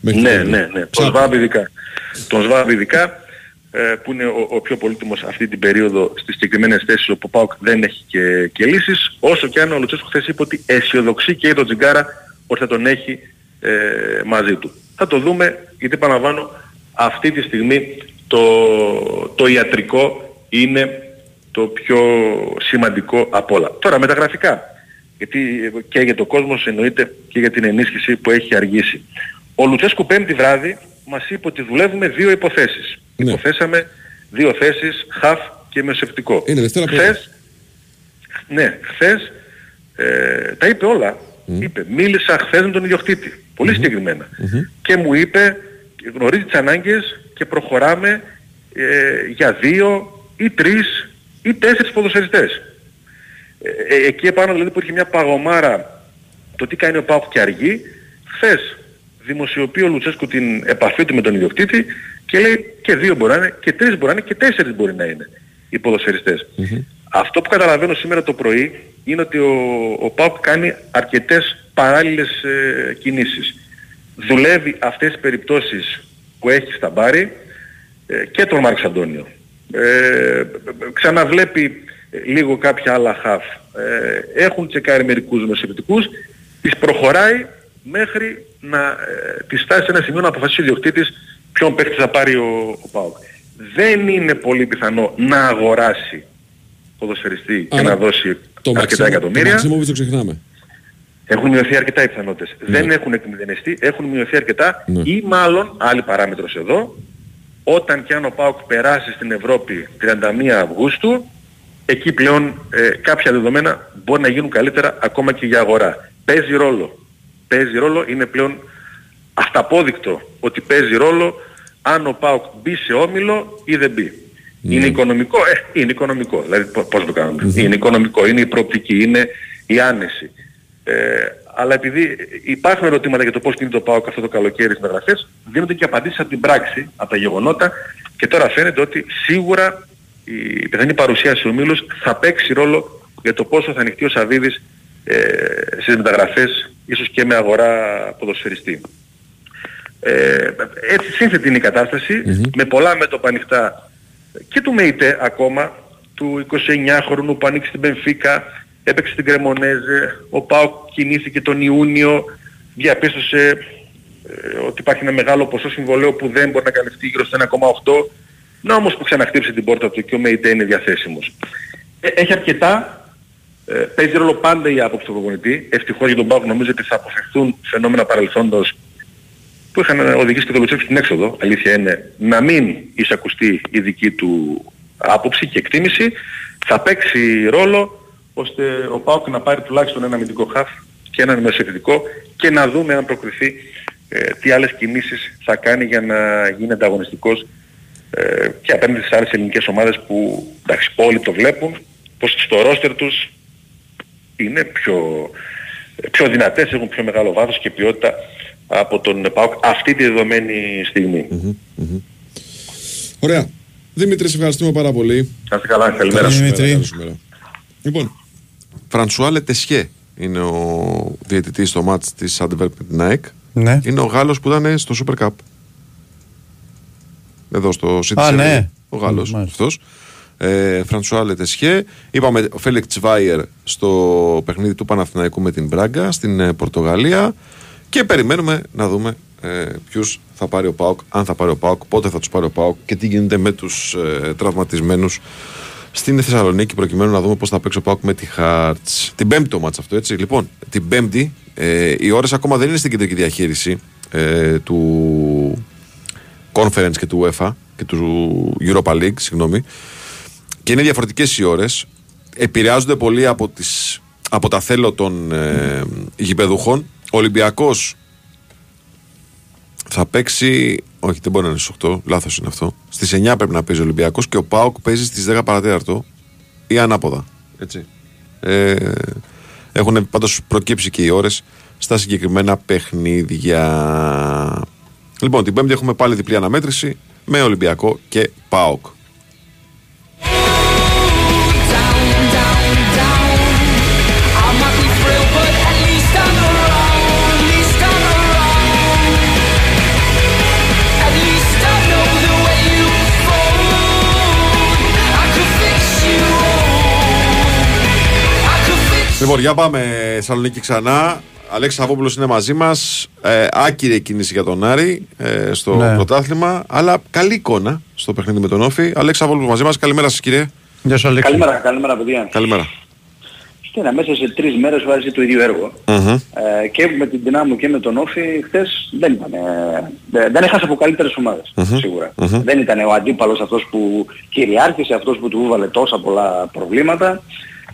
Μέχρι Ναι, τότε. ναι, ναι. Τον Ξάπλα. Σβάμπ ειδικά. Τον Σβάμπ ειδικά. ε, που είναι ο, ο πιο πολύτιμος αυτή την περίοδο στις συγκεκριμένες θέσεις όπου ο ΠΑΟΚ δεν έχει και, και λύσεις όσο και αν ο Λουτσέσκου χθες είπε ότι αισιοδοξεί και τον Τζιγκάρα ότι θα τον έχει ε, μαζί του. Θα το δούμε γιατί επαναλαμβάνω αυτή τη στιγμή το, το ιατρικό είναι το πιο σημαντικό από όλα. Τώρα μεταγραφικά, γιατί και για το κόσμο εννοείται και για την ενίσχυση που έχει αργήσει. Ο Λουτσέσκου πέμπτη βράδυ μας είπε ότι δουλεύουμε δύο υποθέσεις. Ναι. Υποθέσαμε δύο θέσεις, χαφ και μεσευτικό. Είναι Δευτέρα πρωί. Χθες, ναι, χθες ε, τα είπε όλα. Είπε, μίλησα χθες με τον ιδιοκτήτη. Πολυ συγκεκριμένα. Και μου είπε, γνωρίζει τις ανάγκες και προχωράμε ε, για δύο ή τρεις ή τέσσερις ποδοσφαιριστές. Ε, ε, εκεί επάνω δηλαδή που είχε μια παγωμάρα το τι κάνει ο Πάουκ και αργεί, χθες δημοσιοποιεί ο Λουτσέσκου την επαφή του με τον ιδιοκτήτη και λέει και δύο μπορεί να είναι, και τρεις μπορεί να είναι και τέσσερις μπορεί να είναι οι ποδοσφαιριστές. Αυτό που καταλαβαίνω σήμερα το πρωί είναι ότι ο, ο ΠΑΟΚ κάνει αρκετές παράλληλες ε, κινήσεις. Δουλεύει αυτές τις περιπτώσεις που έχει στα μπάρι ε, και τον Μάρκος Αντώνιο. Ε, ξαναβλέπει λίγο κάποια άλλα χαφ. Ε, έχουν τσεκάρει μερικούς νοσηλευτικούς, τις προχωράει μέχρι να ε, τη φτάσει σε ένα σημείο να αποφασίσει ο ιδιοκτήτης ποιον παίχτη θα πάρει ο, ο ΠΑΟΚ. Δεν είναι πολύ πιθανό να αγοράσει ποδοσφαιριστή και Άρα, να δώσει Το αρκετά Μαξίμοβιτ εκατομμύρια. το, το ξεχνάμε. Έχουν μειωθεί αρκετά οι πιθανότητες. Δεν έχουν εκμηδενιστεί, έχουν μειωθεί αρκετά Ναι. ή μάλλον, άλλη παράμετρος εδώ, όταν και αν ο ΠΑΟΚ περάσει στην Ευρώπη 31 Αυγούστου, εκεί πλέον ε, κάποια δεδομένα μπορεί να γίνουν καλύτερα ακόμα και για αγορά. Παίζει ρόλο. Παίζει ρόλο, είναι πλέον αυταπόδεικτο ότι παίζει ρόλο αν ο ΠΑΟΚ μπει σε όμιλο ή δεν μπει. Είναι οικονομικό, ε, είναι οικονομικό. Δηλαδή πο- πώς το κάνουμε. Είναι οικονομικό, είναι η προοπτική, είναι η άνεση. Ε, αλλά επειδή υπάρχουν ερωτήματα για το πώς κινείται το ΠΑΟΚ αυτό το καλοκαίρι στις μεταγραφές, δίνονται και απαντήσεις από την πράξη, από τα γεγονότα και τώρα φαίνεται ότι σίγουρα η πιθανή παρουσία σε ομίλους θα παίξει ρόλο για το πόσο θα ανοιχτεί ο Σαββίδης ε, στις μεταγραφές, ίσως και με αγορά ποδοσφαιριστή. Ε, έτσι σύνθετη είναι η κατασταση με πολλά μέτωπα ανοιχτά και του ΜΕΙΤΕ ακόμα, του 29χρονου που ανοίξει στην Πενφύκα, έπαιξε στην Κρεμονέζε, ο Πάοκ κινήθηκε τον Ιούνιο, διαπίστωσε ε, ότι υπάρχει ένα μεγάλο ποσό συμβολέου που δεν μπορεί να καλυφθεί γύρω στο 1,8, να όμως που ξαναχτύψει την πόρτα του και ο ΜΕΙΤΕ είναι διαθέσιμος. Ε, έχει αρκετά, ε, παίζει ρόλο πάντα η άποψη του προπονητή. Ευτυχώς για τον Πάοκ νομίζω ότι θα αποφευθούν φαινόμενα παρελθόντος που είχαν οδηγήσει και το Λουτσέσκι στην έξοδο, αλήθεια είναι, να μην εισακουστεί η δική του άποψη και εκτίμηση, θα παίξει ρόλο ώστε ο Πάοκ να πάρει τουλάχιστον ένα αμυντικό χαφ και έναν μεσοεπιτικό και να δούμε αν προκριθεί ε, τι άλλες κινήσεις θα κάνει για να γίνει ανταγωνιστικός ε, και απέναντι στις άλλες ελληνικές ομάδες που εντάξει όλοι το βλέπουν πως στο ρόστερ τους είναι πιο, πιο δυνατές, έχουν πιο μεγάλο βάθος και ποιότητα από τον ΠΑΟΚ αυτή τη δεδομένη στιγμή. Ωραία. Δημήτρη, σε ευχαριστούμε πάρα πολύ. Να είστε καλά, καλημέρα. Καλή Δημήτρη. Καλή σου μέρα. Λοιπόν, Φρανσουά Λετεσιέ είναι ο διαιτητής στο μάτς της Antwerp με την ΑΕΚ. Ναι. Είναι ο Γάλλος που ήταν στο Super Cup. Εδώ στο City Α, Center. ναι. Ο Γάλλος Μάλιστα. αυτός. Ε, Φρανσουά Λετεξιέ. Είπαμε ο Φέλιξ Τσβάιερ στο παιχνίδι του Παναθηναϊκού με την Μπράγκα στην ε, Πορτογαλία. Και περιμένουμε να δούμε ε, ποιους θα πάρει ο Πάοκ, αν θα πάρει ο Πάοκ, πότε θα τους πάρει ο Πάοκ και τι γίνεται με τους ε, τραυματισμένους στην Θεσσαλονίκη προκειμένου να δούμε πώς θα παίξει ο Πάοκ με τη Χάρτς. Την Πέμπτη το ματς αυτό, έτσι. Λοιπόν, την Πέμπτη ε, οι ώρες ακόμα δεν είναι στην κεντρική διαχείριση ε, του Conference και του UEFA και του Europa League, συγγνώμη. Και είναι διαφορετικές οι ώρες. Επηρεάζονται πολύ από, τις, από τα θέλω των ε, γηπεδούχων. Ο Ολυμπιακός θα παίξει. Όχι, δεν μπορεί να είναι στις 8, λάθος είναι αυτό. Στις 9 πρέπει να παίζει ο Ολυμπιακός και ο Πάοκ παίζει στις 10 παρατέταρτο ή ανάποδα. Έτσι. Ε, έχουν πάντως προκύψει και οι ώρες στα συγκεκριμένα παιχνίδια. Λοιπόν, την Πέμπτη έχουμε πάλι διπλή αναμέτρηση με Ολυμπιακό και ΠΑΟΚ. Λοιπόν, για πάμε Θεσσαλονίκη ξανά. Αλέξης Σαββόπουλος είναι μαζί μας. Ε, άκυρη κίνηση για τον Άρη ε, στο Ναι. πρωτάθλημα. Αλλά καλή εικόνα στο παιχνίδι με τον Όφη. Αλέξης Σαββόπουλος μαζί μας. Καλημέρα σας, κύριε. Γεια σου Αλέξη. Καλημέρα, καλημέρα παιδιά. Καλημέρα. Στήνα μέσα σε τρεις μέρες βάζει το ίδιο έργο. Μμμ. Ε, και με την Δυνάμω και με τον Όφη χθες δεν ήταν, ε, δεν δεν έχασε από καλύτερες ομάδες, σίγουρα. Δεν ήταν ο αντίπαλος αυτός που κυριάρχησε, αυτός που του έβαλε τόσα πολλά προβλήματα, α,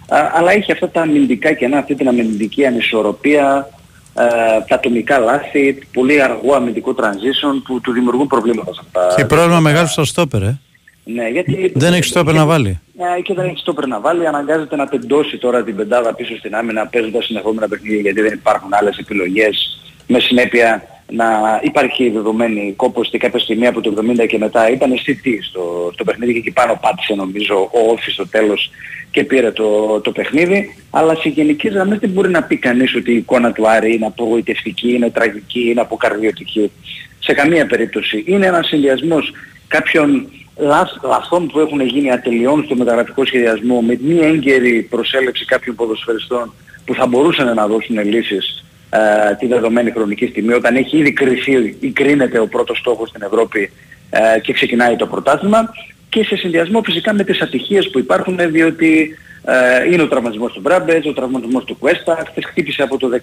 αλλά είχε αυτά τα αμυντικά κενά, αυτή την αμυντική ανισορροπία, ε, τα ατομικά λάθη, πολύ αργό αμυντικό transition που του δημιουργούν προβλήματα σε αυτά. Και πρόβλημα μεγάλο στο στόπερ, ε. Ναι, γιατί... Δεν έχει στόπερ να βάλει. Ναι, και δεν έχει στόπερ να βάλει, αναγκάζεται να τεντώσει τώρα την πεντάδα πίσω στην άμυνα παίζοντας συνεχόμενα παιχνίδια γιατί δεν υπάρχουν άλλες επιλογές με συνέπεια να υπάρχει δεδομένη κόπος και κάποια στιγμή από το 70 και μετά. Ήταν αισθητή στο, στο παιχνίδι και εκεί πάνω πάτησε νομίζω ο Όφης στο τέλος και πήρε το, το παιχνίδι. Αλλά σε γενικές γραμμές δεν μπορεί να πει κανείς ότι η εικόνα του Άρη είναι απογοητευτική, είναι τραγική, είναι αποκαρδιωτική. Σε καμία περίπτωση. Είναι ένας συνδυασμός κάποιων λαθ- λαθών που έχουν γίνει ατελειών στο μεταγραφικό σχεδιασμό με μη έγκαιρη προσέλευση κάποιων ποδοσφαιριστών που θα μπορούσαν να δώσουν λύσεις ε, τη δεδομένη χρονική στιγμή όταν έχει ήδη κρυθεί ή κρίνεται ο πρώτος στόχος στην Ευρώπη ε, και ξεκινάει το πρωτάθλημα και σε συνδυασμό φυσικά με τις ατυχίες που υπάρχουν διότι ε, είναι ο τραυματισμός του Μπράμπετς, ο τραυματισμός του Κουέστα, χθες χτύπησε από το 16,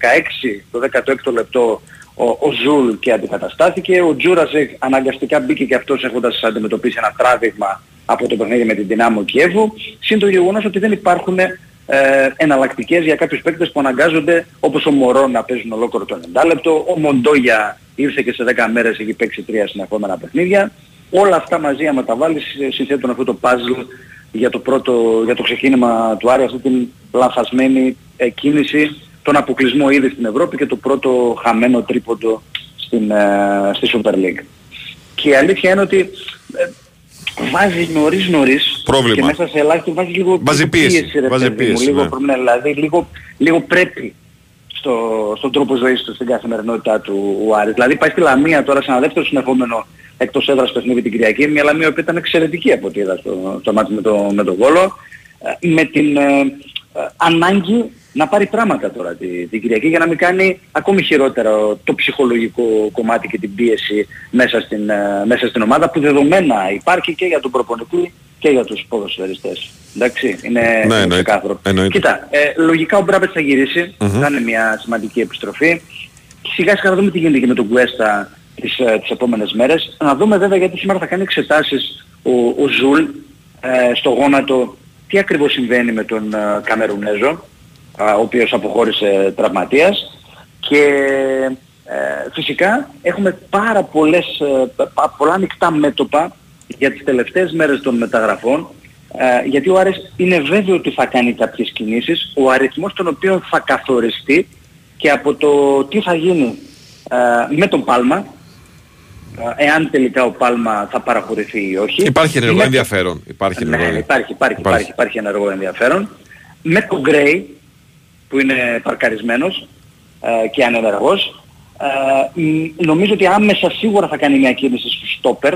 το 16ο λεπτό ο, ο Ζουλ και αντικαταστάθηκε. Ο Τζούραζεκ αναγκαστικά μπήκε και αυτός έχοντας αντιμετωπίσει ένα τράβηγμα από το παιχνίδι με την Δυνάμο Κιέβου. Συν το γεγονός ότι δεν υπάρχουν ε, εναλλακτικές για κάποιους παίκτες που αναγκάζονται όπως ο Μωρό να παίζουν ολόκληρο το 90 λεπτό. Ο Μοντόγια ήρθε και σε 10 μέρες έχει παίξει τρία συνεχόμενα παιχνίδια. Όλα αυτά μαζί άμα τα βάλεις ε, συνθέτουν αυτό το puzzle για το, πρώτο, για το ξεκίνημα του Άρη, αυτή την λανθασμένη ε, κίνηση, τον αποκλεισμό ήδη στην Ευρώπη και το πρώτο χαμένο τρίποντο στην, ε, στη Super League. Και η αλήθεια είναι ότι ε, βάζεις νωρίς νωρίς Πρόβλημα. και μέσα σε ελάχιστο βάζει λίγο Βάζει λίγο πίεση, ρε βάζει παιδί μου, πίεση, λίγο, ναι. προβλήμα, δηλαδή λίγο, λίγο πρέπει στο, στον τρόπο ζωής του, στην καθημερινότητά του ο Άρης. Δηλαδή πάει στη Λαμία τώρα σε ένα δεύτερο συνεχόμενο εκτός έδρας παιχνίδι την Κυριακή, μια Λαμία που ήταν εξαιρετική από ό,τι είδα στο, στο μάτι με, το, με τον Βόλο, ε, με την ε, ε, ανάγκη να πάρει πράγματα τώρα τη- την Κυριακή για να μην κάνει ακόμη χειρότερα το ψυχολογικό κομμάτι και την πίεση μέσα στην, ε, μέσα στην ομάδα που δεδομένα υπάρχει και για τον προπονητή και για τους ποδοσφαιριστές. Εντάξει, είναι, Ναι, είναι εννοείται. ξεκάθαρο. Εννοείται. Κοίτα, ε, λογικά ο Μπράπετ θα γυρισει θα είναι μια σημαντική επιστροφή. Σιγά σιγά να δούμε τι γίνεται και με τον Κουέστα τις, ε, τις επόμενες μέρες. Να δούμε βέβαια γιατί σήμερα θα κάνει εξετάσεις ο, ο Ζουλ ε, στο γόνατο τι ακριβώς συμβαίνει με τον ε, Καμερουνέζο α, ο οποίος αποχώρησε τραυματίας και ε, φυσικά έχουμε πάρα πολλές, ε, πα- πολλά ανοιχτά μέτωπα για τις τελευταίες μέρες των μεταγραφών ε, γιατί ο Άρης είναι βέβαιο ότι θα κάνει κάποιες κινήσεις ο αριθμός των οποίων θα καθοριστεί και από το τι θα γίνει ε, με τον Πάλμα ε, εάν τελικά ο Πάλμα θα παραχωρηθεί ή όχι. Υπάρχει ενεργό Με- ενδιαφέρον. Υπάρχει ενεργό ναι, ενδιαφέρον. υπάρχει, υπάρχει, Υπάρχει. υπάρχει, υπάρχει ενεργό ενδιαφέρον. Με τον Γκρέι που είναι παρκαρισμένος ε, και ανενεργός ε, μ, νομίζω ότι άμεσα σίγουρα θα κάνει μια κίνηση στο στόπερ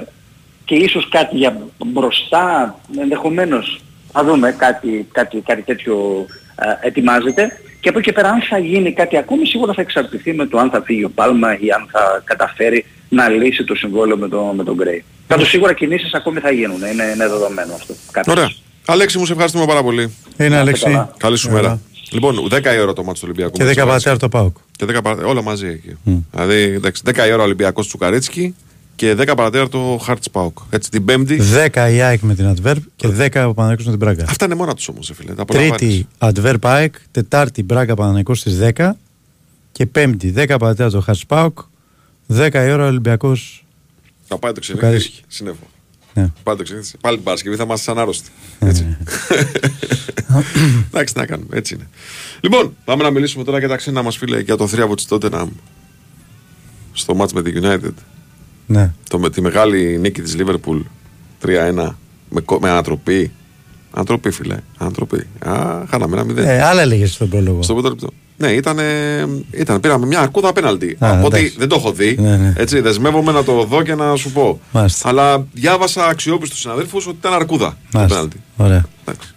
και ίσως κάτι για μπροστά ενδεχομένως θα δούμε κάτι, κάτι, κάτι τέτοιο ε, ετοιμάζεται και από εκεί και πέρα αν θα γίνει κάτι ακόμη σίγουρα θα εξαρτηθεί με το αν θα φύγει ο Πάλμα ή αν θα καταφέρει να λύσει το συμβόλαιο με, το, με τον Γκρέι. Πάντως σίγουρα κινήσεις ακόμη θα γίνουν, είναι, είναι δεδομένο αυτό. Κάποιες. Ωραία. Αλέξη μου, σε ευχαριστούμε πάρα πολύ. Είναι Αλέξη. καλά. Καλή σου Ωραία. μέρα. Λοιπόν, 10 η ώρα το μάτι του Ολυμπιακού. Και με 10 Τσουκαρίτσκι. πατέρα το Πάουκ. Και 10 παρα... Όλα μαζί εκεί. Δηλαδή, εντάξει, 10 η ώρα Ολυμπιακός Τσουκαρίτσκι και 10 παρατέταρτο Χάρτς Πάουκ. Έτσι την Πέμπτη. 10 η ΑΕΚ με την Αντβέρπ και 10 ο Παναγιώτης με την Μπράγκα. Αυτά είναι μόνα τους όμως, φίλε. Τα απολαμβάνεις. Τρίτη Αντβέρπ ΑΕΚ, Τετάρτη Μπράγκα Παναγιώτης στις 10 και Πέμπτη 10 πατέρα Χάρτς Πάουκ, 10 η ώρα Ολυμπιακός. Θα πάει το ξενύχτη. Τσουκαρίτσκι. Συνέβη. Ναι. Πάλι το ξενύχτη. Πάλι την Παρασκευή θα είμαστε σαν άρρωστοι. Έτσι. Εντάξει, τι να κάνουμε. Έτσι είναι. Λοιπόν, πάμε να μιλήσουμε τώρα για τα ξένα μας φίλε για το θρίαβο της Tottenham στο match με τη United. Ναι. Το, με τη μεγάλη νίκη της Liverpool 3-1 με, κο- με ανατροπή. Ανατροπή, φίλε. Ανατροπή. Α, χάναμε ένα μηδέν. Ε, άλλα έλεγες στον πρόλογο. Στο πρώτο λεπτό. Ναι, ήταν, ήταν, πήραμε μια αρκούδα απέναντι. Α, Από ότι εντάξει. δεν το έχω δει. Ναι, ναι. Έτσι, δεσμεύομαι να το δω και να σου πω. Μάλιστα. Αλλά διάβασα αξιόπιστους συναδέλφους ότι ήταν αρκούδα. το Μάλιστα. πέναλτι. Ωραία. Εντάξει.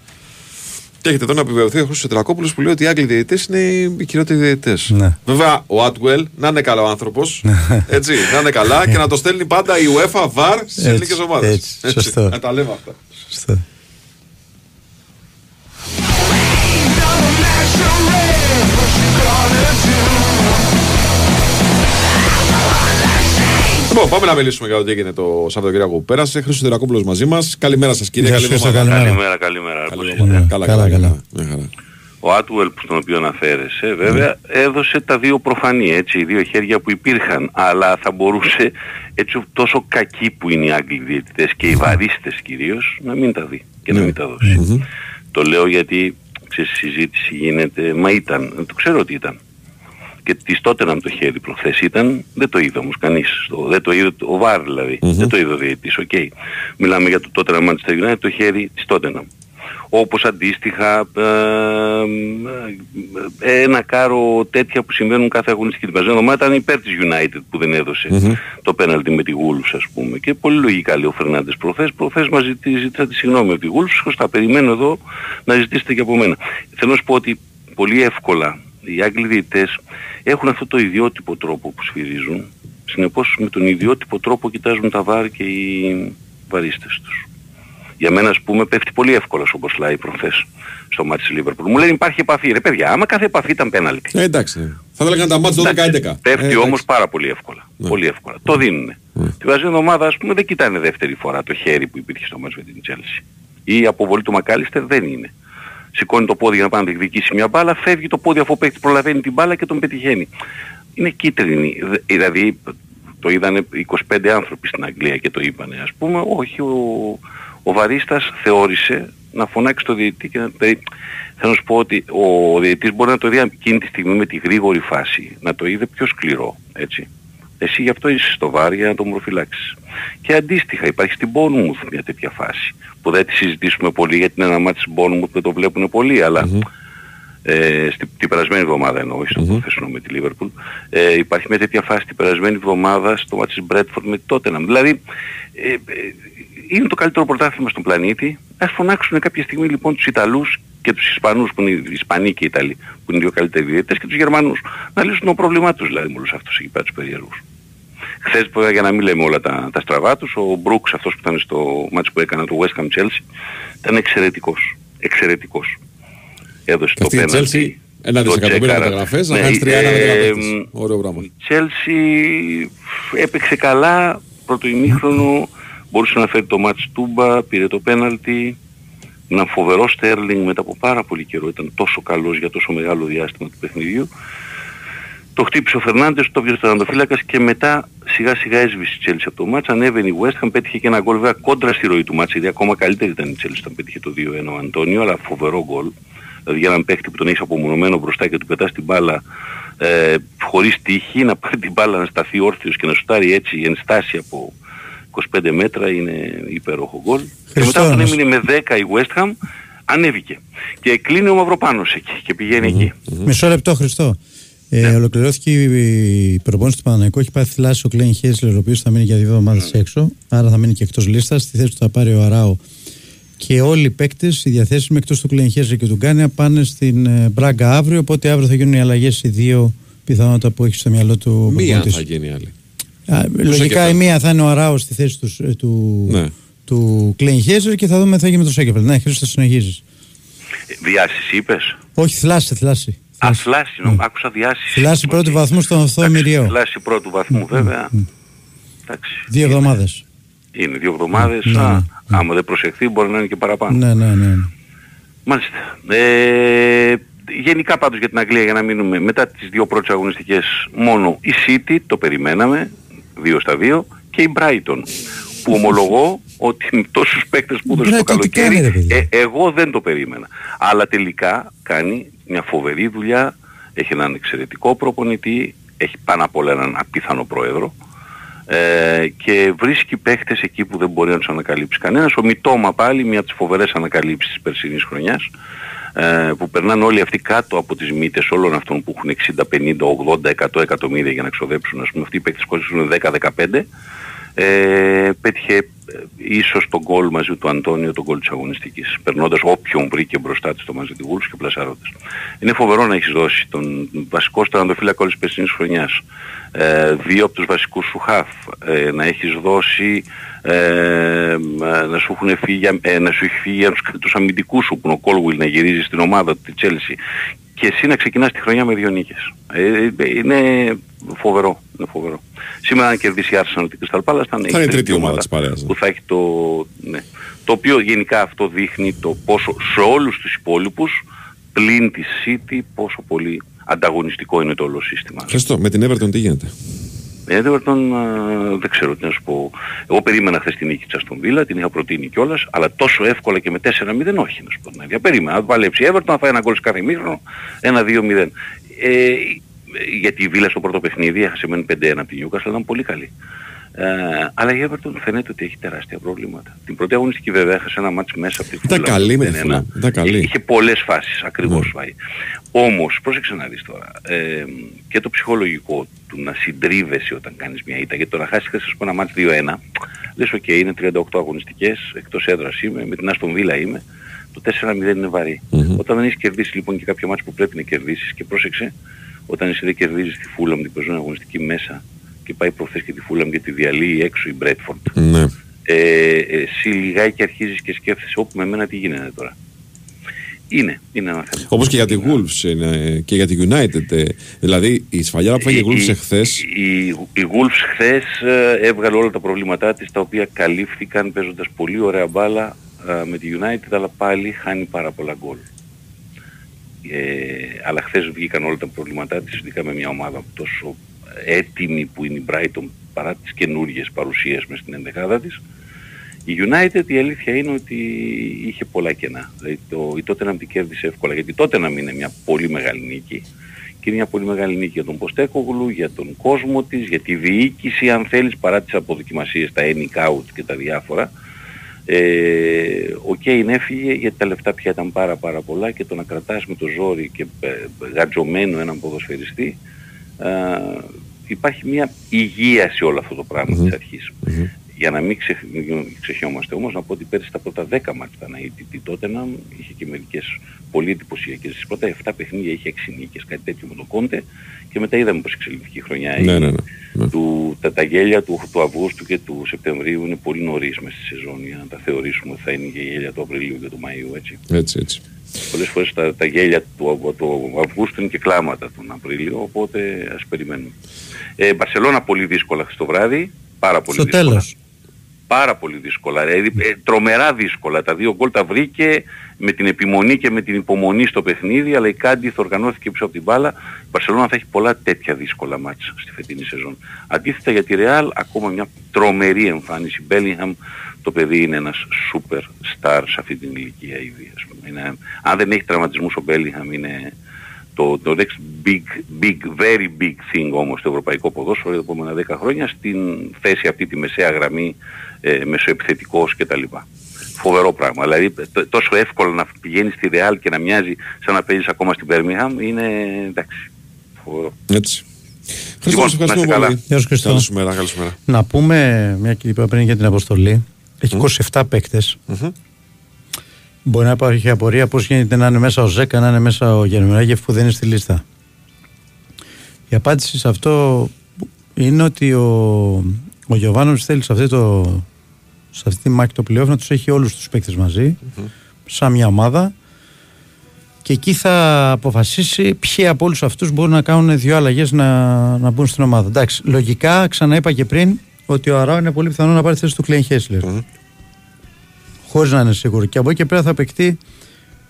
Και έχετε εδώ να επιβεβαιωθεί ο Χρήστος Τρακόπουλος που λέει ότι οι Άγγλοι διαιτητές είναι οι χειρότεροι διαιτητές. Ναι. Βέβαια, ο Άτουελ να είναι καλό άνθρωπος, έτσι, να είναι καλά και να το στέλνει πάντα η UEFA VAR στις Έτσι, ελληνικές ομάδες. έτσι, σωστό. Να τα λέμε αυτά. Σωστό. Λοιπόν, πάμε να μιλήσουμε για το τι έγινε το Σαββατοκύριακο που πέρασε. Χρήστος Τερακόπουλος μαζί μας. Καλημέρα σας κύριε. Γεια καλή σου, Χρήστο, εβδομάδα. καλημέρα. Καλημέρα, καλημέρα. Καλή Πώς εβδομάδα. είστε; Καλά, Καλά, καλά. καλά. Μια χαρά. Ο Άτουελ που τον οποίο αναφέρεσαι βέβαια έδωσε τα δύο προφανή έτσι, οι δύο χέρια που υπήρχαν αλλά θα μπορούσε έτσι τόσο κακοί που είναι οι Άγγλοι διαιτητές και οι βαρίστες κυρίως να μην τα δει και να μην τα δώσει. Το λέω γιατί ξέρεις, η συζήτηση γίνεται, μα ήταν, το ξέρω ότι ήταν. Και της τότε να το χέρι προχθές ήταν, δεν το είδε όμως κανείς. Το, δεν το είδε ο VAR δηλαδή. Δεν το είδε ο διαιτητής, οκ. Μιλάμε για το Tottenham Manchester United, το χέρι της τότε όπως αντίστοιχα ε, ε, ένα κάρο τέτοια που συμβαίνουν κάθε αγωνιστική την περασμένη εβδομάδα ήταν υπέρ της United που δεν έδωσε το πέναλτι με τη Wolves ας πούμε. Και πολύ λογικά λέει ο Φερνάντες προχθές. Προχθές μας ζητή, ζητήσατε συγγνώμη από τη Wolves σωστά περιμένω εδώ να ζητήσετε και από μένα. Θέλω να σου πω ότι πολύ εύκολα οι Άγγλοι διαιτητές έχουν αυτό το ιδιότυπο τρόπο που σφυρίζουν συνεπώς με τον ιδιότυπο τρόπο κοιτάζουν τα βάρ και οι βαρίστες τους για μένα ας πούμε πέφτει πολύ εύκολα όπως λέει προχθές στο μάτι της Λίβερπουλ. Μου λένε υπάρχει επαφή. Ρε παιδιά, άμα κάθε επαφή ήταν πέναλτι. Ε, εντάξει. ναι. Θα έλεγαν τα μάτια 12-11. Πέφτει Ε, όμως εντάξει. πάρα πολύ εύκολα. Πολύ εύκολα. Το δίνουνε. Την περασμένη εβδομάδα ας πούμε δεν κοιτάνε δεύτερη φορά το χέρι που υπήρχε στο μάτς με την Chelsea. Ή η αποβολή του Μακάλιστερ δεν είναι. Σηκώνει το πόδι για να πάει να διεκδικήσει μια μπάλα, φεύγει το πόδι αφού ο παίκτης προλαβαίνει την μπάλα και τον πετυχαίνει. Είναι κίτρινη. Δε- Δηλαδή το είδανε 25 άνθρωποι στην Αγγλία και το είπανε. Ας πούμε, όχι, ο, ο Βαρίστας θεώρησε να φωνάξει το διαιτητή και να... Δηλαδή, θέλω να σου πω ότι ο διαιτητής μπορεί να το δει εκείνη τη στιγμή με τη γρήγορη φάση, να το είδε πιο σκληρό, έτσι. Εσύ γι' αυτό είσαι στο βάρ για να τον προφυλάξεις. Και αντίστοιχα υπάρχει στην Bournemouth μια τέτοια φάση που δεν τη συζητήσουμε πολύ γιατί είναι ένα μάτι στην Bournemouth που δεν το βλέπουν πολύ αλλά ε, στην, την περασμένη εβδομάδα εννοώ, όχι στο mm με τη Liverpool, ε, υπάρχει μια τέτοια φάση την περασμένη εβδομάδα στο μάτι της Bradford με τη Tottenham. Δηλαδή, ε, ε, είναι το καλύτερο πρωτάθλημα στον πλανήτη. Ας φωνάξουν κάποια στιγμή λοιπόν τους Ιταλούς και τους Ισπανούς που είναι οι Ισπανοί και οι Ιταλοί που είναι οι δύο καλύτεροι διαιτητές και τους Γερμανούς να λύσουν το πρόβλημά τους δηλαδή με όλους αυτούς εκεί πέρα τους περίεργους. Χθες βέβαια, για να μην λέμε όλα τα, τα στραβά τους, ο Μπρούξ αυτός που ήταν στο μάτς που έκανα το West Ham Chelsea ήταν εξαιρετικός. Εξαιρετικός. Έδωσε Και το αυτή η πέναλτι. Chelsea, ένα το δισεκατομμύριο τσέκαρα. μεταγραφές, να Ναι, χάνεις 3-1 με ε, 10 παίκτες. Ωραίο πράγμα. η Chelsea έπαιξε καλά, πρώτο ημίχρονο, μπορούσε να φέρει το μάτς Τούμπα, πήρε το πέναλτι. Ένα φοβερό Στέρλινγκ μετά από πάρα πολύ καιρό, ήταν τόσο καλός για τόσο μεγάλο διάστημα του παιχνιδιού. Το χτύπησε ο Φερνάντες, το πιασε ο τερματοφύλακας και μετά σιγά σιγά έσβησε η Chelsea από το μάτς. Ανέβαινε η West Ham, πέτυχε και ένα γκολ βέβαια κόντρα στη ροή του μάτς, γιατί ακόμα καλύτερη ήταν η Chelsea όταν πέτυχε το 2-1 ο Αντώνιο, αλλά φοβερό γκολ. Δηλαδή για έναν παίχτη που τον έχεις απομονωμένο μπροστά και του πετάς την μπάλα ε, χωρίς τύχη, να πάρει την μπάλα να σταθεί όρθιος και να σουτάρει έτσι εν στάση από 25 μέτρα είναι υπέροχο γκολ. Και μετά όταν όμως. έμεινε με 10 η West Ham, ανέβηκε. Και κλείνει ο Μαυροπάνος εκεί και πηγαίνει εκεί. Μισό λεπτό, Χριστό. Ε, Ναι. Ολοκληρώθηκε η προπόνηση του Παναναϊκού. Έχει πάθει θλάση ο Κλέιν Χέσλερ, ο οποίος θα μείνει για δύο εβδομάδες Ναι. έξω. Άρα θα μείνει και εκτός λίστας. Στη θέση του θα πάρει ο Αράο. Και όλοι οι παίκτες, οι διαθέσιμοι εκτός του Κλέιν Χέσλερ και του Γκάνια, πάνε στην ε, Μπράγκα αύριο. Οπότε αύριο θα γίνουν οι αλλαγές οι δύο πιθανότητα που έχει στο μυαλό του Μία προπονητής. θα γίνει άλλη. Α, Λογικά Σέκεφελτ. η μία θα είναι ο Αράο στη θέση τους, ε, του, Ναι. του Κλέιν Χέσλερ και θα δούμε τι θα γίνει με το Σέκεφελ. Ναι, Χρήστο, συνεχίζεις. Ε, Διάσεις είπες; Όχι, θλάση, θλάση. Α, θλάση, νο- άκουσα διάσεις. Θλάση πρώτου βαθμού στον Οθό Εντάξει, Μυριαίο. Θλάση πρώτου βαθμού βέβαια. Εντάξει. Δύο εβδομάδες. Είναι δύο εβδομάδες. Ναι, Α, ναι. άμα δεν προσεχθεί μπορεί να είναι και παραπάνω. Ναι, ναι, ναι. ναι. Μάλιστα. Ε, γενικά πάντως για την Αγγλία για να μείνουμε μετά τις δύο πρώτες αγωνιστικές μόνο η City το περιμέναμε, δύο στα δύο και η Brighton που ομολογώ ότι με τόσους παίκτες που έδωσε το Brighton τι καλοκαίρι κάνει, ρε παιδιά; ε, εγώ δεν το περίμενα. Αλλά τελικά κάνει μια φοβερή δουλειά, έχει έναν εξαιρετικό προπονητή, έχει πάνω απ' όλα έναν απίθανο πρόεδρο ε, και βρίσκει παίχτες εκεί που δεν μπορεί να τους ανακαλύψει κανένας. Ο Μιτόμα πάλι, μια από τις φοβερές ανακαλύψεις της περσινής χρονιάς, ε, που περνάνε όλοι αυτοί κάτω από τις μύτες όλων αυτών που έχουν 60, 50, 80, 100 εκατομμύρια για να ξοδέψουν. Ας πούμε αυτοί οι παίκτες κοστίζουν 10, 15 Ε, πέτυχε ε, ίσως τον γκολ μαζί του Αντώνιο, τον γκολ της αγωνιστικής, περνώντας όποιον βρήκε μπροστά της το μαζί του Wolves και πλασάροντας. Είναι φοβερό να έχεις δώσει τον βασικό στραντοφύλακα όλης της περσινής χρονιάς, ε, δύο από τους βασικούς σου χαφ, ε, να έχεις δώσει ε, να σου, έχουν φύγει, ε, να σου έχει φύγει για τους, τους αμυντικούς σου που είναι ο Κόλγουιλ να γυρίζει στην ομάδα του, τη Chelsea και εσύ να ξεκινάς τη χρονιά με δύο νίκες. Ε, ε, είναι φοβερό. Είναι φοβερό. Σήμερα αν κερδίσει η Arsenal την Crystal Palace θα είναι, Θα είναι η τρίτη ομάδα της παρέας. ναι. που θα έχει το... Ναι. Το οποίο γενικά αυτό δείχνει το πόσο σε όλους τους υπόλοιπους πλην τη City πόσο πολύ ανταγωνιστικό είναι το όλο σύστημα. Χριστό, με την Everton τι γίνεται; Ε, Everton α, δεν ξέρω τι να σου πω. Εγώ περίμενα χθες την νίκη της Aston Villa, την είχα προτείνει κιόλας, αλλά τόσο εύκολα και με 4-0 όχι να σου πω την αλήθεια. Περίμενα, να παλέψει η Everton, να φάει ένα γκολ σε κάθε μήχρονο, ένα 2-0. Ε, γιατί η Βίλα στο πρώτο παιχνίδι έχασε μεν 5-1 από την Newcastle, ήταν πολύ καλή. Ε, αλλά η Everton φαίνεται ότι έχει τεράστια προβλήματα. Την πρώτη αγωνιστική βέβαια έχασε ένα ματς μέσα από τη Ήταν Fulham, καλή με τη 0-1. Fulham. Ήταν καλή. Είχε πολλές φάσεις ακριβώς Ναι. φάει. Όμως, πρόσεξε να δεις τώρα, ε, και το ψυχολογικό του να συντρίβεσαι όταν κάνεις μια ήττα, γιατί το να χάσεις χθες ας πούμε ένα ματς 2-1, λες οκ, είναι 38 αγωνιστικές, εκτός έδρας είμαι, με την Aston Villa είμαι, το 4-0 είναι βαρύ. Μμμ. Όταν δεν έχεις κερδίσει λοιπόν και κάποιο μάτς που πρέπει να κερδίσεις και πρόσεξε, όταν εσύ δεν κερδίζεις τη Fulham την περσμένη αγωνιστική μέσα και πάει προχθές και τη Fulham και τη διαλύει έξω η Bradford, Ναι. ε, εσύ λιγάκι αρχίζεις και σκέφτεσαι όπου με μένα τι γίνεται τώρα. Είναι, είναι ένα θέμα. Όπως και για τη Wolves είναι, και για τη United. ε, Δηλαδή η σφαλιάρα που φάγε η Wolves εχθές Η, η Wolves χθες ε, έβγαλε όλα τα προβλήματά της τα οποία καλύφθηκαν παίζοντας πολύ ωραία μπάλα ε, με τη United αλλά πάλι χάνει πάρα πολλά γκολ. Ε, αλλά χθες βγήκαν όλα τα προβλήματά της ειδικά με μια ομάδα τόσο έτοιμη που είναι η Brighton παρά τις καινούργιες παρουσίες μες στην ενδεκάδα της. Η United η αλήθεια είναι ότι είχε πολλά κενά. Δηλαδή το, η Tottenham την κέρδισε εύκολα γιατί τότε να είναι μια πολύ μεγάλη νίκη και είναι μια πολύ μεγάλη νίκη για τον Ποστέκογλου, για τον κόσμο της, για τη διοίκηση αν θέλεις παρά τις αποδοκιμασίες, τα any out και τα διάφορα. Ε, ο Κέιν έφυγε γιατί τα λεφτά πια ήταν πάρα πάρα πολλά και το να κρατάς με το ζόρι και ε, γατζωμένο έναν ποδοσφαιριστή ε, υπάρχει μια υγεία σε όλο αυτό το πράγμα της αρχής. Για να μην ξεχ... μην ξεχνιόμαστε όμως, να πω ότι πέρυσι τα πρώτα 10 μάτια ήταν η τότε να είχε και μερικές πολύ εντυπωσιακές. Στις πρώτα 7 παιχνίδια είχε 6 νίκες, κάτι τέτοιο με τον Κόντε και μετά είδαμε πως εξελιχθήκε η χρονιά. Ναι, Η- ναι, ναι. ναι. Του, τα, τα γέλια του, του Αυγούστου και του Σεπτεμβρίου είναι πολύ νωρίς μέσα στη σεζόν για να τα θεωρήσουμε ότι θα είναι και γέλια του Απριλίου και του Μαΐου, έτσι. Έτσι, έτσι. Πολλές φορές τα, τα γέλια του, του Αυγούστου είναι και κλάματα τον Απρίλιο, οπότε ας περιμένουμε. Ε, Μπαρσελώνα πολύ δύσκολα χθες το βράδυ, πάρα πολύ Στο δύσκολα. τέλος. Πάρα πολύ δύσκολα. Δηλαδή, ε, τρομερά δύσκολα. Τα δύο γκολ τα βρήκε με την επιμονή και με την υπομονή στο παιχνίδι, αλλά η Κάντι οργανώθηκε πίσω από την μπάλα. Η Μπαρσελόνα θα έχει πολλά τέτοια δύσκολα μάτσα στη φετινή σεζόν. Αντίθετα για τη Ρεάλ, ακόμα μια τρομερή εμφάνιση. Μπέλιγχαμ, το παιδί είναι ένας super star σε αυτή την ηλικία ήδη. Ας πούμε. Είναι, αν δεν έχει τραυματισμούς ο Μπέλιγχαμ είναι το, το next big, big, very big thing όμως στο ευρωπαϊκό ποδόσφαιρο για τα επόμενα 10 χρόνια στην θέση αυτή τη μεσαία γραμμή ε, μεσοεπιθετικός κτλ. Φοβερό πράγμα. Δηλαδή τ- τόσο εύκολο να πηγαίνεις στη Real και να μοιάζει σαν να παίζεις ακόμα στην Birmingham είναι εντάξει. Φοβερό. Έτσι. Χριστός, Λοιπόν, σε να είστε ευχαριστούμε καλά. πολύ. Γεια σου, Χριστό. Καλή σου μέρα, καλή σου μέρα. Να πούμε, μια και είπα πριν για την αποστολή, έχει 27 παίκτες. Μπορεί να υπάρχει απορία πώς γίνεται να είναι μέσα ο Ζέκα, να είναι μέσα ο Γερμανάγεφ που δεν είναι στη λίστα. Η απάντηση σε αυτό είναι ότι ο, ο Γιωβάνος θέλει σε αυτή, το, σε αυτή τη μάχη το playoff να τους έχει όλους τους παίκτες μαζί, σαν μια ομάδα και εκεί θα αποφασίσει ποιοι από όλους αυτούς μπορούν να κάνουν δύο αλλαγές να, να μπουν στην ομάδα. Εντάξει, λογικά ξαναείπα και πριν ότι ο Αράου είναι πολύ πιθανό να πάρει τη θέση του Κλέιν Χέσλερ. Χωρίς να είναι σίγουρο. Και από εκεί και πέρα θα παιχτεί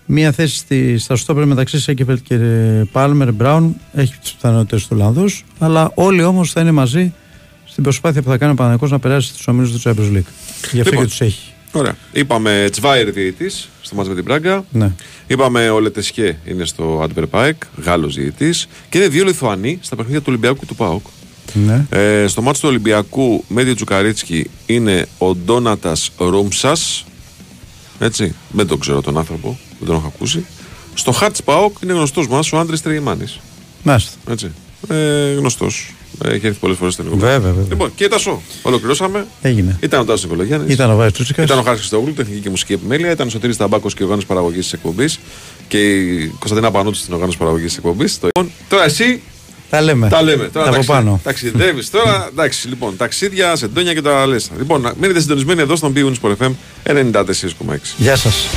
μία θέση στη, στα στόπερ μεταξύ Σέκεφελτ και Πάλμερ Μπράουν. Έχει τις πιθανότητες του Ολλανδούς. Αλλά όλοι όμως θα είναι μαζί στην προσπάθεια που θα κάνει ο Παναγενικός να περάσει στους ομίλους του Champions League. Γι' αυτό Λοιπόν. και τους έχει. Ωραία. Είπαμε Τσβάιρ διαιτητής στο μάτς με την Πράγκα. Ναι. Είπαμε ο Λετεσχέ είναι στο Αντβερπάεκ, Γάλλος διαιτητής. Και είναι δύο Λιθουανοί στα παιχνίδια του Ολυμπιακού και του ΠΑΟΚ. ναι. Ε, στο μάτσο του Ολυμπιακού με τη Τσουκαρίτσκι είναι ο Ντόνατας Ρούμψας. Έτσι, δεν τον ξέρω τον άνθρωπο, δεν τον έχω ακούσει. Στο Χαρτ Πάοκ είναι γνωστός μας ο Άντρε Τριγεμάνη. Μάλιστα. Έτσι. Ε, γνωστός. Έχει έρθει πολλές φορές στο ελληνικό. Βέβαια, βέβαια. Λοιπόν, και τα σο. Ολοκληρώσαμε. Έγινε. Ήταν ο Τάσος Νικολογιάννη. Ήταν ο Βάης Τσούτσικα. Ήταν ο Χάρης Χριστόγλου, τεχνική και μουσική επιμέλεια. Ήταν ο Σωτήρης Ταμπάκος και ο οργάνωση παραγωγής της εκπομπής. Και η Κωνσταντίνα Πανούτου στην οργάνωση παραγωγής της εκπομπής. Λοιπόν, τώρα εσύ Τα λέμε. τα λέμε. Τώρα από ταξι- πάνω. Ταξιδεύεις τώρα. Εντάξει, λοιπόν, ταξίδια, σεντόνια και τα λε. Λοιπόν, να μείνετε συντονισμένοι εδώ στον Big Wings FM 94,6. Γεια σας.